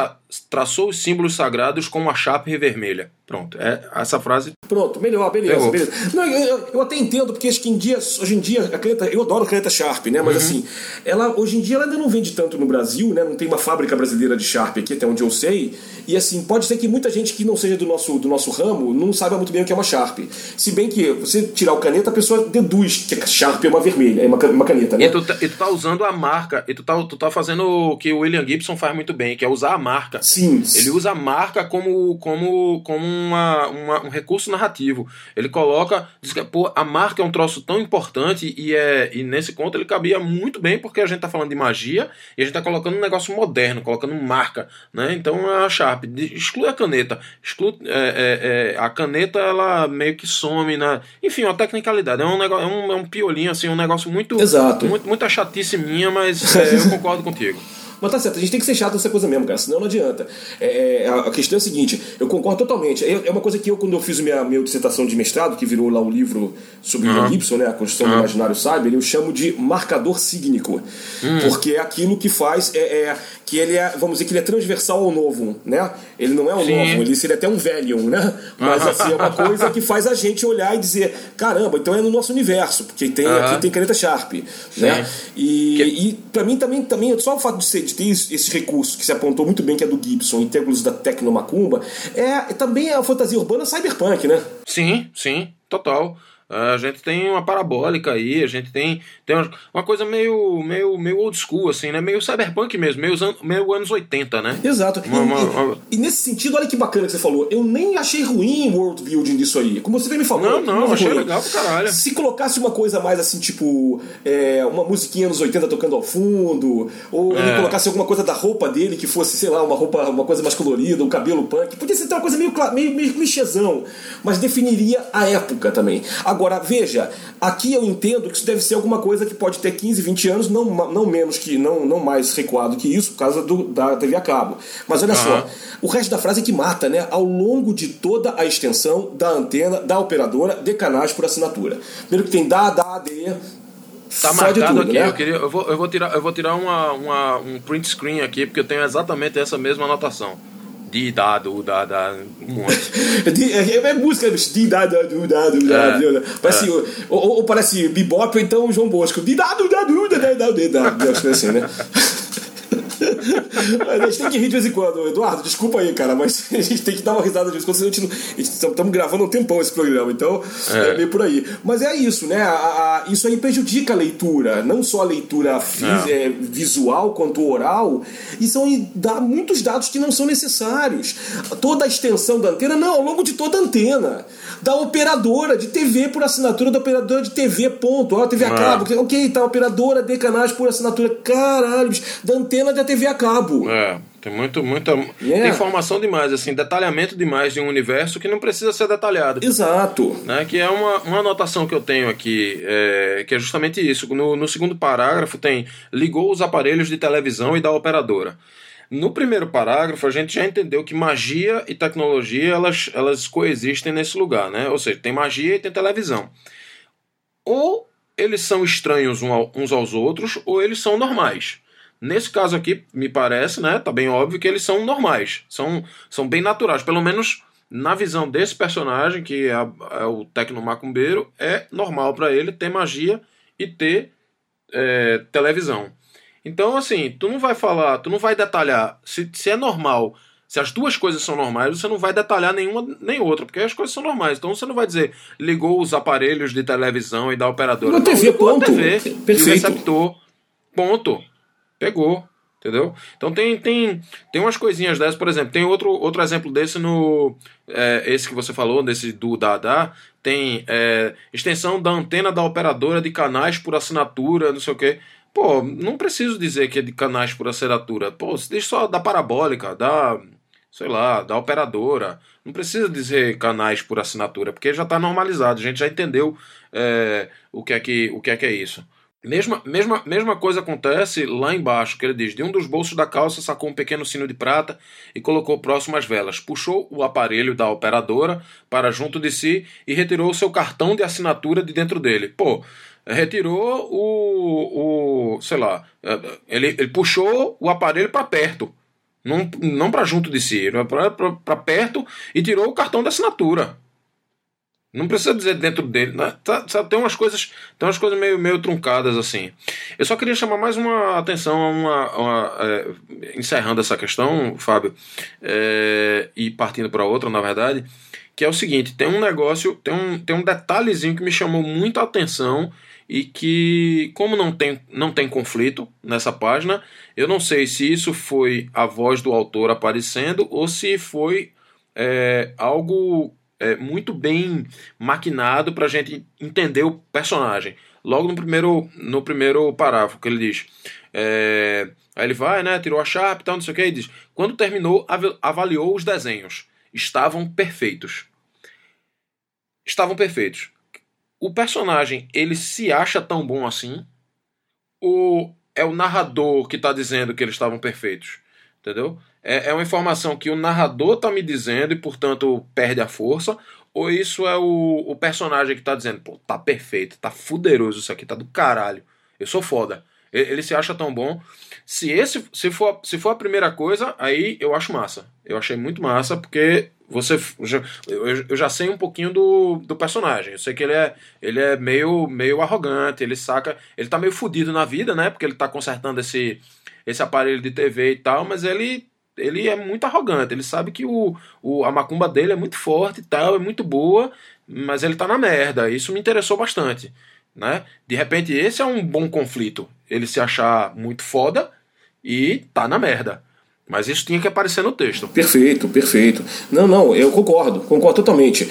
traçou os símbolos sagrados com uma chapa vermelha. Pronto, é essa frase. Pronto, melhor, beleza, beleza. Não, eu, eu, até entendo, porque acho que em dia, hoje em dia, a caneta, eu adoro a caneta Sharp, né? Mas uhum. assim, ela hoje em dia ela ainda não vende tanto no Brasil, né? Não tem uma fábrica brasileira de Sharp aqui, até onde eu sei. E assim, pode ser que muita gente que não seja do nosso, do nosso ramo não saiba muito bem o que é uma Sharp. Se bem que você tirar o caneta, a pessoa deduz que a Sharp é uma vermelha, é uma, uma caneta, né? E tu, tá, e tu tá usando a marca, e tu tá, tu tá fazendo o que o William Gibson faz muito bem, que é usar a marca. Sim. Ele usa a marca como, como, como uma, uma um recurso narrativo. Ele coloca, diz que pô, a marca é um troço tão importante e, é, e nesse conto ele cabia muito bem porque a gente está falando de magia e a gente está colocando um negócio moderno, colocando marca. Né? Então a Sharp exclui a caneta. Exclui, é, é, é, a caneta ela meio que some. Na... Enfim, uma tecnicalidade. É um, negócio, é um, é um piolinho, assim, um negócio muito. Exato. Muito, muita chatice minha, mas é, eu [LAUGHS] concordo contigo. Mas tá certo, a gente tem que ser chato nessa coisa mesmo, cara, senão não adianta. É, é a questão é a seguinte, eu concordo totalmente. É, é uma coisa que eu, quando eu fiz minha, minha dissertação de mestrado, que virou lá o livro sobre uhum. Gibson, né, a construção uhum. do imaginário cyber, eu chamo de marcador sígnico. Uhum. Porque é aquilo que faz, é, é, que ele é, vamos dizer que ele é transversal ao novo, né? Ele não é um Sim. novo, ele seria até um velho, né? Mas assim, é uma coisa que faz a gente olhar e dizer, caramba, então é no nosso universo, porque tem, aqui tem caneta Sharp, né? E, que... e para mim também, também, só o fato de ser de ter esse recurso que se apontou muito bem que é do Gibson em termos da Tecnomacumba, é, também é a fantasia urbana cyberpunk, né? Sim, sim, total. A gente tem uma parabólica aí, a gente tem, tem uma coisa meio, meio, meio old school, assim, né? Meio cyberpunk mesmo, meio, meio anos 80, né? Exato. Uma, uma, uma... E, e, nesse sentido, olha que bacana que você falou. Eu nem achei ruim o world building disso aí. Como você me falou. Não, não, achei ruim. legal pro caralho. Se colocasse uma coisa mais assim, tipo, é, uma musiquinha anos 80 tocando ao fundo, ou é. colocasse alguma coisa da roupa dele que fosse, sei lá, uma roupa, uma coisa mais colorida, um cabelo punk, podia ser uma coisa meio, meio, meio clichêzão, mas definiria a época também. Agora, Agora, veja, aqui eu entendo que isso deve ser alguma coisa que pode ter 15, 20 anos, não, não menos que, não, não mais recuado que isso, por causa do, da TV a cabo. Mas olha uhum. só, o resto da frase é que mata, né? Ao longo de toda a extensão da antena, da operadora, de canais por assinatura. Primeiro que tem da, da, de, Tá marcado tudo, aqui, né? eu, queria, eu, vou, eu vou tirar, eu vou tirar uma, uma, um print screen aqui, porque eu tenho exatamente essa mesma anotação. De dado, da, da, um monte. é, é música de dado, do, dado, dado. Parece, é. ou, ou, ou, parece bebop ou então João Bosco. De dado, dado, dado, dado, dado. Acho que é assim, né? A gente tem que rir de vez em quando. Eduardo, desculpa aí, cara, mas [LAUGHS] a gente tem que dar uma risada de vez em quando, a gente. Estamos gravando um tempão esse programa, então é, é meio por aí. Mas é isso, né? A, a, isso aí prejudica a leitura, não só a leitura é. visual quanto oral, e são dá muitos dados que não são necessários. Toda a extensão da antena, não, ao longo de toda a antena. Da operadora de TV por assinatura da operadora de TV, ponto. Ó, TV a é. cabo, ok, tá, operadora de canais por assinatura. Caralho, da antena da TV a cabo. É. Tem muito, muita. Yeah. Tem informação demais, assim, detalhamento demais de um universo que não precisa ser detalhado. Exato. Né? Que é uma, uma anotação que eu tenho aqui, é, que é justamente isso. No, no segundo parágrafo tem ligou os aparelhos de televisão e da operadora. No primeiro parágrafo, a gente já entendeu que magia e tecnologia elas, elas coexistem nesse lugar, né? Ou seja, tem magia e tem televisão. Ou eles são estranhos uns aos outros, ou eles são normais. Nesse caso aqui, me parece, né? Tá bem óbvio que eles são normais, são, são bem naturais. Pelo menos na visão desse personagem, que é, é o Tecno Macumbeiro, é normal para ele ter magia e ter é, televisão. Então, assim, tu não vai falar, tu não vai detalhar se, se é normal. Se as duas coisas são normais, você não vai detalhar nenhuma nem outra, porque as coisas são normais. Então você não vai dizer ligou os aparelhos de televisão e da operadora. Uma TV, ponto. A TV, Perfeito. receptor, ponto. Pegou. Entendeu? Então tem, tem, tem umas coisinhas dessas, por exemplo, tem outro, outro exemplo desse no. É, esse que você falou, desse do Dada, tem é, extensão da antena da operadora de canais por assinatura, não sei o que. Pô, não preciso dizer que é de canais por assinatura. Pô, deixa só da parabólica, da. sei lá, da operadora. Não precisa dizer canais por assinatura, porque já está normalizado, a gente já entendeu é, o, que é que, o que é que é isso. Mesma, mesma, mesma coisa acontece lá embaixo, que ele diz: de um dos bolsos da calça sacou um pequeno sino de prata e colocou próximo às velas. Puxou o aparelho da operadora para junto de si e retirou seu cartão de assinatura de dentro dele. Pô, retirou o. o sei lá, ele, ele puxou o aparelho para perto. Não, não para junto de si, para perto e tirou o cartão de assinatura. Não precisa dizer dentro dele, né? Tá, tem umas coisas, tem umas coisas meio, meio truncadas assim. Eu só queria chamar mais uma atenção, uma, uma é, encerrando essa questão, Fábio, é, e partindo para outra, na verdade, que é o seguinte: tem um negócio, tem um, tem um detalhezinho que me chamou muito a atenção e que, como não tem, não tem conflito nessa página, eu não sei se isso foi a voz do autor aparecendo ou se foi é, algo é, muito bem maquinado para a gente entender o personagem. Logo no primeiro, no primeiro parágrafo que ele diz. É, aí ele vai, né? Tirou a chapa e tal, não sei o que, e diz: Quando terminou, avaliou os desenhos. Estavam perfeitos. Estavam perfeitos. O personagem, ele se acha tão bom assim? Ou é o narrador que está dizendo que eles estavam perfeitos? Entendeu? É, é uma informação que o narrador está me dizendo e, portanto, perde a força, ou isso é o, o personagem que está dizendo, pô, tá perfeito, tá fuderoso isso aqui, tá do caralho, eu sou foda. Ele, ele se acha tão bom. Se esse se for, se for a primeira coisa, aí eu acho massa. Eu achei muito massa, porque você eu, já sei um pouquinho do, do personagem. Eu sei que ele é, ele é meio, meio arrogante, ele saca. Ele tá meio fudido na vida, né? Porque ele tá consertando esse, esse aparelho de TV e tal, mas ele ele é muito arrogante, ele sabe que o, o, a macumba dele é muito forte e tal, é muito boa, mas ele tá na merda. Isso me interessou bastante. Né? De repente, esse é um bom conflito. Ele se achar muito foda e tá na merda. Mas isso tinha que aparecer no texto. Perfeito, perfeito. Não, não, eu concordo, concordo totalmente.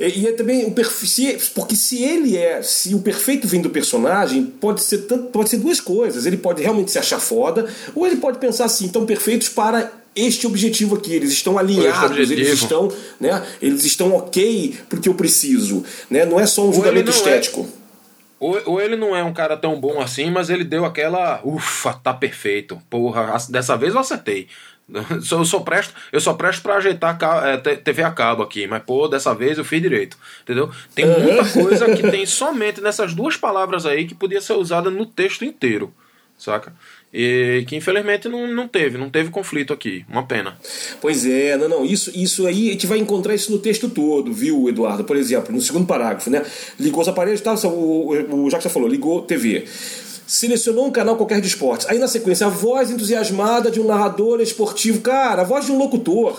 E, e é também o perfil, porque se ele é, se o perfeito vem do personagem, pode ser tanto, pode ser duas coisas. Ele pode realmente se achar foda, ou ele pode pensar assim, então perfeitos para este objetivo aqui, eles estão alinhados, eles estão, né, eles estão ok porque eu preciso, né? Não é só um julgamento é. estético. É ou, ou, ele não é um cara tão bom assim, mas ele deu aquela. Ufa, tá perfeito. Porra, dessa vez eu acertei. [LAUGHS] Eu só presto, eu só presto pra ajeitar a TV a cabo aqui, mas pô, dessa vez eu fiz direito, entendeu? Tem muita coisa que tem somente nessas duas palavras aí que podia ser usada no texto inteiro, saca? E que infelizmente não, não teve, não teve conflito aqui. Uma pena. Pois é, não, não. Isso, isso aí, a gente vai encontrar isso no texto todo, viu, Eduardo? Por exemplo, no segundo parágrafo, né? Ligou os aparelhos, tá, o, o, Jacques já falou, ligou TV. Selecionou um canal qualquer de esportes. Aí na sequência, a voz entusiasmada de um narrador esportivo. Cara, a voz de um locutor.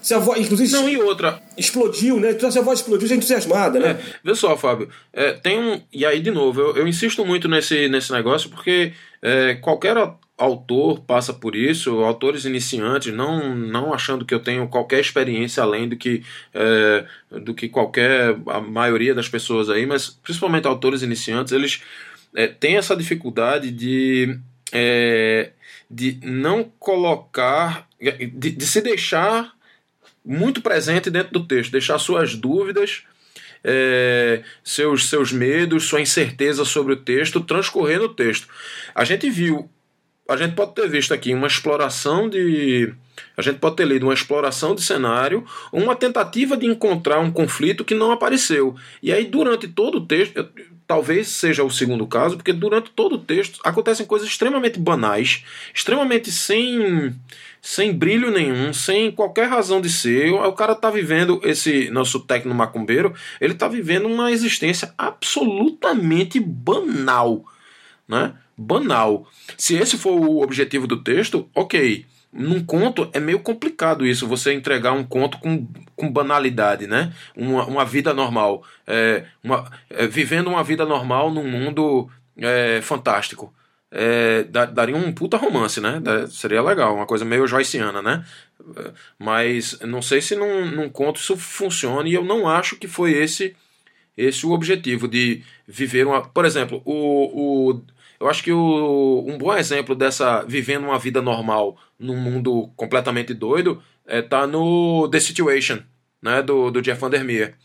Se a voz, inclusive, não, e outra. Explodiu, né? Então, se a voz explodiu, já é entusiasmada, né? É, vê só, Fábio. É, tem um. E aí, de novo, eu, eu insisto muito nesse, nesse negócio porque é, qualquer autor passa por isso, autores iniciantes, não, não achando que eu tenho qualquer experiência além do que, é, do que qualquer, a maioria das pessoas aí, mas principalmente autores iniciantes, eles é, têm essa dificuldade de, é, de não colocar, de, de se deixar muito presente dentro do texto, deixar suas dúvidas é, seus, seus medos, sua incerteza sobre o texto, transcorrer no texto. A gente viu, a gente pode ter visto aqui uma exploração de. A gente pode ter lido uma exploração de cenário, uma tentativa de encontrar um conflito que não apareceu. E aí, durante todo o texto, talvez seja o segundo caso, porque durante todo o texto acontecem coisas extremamente banais, extremamente sem sem brilho nenhum, sem qualquer razão de ser. O cara tá vivendo, esse nosso técnico macumbeiro, ele tá vivendo uma existência absolutamente banal, né? Banal. Se esse for o objetivo do texto, ok. Num conto é meio complicado isso, você entregar um conto com, com banalidade, né? Uma, uma vida normal. É, uma, é, vivendo uma vida normal num mundo é, fantástico é, daria um puta romance, né? Seria legal, uma coisa meio joyciana, né? Mas não sei se num, num conto isso funciona e eu não acho que foi esse esse o objetivo de viver uma. Por exemplo, o, o eu acho que o, um bom exemplo dessa vivendo uma vida normal num mundo completamente doido é, tá no The Situation, né? Do, do Jeff Vandermeer.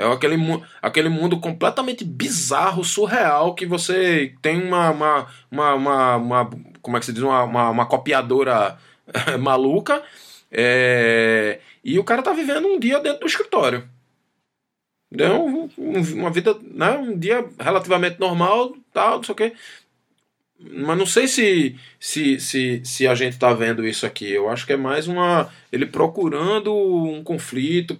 É aquele, aquele mundo completamente bizarro, surreal, que você tem uma. uma, uma, uma, uma como é que se diz? Uma, uma, uma copiadora [LAUGHS] maluca. É, e o cara tá vivendo um dia dentro do escritório. Deu uma vida, né, um dia relativamente normal, tal, não sei o quê. Mas não sei se, se, se, se a gente está vendo isso aqui. Eu acho que é mais uma. Ele procurando um conflito.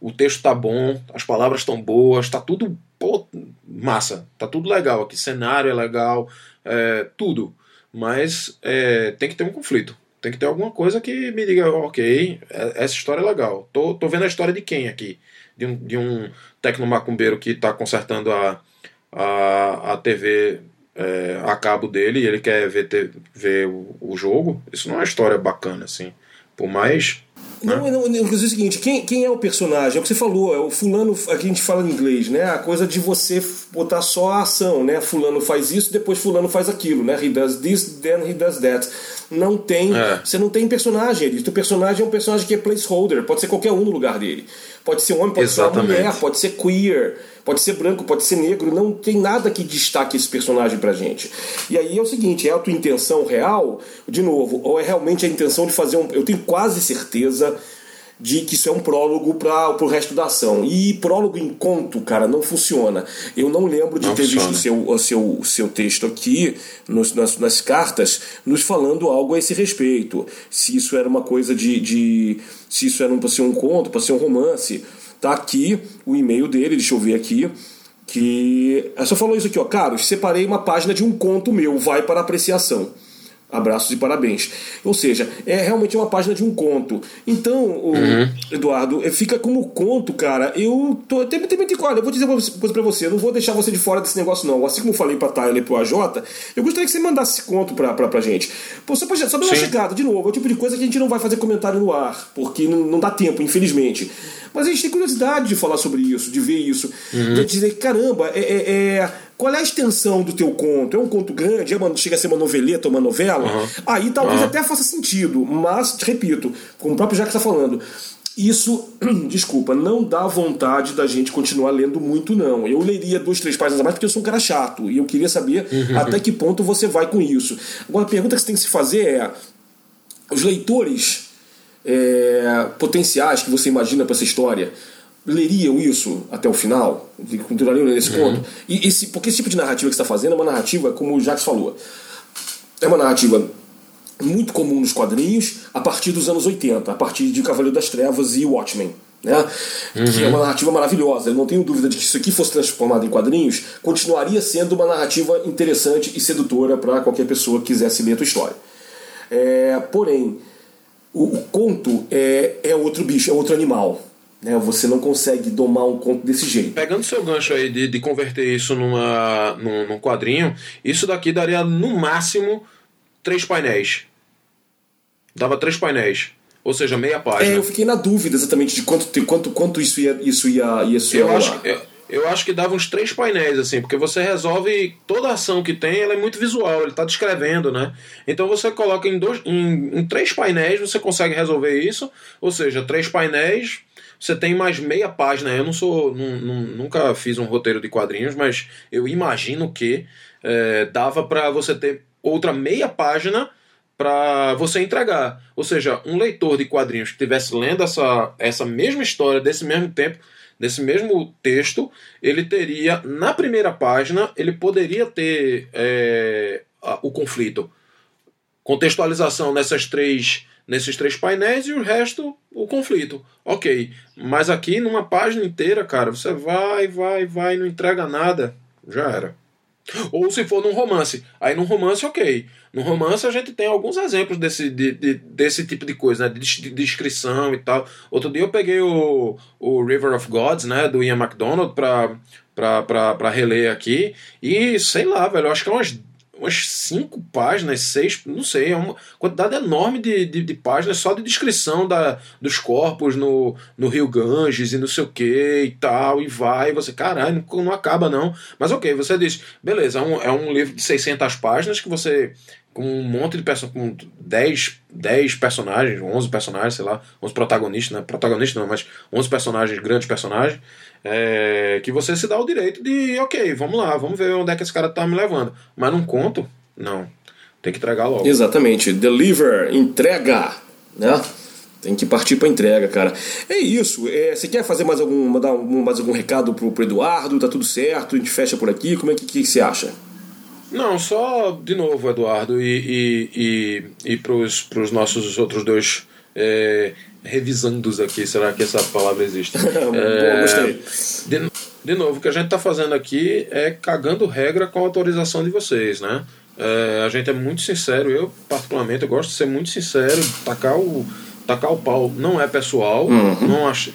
O texto está bom, as palavras estão boas, está tudo pô, massa. Tá tudo legal aqui. Cenário é legal, é, tudo. Mas é, tem que ter um conflito. Tem que ter alguma coisa que me diga, ok, é, essa história é legal. Tô, tô vendo a história de quem aqui? De um, de um tecnomacumbeiro que está consertando a, a, a TV é, a cabo dele e ele quer ver, ter, ver o, o, jogo, isso não é uma história bacana, assim. Por mais. Não, né? não, inclusive é o seguinte, quem, quem é o personagem? É o que você falou, é o fulano, aqui a gente fala em inglês, né? A coisa de você botar só a ação, né? Fulano faz isso, depois fulano faz aquilo, né? He does this, then he does that. Não tem. É. Você não tem personagem ali. O personagem é um personagem que é placeholder, pode ser qualquer um no lugar dele. Pode ser um homem, pode Exatamente. ser uma mulher, pode ser queer. Pode ser branco, pode ser negro, não tem nada que destaque esse personagem pra gente. E aí é o seguinte, é a tua intenção real, de novo, ou é realmente a intenção de fazer um. Eu tenho quase certeza de que isso é um prólogo para o resto da ação. E prólogo em conto, cara, não funciona. Eu não lembro de não ter funciona. visto seu, o seu, seu texto aqui nos, nas, nas cartas nos falando algo a esse respeito. Se isso era uma coisa de. de se isso era para ser um conto, para ser um romance. Tá aqui o e-mail dele, deixa eu ver aqui. Que. Ela só falou isso aqui, ó. Carlos, separei uma página de um conto meu, vai para apreciação. Abraços e parabéns. Ou seja, é realmente uma página de um conto. Então, uhum. Eduardo, é, fica como conto, cara. Eu tô até muito olha, eu vou dizer uma coisa pra você, eu não vou deixar você de fora desse negócio, não. Assim como eu falei pra Tyler e pro AJ, eu gostaria que você mandasse esse conto pra, pra, pra gente. Pô, só, pra, só uma chegada, de novo, é o tipo de coisa que a gente não vai fazer comentário no ar, porque não, não dá tempo, infelizmente. Mas a gente tem curiosidade de falar sobre isso, de ver isso, uhum. de dizer, caramba, é, é, é qual é a extensão do teu conto? É um conto grande? É uma, chega a ser uma noveleta, uma novela? Uhum. Aí talvez uhum. até faça sentido, mas, repito, como o próprio Jacques está falando, isso, [CLEARS THROAT] desculpa, não dá vontade da gente continuar lendo muito, não. Eu leria duas, três páginas a mais porque eu sou um cara chato e eu queria saber uhum. até que ponto você vai com isso. Agora, a pergunta que você tem que se fazer é: os leitores é, potenciais que você imagina para essa história leriam isso até o final? Continuariam nesse uhum. ponto? E esse, porque esse tipo de narrativa que você está fazendo é uma narrativa, como o Jacques falou, é uma narrativa muito comum nos quadrinhos a partir dos anos 80, a partir de Cavaleiro das Trevas e Watchmen. Né? Uhum. Que é uma narrativa maravilhosa. Eu não tenho dúvida de que isso aqui fosse transformado em quadrinhos, continuaria sendo uma narrativa interessante e sedutora para qualquer pessoa que quisesse ler a tua história. É, porém, o, o, conto é, é outro bicho, é outro animal. Né? Você não consegue domar um conto desse jeito. Pegando seu gancho aí de, de converter isso numa, num, num quadrinho, isso daqui daria no máximo três painéis. Dava três painéis. Ou seja, meia página. É, eu fiquei na dúvida exatamente de quanto, quanto, quanto isso ia, isso ia, isso ia eu acho, eu, eu, acho que dava uns três painéis, assim, porque você resolve toda ação que tem, ela é muito visual, ele está descrevendo, né? Então você coloca em, dois, em, em três painéis, você consegue resolver isso. Ou seja, três painéis, você tem mais meia página. Eu não sou. nunca fiz um roteiro de quadrinhos, mas eu imagino que é, dava para você ter outra meia página para você entregar. Ou seja, um leitor de quadrinhos que estivesse lendo essa, essa mesma história desse mesmo tempo, desse mesmo texto, ele teria, na primeira página, ele poderia ter é, o conflito. Contextualização nessas três, nesses três painéis e o resto, o conflito. Ok, mas aqui numa página inteira, cara, você vai, vai, vai, não entrega nada, já era. Ou se for num romance. Aí num romance, ok. No romance a gente tem alguns exemplos desse, de, de, desse tipo de coisa, né? De, de, descrição e tal. Outro dia eu peguei o, o River of Gods, né? Do Ian MacDonald pra, pra, pra, pra reler aqui. E sei lá, velho, acho que é umas umas cinco páginas, seis, não sei, é uma quantidade enorme de, de, de, páginas só de descrição da, dos corpos no, no Rio Ganges e não sei o que e tal, e vai, e você, caralho, não, não acaba não. Mas ok, você diz, beleza, é um, é um livro de 600 páginas que você com um monte de personagens, com 10, 10 personagens, 11 personagens, sei lá, 11 protagonistas, né? Protagonistas não, mas 11 personagens, grandes personagens, é, que você se dá o direito de, ok, vamos lá, vamos ver onde é que esse cara tá me levando. Mas não conto, não. Tem que entregar logo. Exatamente. Deliver, entrega, né? Tem que partir para entrega, cara. É isso. É, você quer fazer mais algum, mandar mais algum recado pro, pro Eduardo? Tá tudo certo? A gente fecha por aqui? Como é que, que você acha? Não, só de novo, Eduardo, e, e, e, e para os nossos outros dois é, revisandos aqui, será que essa palavra existe? [LAUGHS] é. De, de novo, o que a gente está fazendo aqui é cagando regra com a autorização de vocês, né? É, a gente é muito sincero, eu particularmente eu gosto de ser muito sincero, tacar o, tacar o pau não é pessoal, uhum. não acho,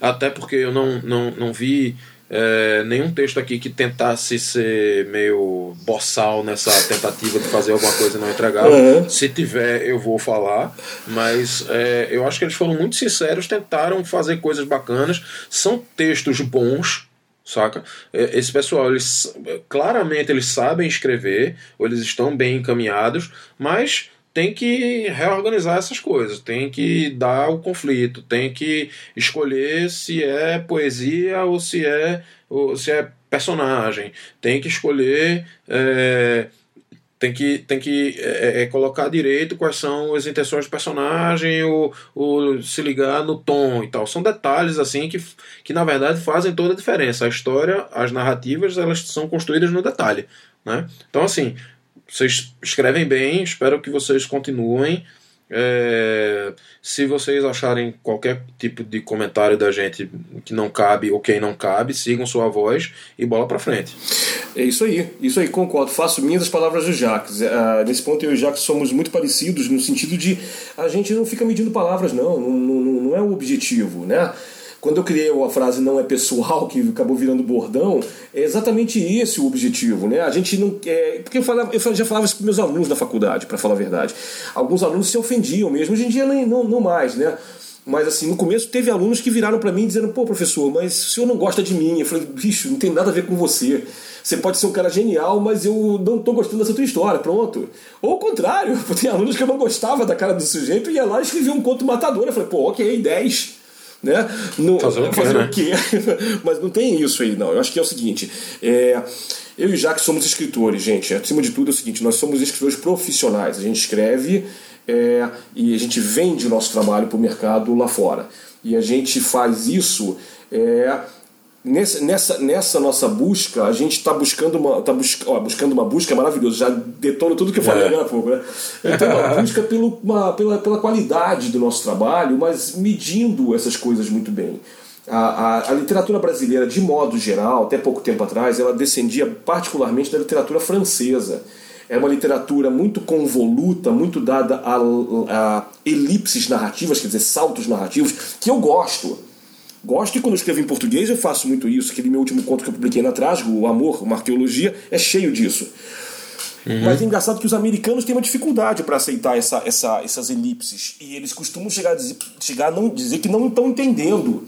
até porque eu não, não, não vi é, nenhum texto aqui que tentasse ser meio boçal nessa tentativa de fazer alguma coisa e não entregar. Uhum. Se tiver, eu vou falar. Mas é, eu acho que eles foram muito sinceros, tentaram fazer coisas bacanas. São textos bons, saca? É, esse pessoal, eles claramente eles sabem escrever, ou eles estão bem encaminhados, mas tem que reorganizar essas coisas, tem que dar o conflito, tem que escolher se é poesia ou se é, ou se é personagem, tem que escolher. É, tem que, tem que é, é, colocar direito quais são as intenções do personagem, o, o, se ligar no tom e tal. São detalhes assim que, que na verdade fazem toda a diferença. A história, as narrativas, elas são construídas no detalhe. Né? Então, assim, vocês escrevem bem, espero que vocês continuem. É, se vocês acharem qualquer tipo de comentário da gente que não cabe ou quem não cabe, sigam sua voz e bola para frente. É isso aí, isso aí, concordo. Faço minhas as palavras do Jacques. Uh, nesse ponto eu e o Jacques somos muito parecidos no sentido de a gente não fica medindo palavras, não, não, não, não é o objetivo, né? Quando eu criei a frase não é pessoal, que acabou virando bordão, é exatamente esse o objetivo, né? A gente não quer. Porque eu, falava, eu já falava isso para meus alunos da faculdade, para falar a verdade. Alguns alunos se ofendiam mesmo, hoje em dia não, não mais, né? Mas assim, no começo teve alunos que viraram para mim dizendo: pô, professor, mas o senhor não gosta de mim. Eu falei: bicho, não tem nada a ver com você. você pode ser um cara genial, mas eu não tô gostando dessa tua história, pronto. Ou o contrário, [LAUGHS] tem alunos que eu não gostava da cara do sujeito e ia lá e escrevia um conto matador. Eu falei, pô, ok, 10. Né? No, fazer o quê? Fazer né? o quê? [LAUGHS] mas não tem isso aí, não. Eu acho que é o seguinte. É, eu e Jack somos escritores, gente. Acima de tudo é o seguinte, nós somos escritores profissionais. A gente escreve é, e a gente vende o nosso trabalho para o mercado lá fora. E a gente faz isso é, nessa, nessa, nessa nossa busca, a gente está buscando uma, tá bus, ó, buscando uma busca maravilhosa, já detona tudo que eu falei é. agora há pouco, né? Então, uma [LAUGHS] busca pelo, uma, pela, pela qualidade do nosso trabalho, mas medindo essas coisas muito bem. A, a, a, literatura brasileira, de modo geral, até pouco tempo atrás, ela descendia particularmente da literatura francesa. É uma literatura muito convoluta, muito dada a, a elipses narrativas, quer dizer, saltos narrativos, que eu gosto. Gosto e quando eu escrevo em português eu faço muito isso. Aquele meu último conto que eu publiquei na Trasgo, O Amor, uma arqueologia, é cheio disso. Uhum. Mas é engraçado que os americanos têm uma dificuldade para aceitar essa, essa, essas elipses. E eles costumam chegar a dizer, chegar a não, dizer que não estão entendendo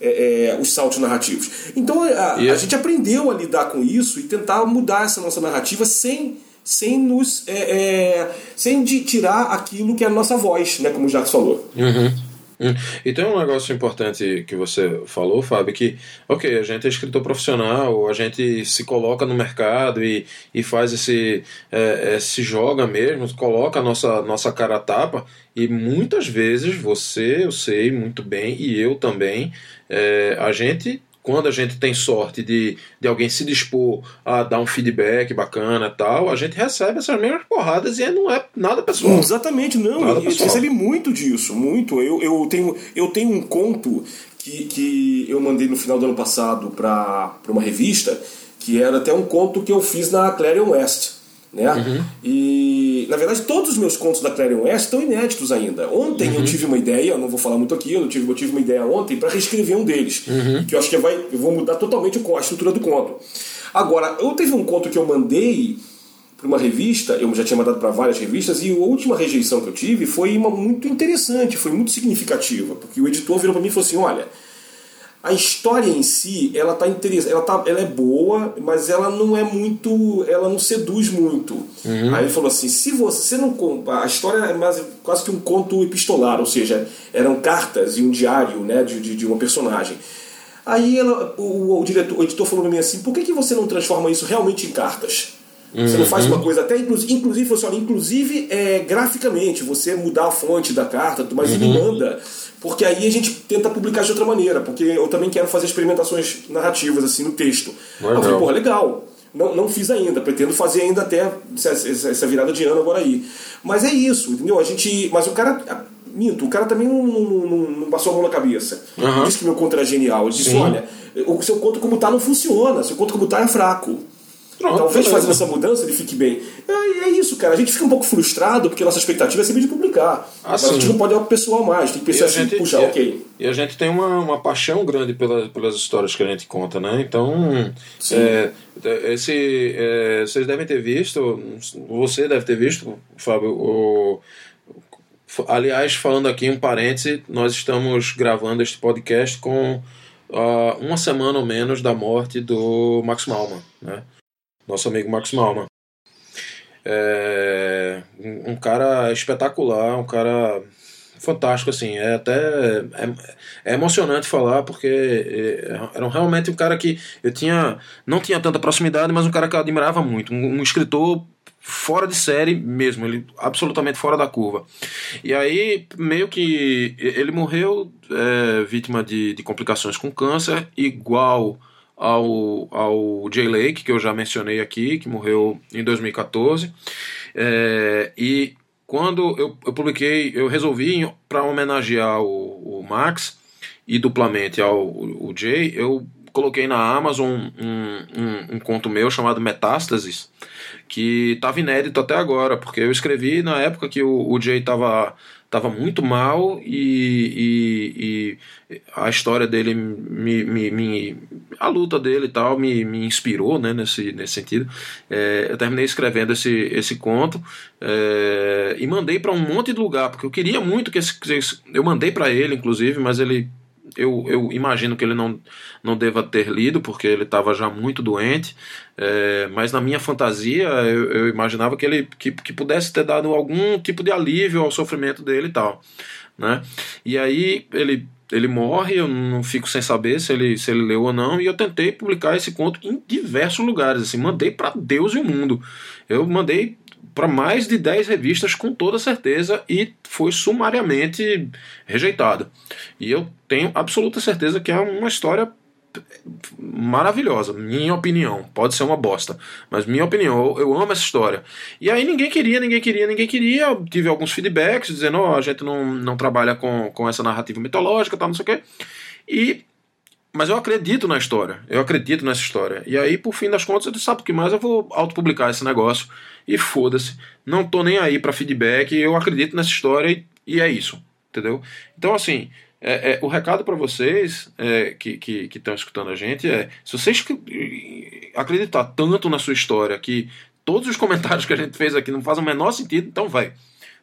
é, é, os saltos narrativos. Então a, a, gente aprendeu a lidar com isso e tentar mudar essa nossa narrativa sem sem nos é, é, sem de tirar aquilo que é a nossa voz, né, como o Jacques falou. Uhum. Hum. E tem um negócio importante que você falou, Fábio, que, ok, a gente é escritor profissional, a gente se coloca no mercado e, e faz esse. É, é, se joga mesmo, coloca a nossa, nossa cara a tapa, e muitas vezes você, eu sei muito bem, e eu também, é, a gente quando a gente tem sorte de, de alguém se dispor a dar um feedback bacana e tal, a gente recebe essas mesmas porradas e não é nada pessoal. Exatamente, não. Nada a gente recebe muito disso, muito. Eu, eu, tenho, eu tenho um conto que, que eu mandei no final do ano passado para uma revista, que era até um conto que eu fiz na Clarion West. Né? Uhum. E na verdade todos os meus contos da Clarion West estão inéditos ainda. Ontem uhum. eu tive uma ideia, eu não vou falar muito aqui, eu tive, eu tive uma ideia ontem para reescrever um deles, uhum. que eu acho que vai, eu vou mudar totalmente a estrutura do conto. Agora, eu teve um conto que eu mandei para uma revista, eu já tinha mandado para várias revistas, e a última rejeição que eu tive foi uma muito interessante, foi muito significativa, porque o editor virou para mim e falou assim: olha a história em si, ela tá interessante, ela, tá, ela é boa, mas ela não é muito, ela não seduz muito. Uhum. Aí ele falou assim, se você, não a história é mais, quase que um conto epistolar, ou seja, eram cartas e um diário, né, de, de, de uma personagem. Aí ela, o, o, diretor, o editor falou para mim assim, por que, que você não transforma isso realmente em cartas? Você não faz uma uhum. coisa até inclusive, inclusive, assim, olha, inclusive é, graficamente, você mudar a fonte da carta, mas uhum. ele manda porque aí a gente tenta publicar de outra maneira, porque eu também quero fazer experimentações narrativas assim no texto. Legal. Eu falei, porra, legal. Não, não fiz ainda, pretendo fazer ainda até essa, essa virada de ano agora aí. Mas é isso, entendeu? A gente. Mas o cara. Minto, o cara também não, não, não passou a mão na cabeça. Uhum. Disse que meu conto era genial. Ele disse: Sim. olha, o seu conto como tá não funciona, seu conto como tá é fraco. Pronto, Talvez fazendo essa mudança ele fique bem. É, é, isso, cara. A gente fica um pouco frustrado porque a nossa expectativa é sempre de publicar. Ah, mas sim. a gente não pode ao pessoal mais. Tem que pensar assim, gente, puxa, e, ok. E a gente tem uma, uma paixão grande pela, pelas histórias que a gente conta, né? Então, é, esse, é, vocês devem ter visto, você deve ter visto, Fábio, o, aliás, falando aqui um parêntese, nós estamos gravando este podcast com uh, uma semana ou menos da morte do Max Malman, né? Nosso amigo Max Malman. É um cara espetacular, um cara fantástico, assim. É até é, é, emocionante falar, porque é, era realmente um cara que eu tinha. não tinha tanta proximidade, mas um cara que eu admirava muito. Um, um escritor fora de série mesmo, ele absolutamente fora da curva. E aí, meio que ele morreu é, vítima de, de complicações com câncer, igual ao, ao Jay Lake, que eu já mencionei aqui, que morreu em 2014. É, e quando eu, eu, publiquei, eu resolvi, para homenagear o, o, Max e duplamente ao o Jay, eu coloquei na Amazon um, um, um conto meu chamado Metástases, que estava inédito até agora, porque eu escrevi na época que o, o Jay estava tava muito mal e, e, e, a história dele me, me, me, a luta dele e tal me, me inspirou né, nesse, nesse sentido. É, eu terminei escrevendo esse, esse conto é, e mandei para um monte de lugar porque eu queria muito que esse, eu mandei para ele inclusive mas ele eu, eu imagino que ele não, não deva ter lido, porque ele estava já muito doente, é, mas na minha fantasia eu, eu, imaginava que ele que, que pudesse ter dado algum tipo de alívio ao sofrimento dele e tal. Né? E aí ele ele morre, eu não fico sem saber se ele, se ele leu ou não, e eu tentei publicar esse conto em diversos lugares, assim, mandei para Deus e o mundo. Eu mandei para mais de 10 revistas com toda certeza e foi sumariamente rejeitado. E eu tenho absoluta certeza que é uma história maravilhosa, minha opinião. Pode ser uma bosta, mas minha opinião, eu, amo essa história. E aí ninguém queria, ninguém queria, ninguém queria. Eu tive alguns feedbacks dizendo: oh, a gente não, não trabalha com, com essa narrativa mitológica, tal, não sei o quê. E mas eu acredito na história, eu acredito nessa história. E aí, por fim das contas, eu disse: sabe o que mais? Eu vou autopublicar esse negócio e foda-se. Não tô nem aí para feedback, eu acredito nessa história e, e, é isso, entendeu? Então, assim, é, é, o recado para vocês é, que estão escutando a gente é: se vocês acreditar tanto na sua história que todos os [LAUGHS] comentários que a gente fez aqui não fazem o menor sentido, então vai.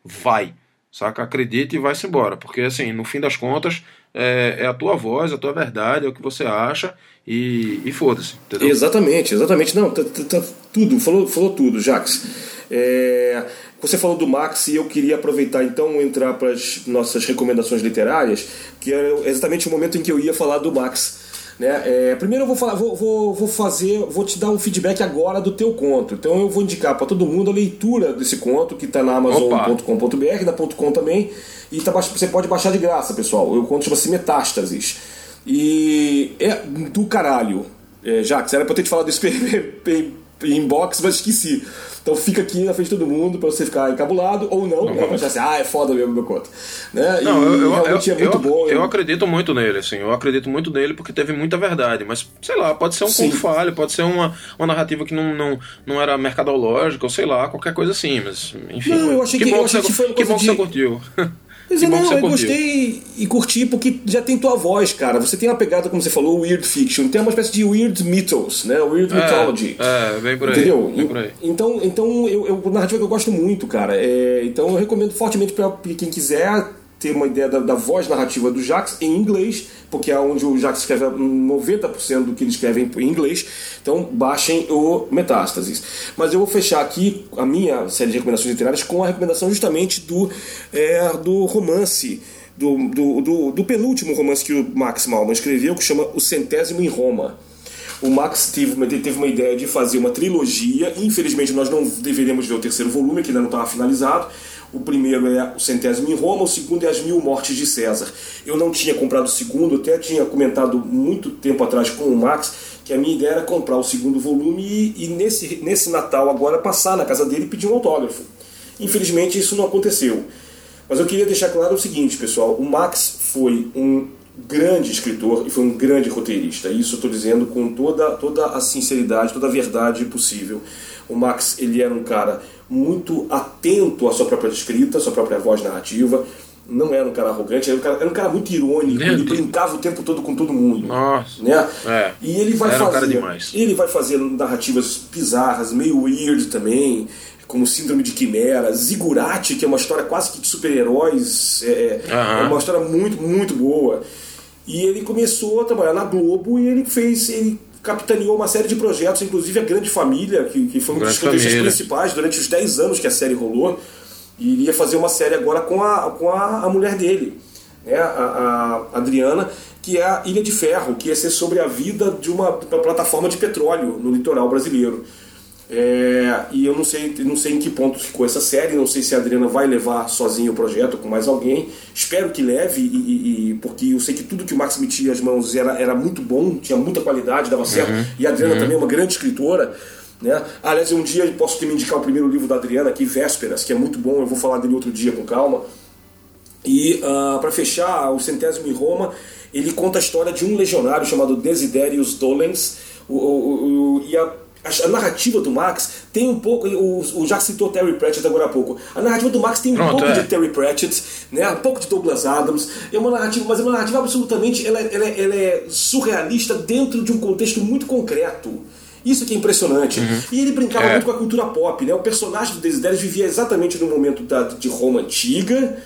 Vai. Saca? Acredite e vai-se embora. Porque, assim, no fim das contas, é, é, a tua voz, a tua verdade, é o que você acha e, e foda-se. Exatamente, exatamente. Não, tá, tá, tudo, falou, falou tudo, Jax. É, você falou do Max e eu queria aproveitar então entrar para as nossas recomendações literárias, que era exatamente o momento em que eu ia falar do Max. Né? É, primeiro eu vou falar, vou, vou, vou, fazer, vou te dar um feedback agora do teu conto. Então eu vou indicar para todo mundo a leitura desse conto que está na Amazon.com.br, na .com também, e tá, você pode baixar de graça, pessoal. O conto chama-se Metástases. E é do caralho. É, Jax, era pra eu ter te falado isso [LAUGHS] em inbox, mas esqueci. Então fica aqui na frente de todo mundo pra você ficar encabulado ou não, né? Pra achar assim, ah, é foda mesmo meu conto. Né? Não, e eu, eu, realmente eu, é muito eu, bom. Eu, acredito muito nele, assim, eu acredito muito nele porque teve muita verdade, mas sei lá, pode ser um Sim. conto falho, pode ser uma, uma narrativa que não, não, não era mercadológica, ou sei lá, qualquer coisa assim, mas enfim. Não, eu achei que, que bom que, você, que, que, bom que você curtiu. [LAUGHS] Pois é, não, eu gostei e curti porque já tem tua voz, cara. Você tem uma pegada, como você falou, weird fiction. Tem uma espécie de weird mythos, né? Weird é, mythology. É, vem por aí. Entendeu? Vem por aí. Então, então eu, eu, narrativa que eu gosto muito, cara. É, então eu recomendo fortemente para quem quiser ter uma ideia da, da, voz narrativa do Jax em inglês, porque é onde o Jax escreve 90% do que ele escreve em inglês. Então baixem o Metástases. Mas eu vou fechar aqui a minha série de recomendações literárias com a recomendação justamente do, é, do romance. Do, do, do, do penúltimo romance que o Max Malman escreveu, que chama O Centésimo em Roma. O Max teve teve uma ideia de fazer uma trilogia. Infelizmente, nós não deveremos ver o terceiro volume, que ainda não estava finalizado o primeiro é o centésimo em Roma, o segundo é as mil mortes de César. Eu não tinha comprado o segundo, até tinha comentado muito tempo atrás com o Max que a minha ideia era comprar o segundo volume e, e nesse, nesse Natal agora passar na casa dele e pedir um autógrafo. Infelizmente isso não aconteceu. Mas eu queria deixar claro o seguinte, pessoal: o Max foi um grande escritor e foi um grande roteirista. Isso eu estou dizendo com toda, toda a sinceridade, toda a verdade possível. O Max ele era um cara muito atento à sua própria escrita, à sua própria voz narrativa. Não era um cara arrogante, era um cara, era um cara muito irônico, ele brincava o tempo todo com todo mundo. Nossa. Né? É. E ele vai era fazer. Um ele vai fazer narrativas bizarras, meio weird também, como Síndrome de Quimera, Zigurati, que é uma história quase que de super-heróis, é, é uma história muito, muito boa. E ele começou a trabalhar na Globo e ele fez. Ele capitaneou uma série de projetos, inclusive a Grande Família, que, que foi um dos projetos principais durante os 10 anos que a série rolou. E iria fazer uma série agora com a, com a, a mulher dele, né, a, a Adriana, que é a Ilha de Ferro, que ia ser sobre a vida de uma, uma plataforma de petróleo no litoral brasileiro. É, e eu não sei, não sei em que ponto ficou essa série, não sei se a Adriana vai levar sozinha o projeto com mais alguém. Espero que leve, e, e, porque eu sei que tudo que o Max metia as mãos era, era muito bom, tinha muita qualidade, dava certo. Uhum, e a Adriana uhum. também é uma grande escritora. Né? Aliás, um dia posso te me indicar o primeiro livro da Adriana aqui, Vésperas, que é muito bom, eu vou falar dele outro dia com calma. E uh, ah, para fechar, o Centésimo em Roma, ele conta a história de um legionário chamado Desiderius Dolens. O, o, o, e a a, narrativa do Max tem um pouco. O, o já citou Terry Pratchett agora há pouco. A narrativa do Max tem um Pronto, pouco é. de Terry Pratchett, né? um pouco de Douglas Adams. É uma narrativa, mas é uma narrativa absolutamente ela, ela, ela é surrealista dentro de um contexto muito concreto. Isso que é impressionante. Uhum. E ele brincava é. muito com a cultura pop. Né? O personagem do Desiderius vivia exatamente no momento da, de Roma antiga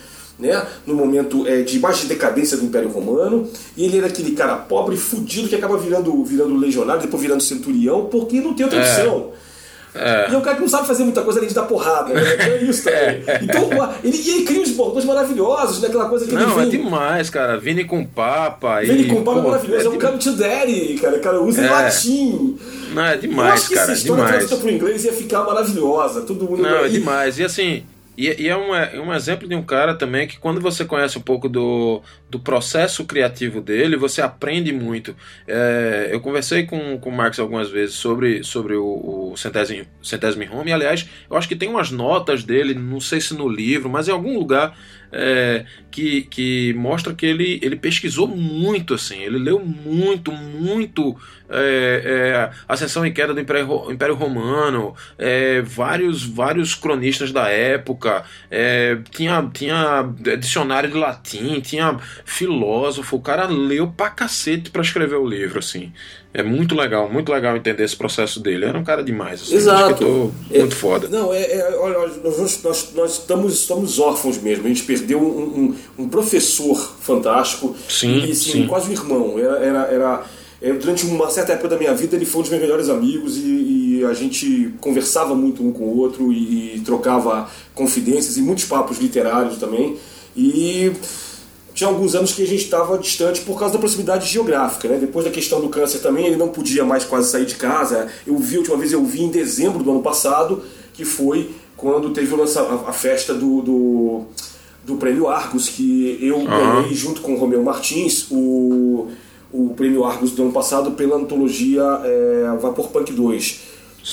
né, no momento é, de mais de decadência do Império Romano, e ele era aquele cara pobre, fudido, que acaba virando, virando legionário, depois virando centurião, porque não tem outra é. opção. É. E é um cara que não sabe fazer muita coisa além de dar porrada, né? É isso também. [LAUGHS] É. Então, ele, ele cria uns bordões maravilhosos, né? Aquela coisa que Não, é demais, cara. Vini com Papa. Vini com Papa é maravilhoso. É, um come to daddy, cara. Cara usa em latim. Não, é demais, Eu acho que cara. Essa história demais. traduzida pro inglês ia ficar maravilhosa. Todo mundo. Não, é demais. E assim, e, e, é, um, é um exemplo de um cara também que, quando você conhece um pouco do, do processo criativo dele, você aprende muito. É, eu conversei com, com o Marx algumas vezes sobre, sobre o, o Centésimo, Centésimo Home, e aliás, eu acho que tem umas notas dele, não sei se no livro, mas em algum lugar é, que, que mostra que ele, ele pesquisou muito, assim, ele leu muito, muito é, é, Ascensão e Queda do Império, Império Romano, é, vários, vários cronistas da época, é, tinha, tinha dicionário de latim, tinha filósofo, o cara leu pra cacete pra escrever o livro, assim. É muito legal, muito legal entender esse processo dele. Era um cara demais, assim, Exato. muito foda. Não, é, é olha, nós, nós, nós, estamos, estamos órfãos mesmo. A gente perdeu um, um, um professor fantástico. Sim, e, assim, sim. quase um irmão. Era, era, era, é, durante uma certa época da minha vida, ele foi um dos meus melhores amigos e, e a gente conversava muito um com o outro e, e trocava confidências e muitos papos literários também. E tinha alguns anos que a gente estava distante por causa da proximidade geográfica, né? Depois da questão do câncer também, ele não podia mais quase sair de casa. Eu vi, a última vez eu vi em dezembro do ano passado, que foi quando teve a, a festa do, do, do, Prêmio Argos, que eu uhum. ganhei junto com o Romeu Martins o, o Prêmio Argos do ano passado pela antologia é, Vapor Punk 2.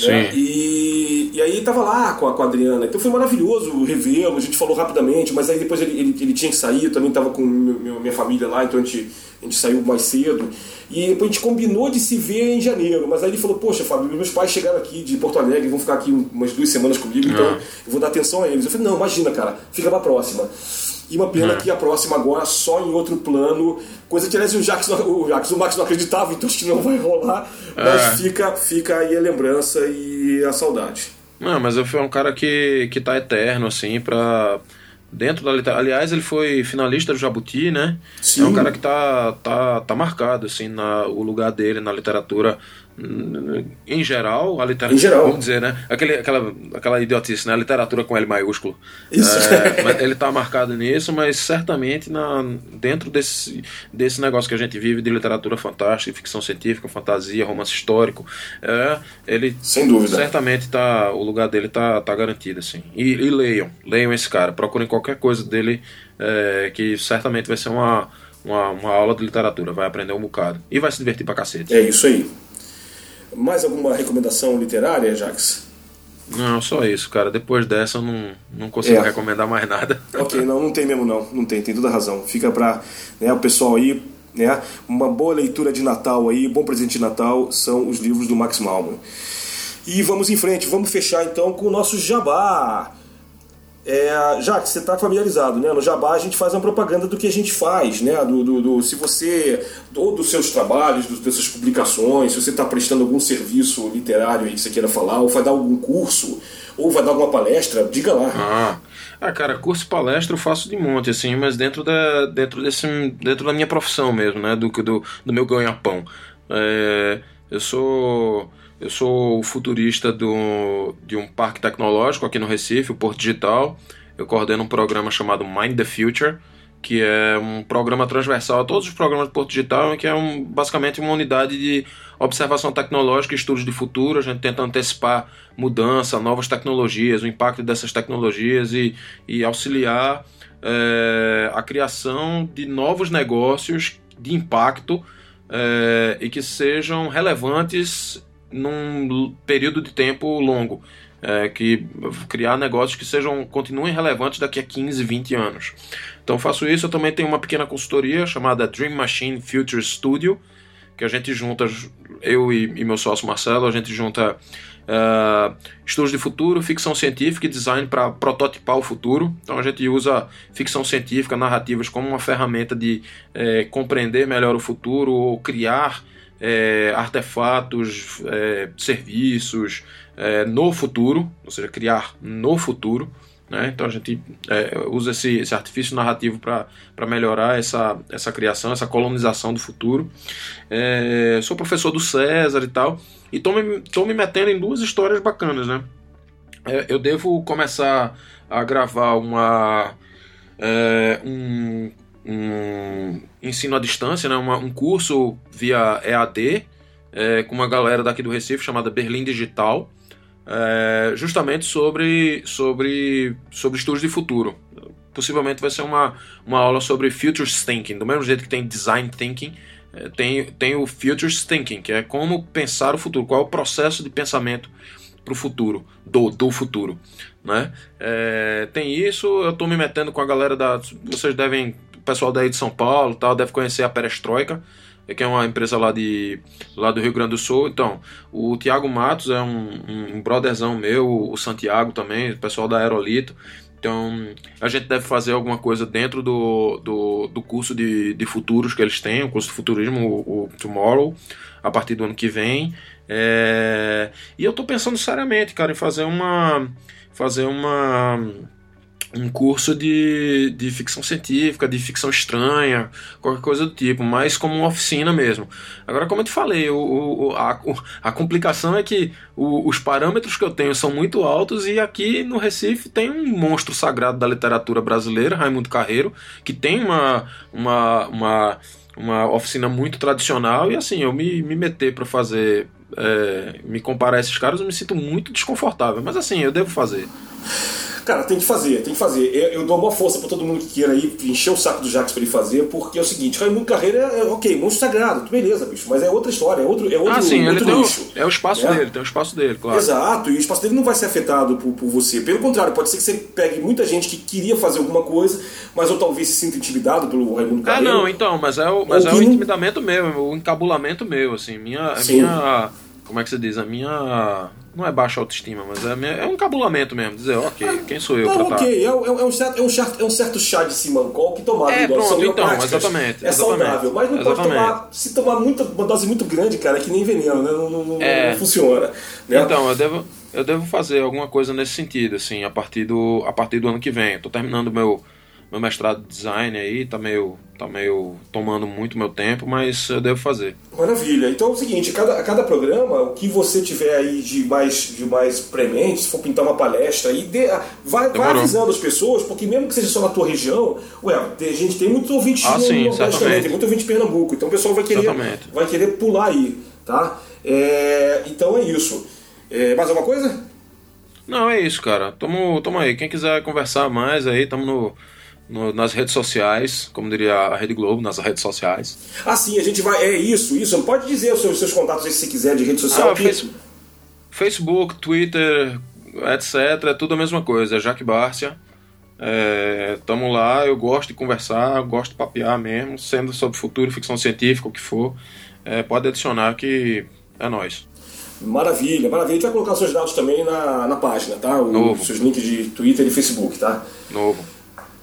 Né? E, e aí tava lá com a, com a Adriana. Então foi maravilhoso revê-lo, a gente falou rapidamente, mas aí depois ele, ele, ele tinha que sair, eu também tava com meu, minha família lá, então a gente, a gente saiu mais cedo. E depois a gente combinou de se ver em janeiro, mas aí ele falou, poxa, Fábio, meus pais chegaram aqui de Porto Alegre, vão ficar aqui umas duas semanas comigo, então ah. eu vou dar atenção a eles. Eu falei, não, imagina, cara, fica pra próxima. E uma pena uhum. que a próxima agora só em outro plano. Coisa que, aliás, o Jax, o, Jax, o Max não acreditava, então acho que não vai rolar. Mas é. fica, fica aí a lembrança e a saudade. Não, mas eu fui um cara que, que tá eterno, assim, pra. Dentro da literatura. Aliás, ele foi finalista do Jabuti, né? Sim. É um cara que tá, tá, tá marcado, assim, na, o lugar dele na literatura em geral, a literatura. Em geral. Vamos dizer, né? Aquele, aquela, aquela idiotice, né? A literatura com L maiúsculo. Isso. É, ele está marcado nisso, mas certamente na, dentro desse, desse negócio que a gente vive de literatura fantástica, ficção científica, fantasia, romance histórico, é, ele. Sem dúvida. Certamente tá, o lugar dele tá, tá garantido, assim. E, e leiam, leiam esse cara, procurem qualquer coisa dele, é, que certamente vai ser uma, uma, uma aula de literatura, vai aprender um bocado. E vai se divertir pra cacete. É isso aí. Mais alguma recomendação literária, Jax? Não, só isso, cara. Depois dessa eu não, não consigo é. recomendar mais nada. [LAUGHS] Ok, não, não tem mesmo não. Não tem, tem toda razão. Fica pra né, o pessoal aí, né? Uma boa leitura de Natal aí, bom presente de Natal são os livros do Max Malman. E vamos em frente, vamos fechar então com o nosso jabá. É, já que você está familiarizado, né? No Jabá a gente faz uma propaganda do que a gente faz, né? Do, do, do se você, ou dos seus trabalhos, dos, das suas publicações, se você está prestando algum serviço literário aí que você queira falar, ou vai dar algum curso, ou vai dar alguma palestra, diga lá. Ah, ah cara, curso e palestra eu faço de monte, assim, mas dentro da, dentro desse, dentro da minha profissão mesmo, né? Do, do, do meu ganha-pão. É, eu sou eu sou o futurista do, de um parque tecnológico aqui no Recife, o Porto Digital. Eu coordeno um programa chamado Mind the Future, que é um programa transversal a todos os programas do Porto Digital, que é um, basicamente uma unidade de observação tecnológica e estudos de futuro. A gente tenta antecipar mudança, novas tecnologias, o impacto dessas tecnologias e, e auxiliar é, a criação de novos negócios de impacto é, e que sejam relevantes num período de tempo longo. É, que criar negócios que sejam continuem relevantes daqui a 15, 20 anos. Então faço isso, eu também tenho uma pequena consultoria chamada Dream Machine Future Studio, que a gente junta, eu e, e meu sócio Marcelo, a gente junta uh, estudos de futuro, ficção científica e design para prototipar o futuro. Então a gente usa ficção científica, narrativas como uma ferramenta de é, compreender melhor o futuro ou criar é, artefatos, é, serviços é, no futuro, ou seja, criar no futuro. Né? Então a gente é, usa esse, esse, artifício narrativo para melhorar essa, essa criação, essa colonização do futuro. É, sou professor do César e tal, e estou me, tô me metendo em duas histórias bacanas. Né? É, eu devo começar a gravar uma, um, um, ensino à distância, né? Uma, um curso via EAD é, com uma galera daqui do Recife chamada Berlim Digital é, justamente sobre, sobre, sobre estudos de futuro. Possivelmente vai ser uma, uma aula sobre Futures Thinking, do mesmo jeito que tem Design Thinking, é, tem, tem o Futures Thinking, que é como pensar o futuro, qual é o processo de pensamento para o futuro, do, do futuro. Né? É, tem isso, eu estou me metendo com a galera da. Vocês devem. Pessoal daí de São Paulo tal, deve conhecer a Perestroika que é uma empresa lá, de, lá do Rio Grande do Sul. Então, o Tiago Matos é um, um brotherzão meu, o Santiago também, o pessoal da Aerolito. Então, a gente deve fazer alguma coisa dentro do, do, do curso de, de futuros que eles têm, o curso de futurismo, o, o Tomorrow, a partir do ano que vem. É... E eu estou pensando seriamente, cara, em fazer uma. Fazer uma um curso de, de ficção científica, de ficção estranha, qualquer coisa do tipo, mais como uma oficina mesmo. Agora, como eu te falei, o, o a, a complicação é que o, os parâmetros que eu tenho são muito altos e aqui no Recife tem um monstro sagrado da literatura brasileira, Raimundo Carreiro, que tem uma, uma, uma, uma oficina muito tradicional e assim, eu me, me meter para fazer. É, me comparar a esses caras, eu me sinto muito desconfortável, mas assim, eu devo fazer. Cara, tem que fazer, tem que fazer. Eu, eu dou uma força para todo mundo que queira aí encher o saco do Jax para ele fazer, porque é o seguinte, Raimundo Carreira é, ok, monstro sagrado, beleza, bicho, mas é outra história, é outro, é outro, ah, sim, outro ele nicho. O, é o espaço é. dele, tem o espaço dele, claro. Exato, e o espaço dele não vai ser afetado por, por você. Pelo contrário, pode ser que você pegue muita gente que queria fazer alguma coisa, mas ou talvez se sinta intimidado pelo Raimundo ah, Carreira. Ah, não, então, mas é o, mas é o intimidamento meu, o encabulamento meu, assim, minha, minha como é que se diz? A minha. Não é baixa autoestima, mas é, é um cabulamento mesmo. Dizer, ok, quem sou eu não, pra ok, é, é, um certo, é, um certo, é um certo chá de simancol que tomado é, pronto, então, exatamente. É saudável, mas não exatamente. pode tomar. Se tomar muita, uma dose muito grande, cara, é que nem veneno, né? Não, não, é. não funciona. Né? Então, eu devo, eu devo fazer alguma coisa nesse sentido, assim, a partir do, a partir do ano que vem. Eu tô terminando meu meu mestrado de design aí tá meio, tá meio tomando muito meu tempo, mas eu devo fazer. Maravilha. Então é o seguinte, cada, cada programa, o que você tiver aí de mais, de mais premente, se for pintar uma palestra, aí dê, vai, vai avisando as pessoas, porque mesmo que seja só na tua região, ué, a gente tem muitos ouvintes ah, no sim, Nordeste também, tem muito ouvinte de Pernambuco, então o pessoal vai querer, vai querer pular aí, tá? É, então é isso. É, mais alguma coisa? Não, é isso, cara. Tamo, tamo aí. Quem quiser conversar mais aí, tamo no no, nas redes sociais, como diria a Rede Globo, nas redes sociais. Ah, sim, a gente vai. É isso, isso. Pode dizer os seus, seus contatos aí, se quiser de rede social. Ah, face, Facebook, Twitter, etc. É tudo a mesma coisa. É Jaque Bárcia. É, tamo lá, eu gosto de conversar, gosto de papear mesmo, sendo sobre futuro, ficção científica, o que for. É, pode adicionar que é nós. Maravilha, maravilha. A gente vai colocar seus dados também na, na página, tá? Os seus links de Twitter e Facebook, tá? Novo.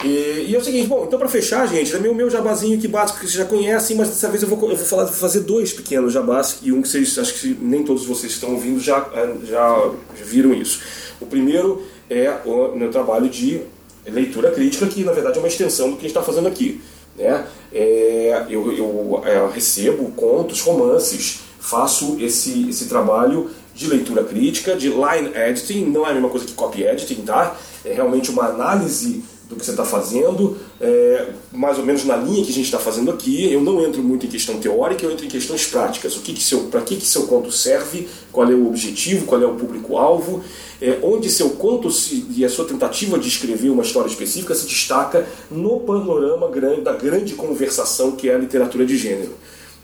E, e, é o seguinte, bom, então para fechar, gente, também o meu jabazinho que básico que vocês já conhecem, mas dessa vez eu vou, eu vou falar, fazer dois pequenos jabás e um que vocês, acho que nem todos vocês estão ouvindo já, é, já viram isso. O primeiro é o meu trabalho de leitura crítica, que na verdade é uma extensão do que a gente está fazendo aqui. Né? É, eu, eu, eu é, recebo contos, romances, faço esse, esse trabalho de leitura crítica, de line editing, não é a mesma coisa que copy editing, tá? É realmente uma análise do que você está fazendo, é, mais ou menos na linha que a gente está fazendo aqui. Eu não entro muito em questão teórica, eu entro em questões práticas. O que, que seu, para que, que seu conto serve? Qual é o objetivo? Qual é o público-alvo? É, onde seu conto se, e a sua tentativa de escrever uma história específica se destaca no panorama grande, da grande conversação que é a literatura de gênero.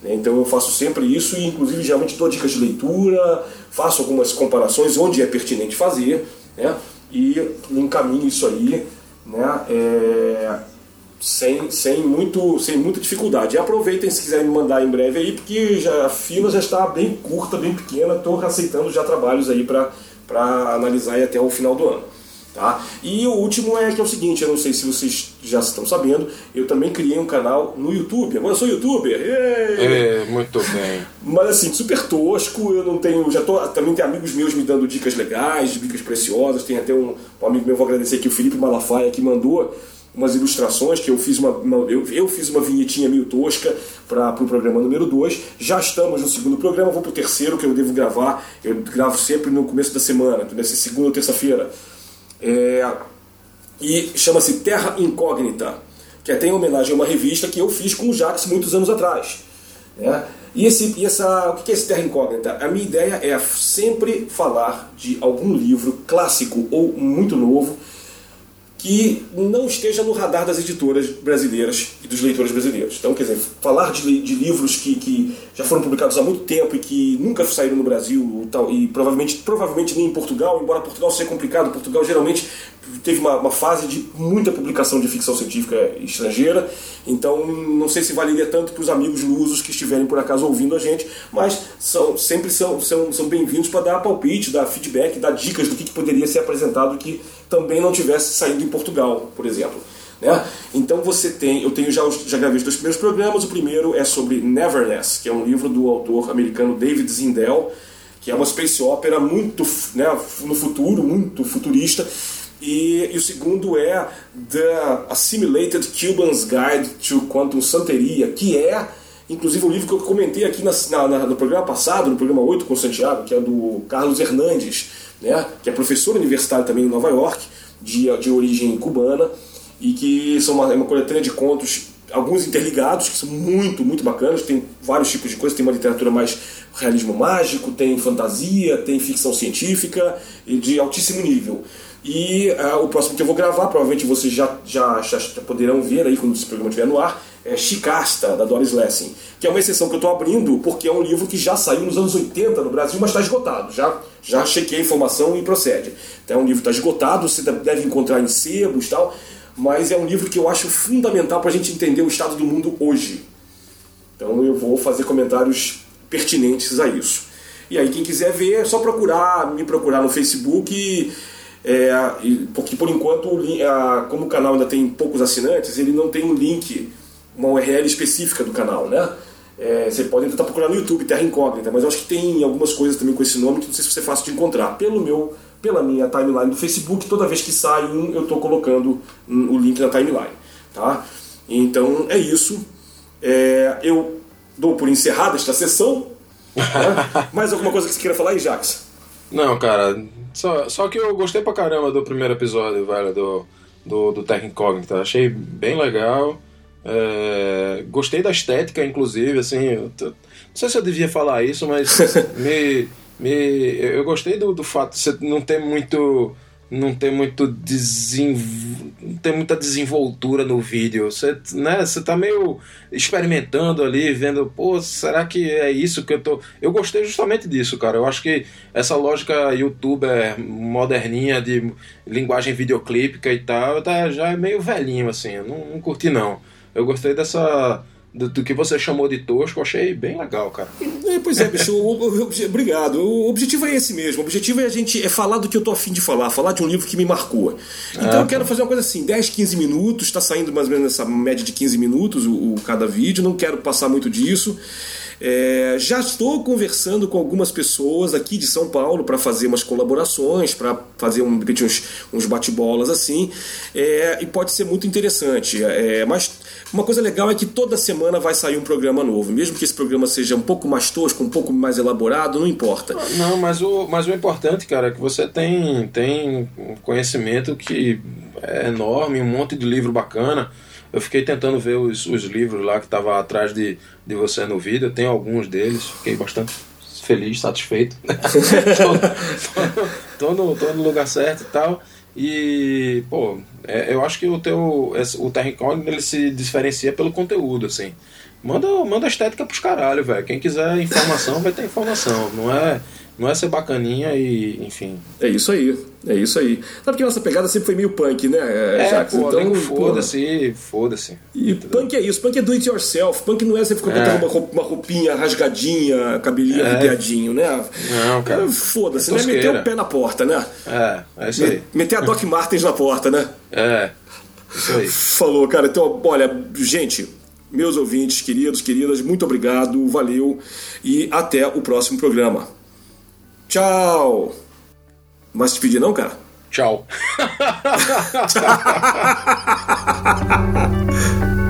É, então eu faço sempre isso e inclusive geralmente dou dicas de leitura, faço algumas comparações onde é pertinente fazer, né? e encaminho isso aí né, é, sem, sem, muito, sem muita dificuldade. E aproveitem se quiserem me mandar em breve aí, porque já, a fila já está bem curta, bem pequena, estou aceitando já trabalhos aí para analisar até o final do ano. Tá? E o último é que é o seguinte, eu não sei se vocês já estão sabendo, eu também criei um canal no YouTube. Agora eu sou youtuber. É, muito bem. Mas assim, super tosco, eu não tenho. Já tô. Também tem amigos meus me dando dicas legais, dicas preciosas. Tem até um, um amigo meu, vou agradecer aqui, o Felipe Malafaia, que mandou umas ilustrações, que eu fiz uma, uma eu, eu, fiz uma vinhetinha meio tosca para o pro programa número 2. Já estamos no segundo programa, vou para o terceiro que eu devo gravar. Eu gravo sempre no começo da semana, nessa segunda ou terça-feira. É, e chama-se Terra Incógnita, que é em homenagem a uma revista que eu fiz com o Jax muitos anos atrás. Né? E, esse, e essa, o que é esse Terra Incógnita? A minha ideia é sempre falar de algum livro clássico ou muito novo que não esteja no radar das editoras brasileiras e dos leitores brasileiros. Então, quer dizer, falar de, de livros que, que já foram publicados há muito tempo e que nunca saíram no Brasil tal, e provavelmente, provavelmente nem em Portugal, embora Portugal seja complicado, Portugal geralmente teve uma, uma, fase de muita publicação de ficção científica estrangeira, então não sei se valeria tanto para os amigos lusos que estiverem por acaso ouvindo a gente, mas são, sempre são, são, são bem-vindos para dar palpite, dar feedback, dar dicas do que, que poderia ser apresentado que também não tivesse saído em Portugal, por exemplo. Né? Então você tem, eu tenho já, já gravei os dois primeiros programas, o primeiro é sobre Neverness, que é um livro do autor americano David Zindel, que é uma space opera muito né, no futuro, muito futurista, e, e, o segundo é The Assimilated Cuban's Guide to Quantum Santeria, que é, inclusive, um livro que eu comentei aqui na, na, no programa passado, no programa 8 com Santiago, que é do Carlos Hernandes, né, que é professor universitário também em Nova York, de, de origem cubana, e que são uma, é uma coletânea de contos, alguns interligados, que são muito, muito bacanas, tem vários tipos de coisas, tem uma literatura mais realismo mágico, tem fantasia, tem ficção científica, de altíssimo nível. E uh, o próximo que eu vou gravar, provavelmente vocês já, já, já poderão ver aí quando esse programa estiver no ar, é Chicasta, da Doris Lessing, que é uma exceção que eu estou abrindo porque é um livro que já saiu nos anos 80 no Brasil, mas está esgotado. Já, já chequei a informação e procede. Então é um livro que está esgotado, você deve encontrar em sebos e tal, mas é um livro que eu acho fundamental para a gente entender o estado do mundo hoje. Então eu vou fazer comentários pertinentes a isso. E aí, quem quiser ver, é só procurar, me procurar no Facebook. E é, porque por enquanto, como o canal ainda tem poucos assinantes, ele não tem um link, uma URL específica do canal, né? É, você pode tentar procurar no YouTube, Terra Incógnita, mas eu acho que tem algumas coisas também com esse nome que não sei se você é fácil de encontrar. Pelo meu, pela minha timeline do Facebook, toda vez que sai um, eu estou colocando o link na timeline, tá? Então é isso. É, eu dou por encerrada esta sessão. Né? [LAUGHS] Mais alguma coisa que você queira falar aí, Jax? Não, cara, só, só que eu gostei pra caramba do primeiro episódio, velho, do, do, do Terra Incógnita. Achei bem legal. É, gostei da estética, inclusive, assim. Não sei se eu devia falar isso, mas [LAUGHS] me, me, eu gostei do, do fato de você não ter muito não tem muito desenv... não tem muita desenvoltura no vídeo. Você, né, você tá meio experimentando ali, vendo, pô, será que é isso que eu tô. Eu gostei justamente disso, cara. Eu acho que essa lógica youtuber moderninha de linguagem videoclípica e tal, tá, já é meio velhinho, assim. Eu não, não curti, não. Eu gostei dessa do, do, que você chamou de tosco, achei bem legal, cara. É, pois é, bicho, o, o, obrigado. O objetivo é esse mesmo. O objetivo é a gente é falar do que eu tô afim de falar, falar de um livro que me marcou. Então é. eu quero fazer uma coisa assim, 10, 15 minutos, está saindo mais ou menos nessa média de 15 minutos o, o cada vídeo, não quero passar muito disso. É, já estou conversando com algumas pessoas aqui de São Paulo para fazer umas colaborações, para fazer um, uns, uns bate-bolas assim, é, e pode ser muito interessante. É, mas uma coisa legal é que toda semana vai sair um programa novo, mesmo que esse programa seja um pouco mais tosco, um pouco mais elaborado, não importa. Não, mas o, mas o importante, cara, é que você tem, tem conhecimento que é enorme, um monte de livro bacana. Eu fiquei tentando ver os, os livros lá que estavam atrás de, de você no vídeo. Tenho alguns deles, fiquei bastante feliz, satisfeito. [LAUGHS] tô, tô, no, tô no lugar certo e tal. E, pô, é, eu acho que o teu o Terra ele se diferencia pelo conteúdo, assim. Manda, manda estética pros caralho, velho. Quem quiser informação vai ter informação. Não é não é ser bacaninha e, enfim. É isso aí, é isso aí. Sabe que nossa pegada sempre foi meio punk, né, é, Jacques? Pô, então, foda-se, foda-se. E punk é isso, punk é do it yourself. Punk não é você ficar é. botando uma roupinha rasgadinha, cabelinho é. arrepiadinho, né? Não, cara. É, foda-se, né? Meter o pé na porta, né? É, é isso aí. Meter a Doc Martens na porta, né? É. Isso aí. Falou, cara. Então, olha, gente, meus ouvintes, queridos, queridas, muito obrigado, valeu e até o próximo programa. Tchau! Vai se despedir não, cara? Tchau. [LAUGHS] [LAUGHS]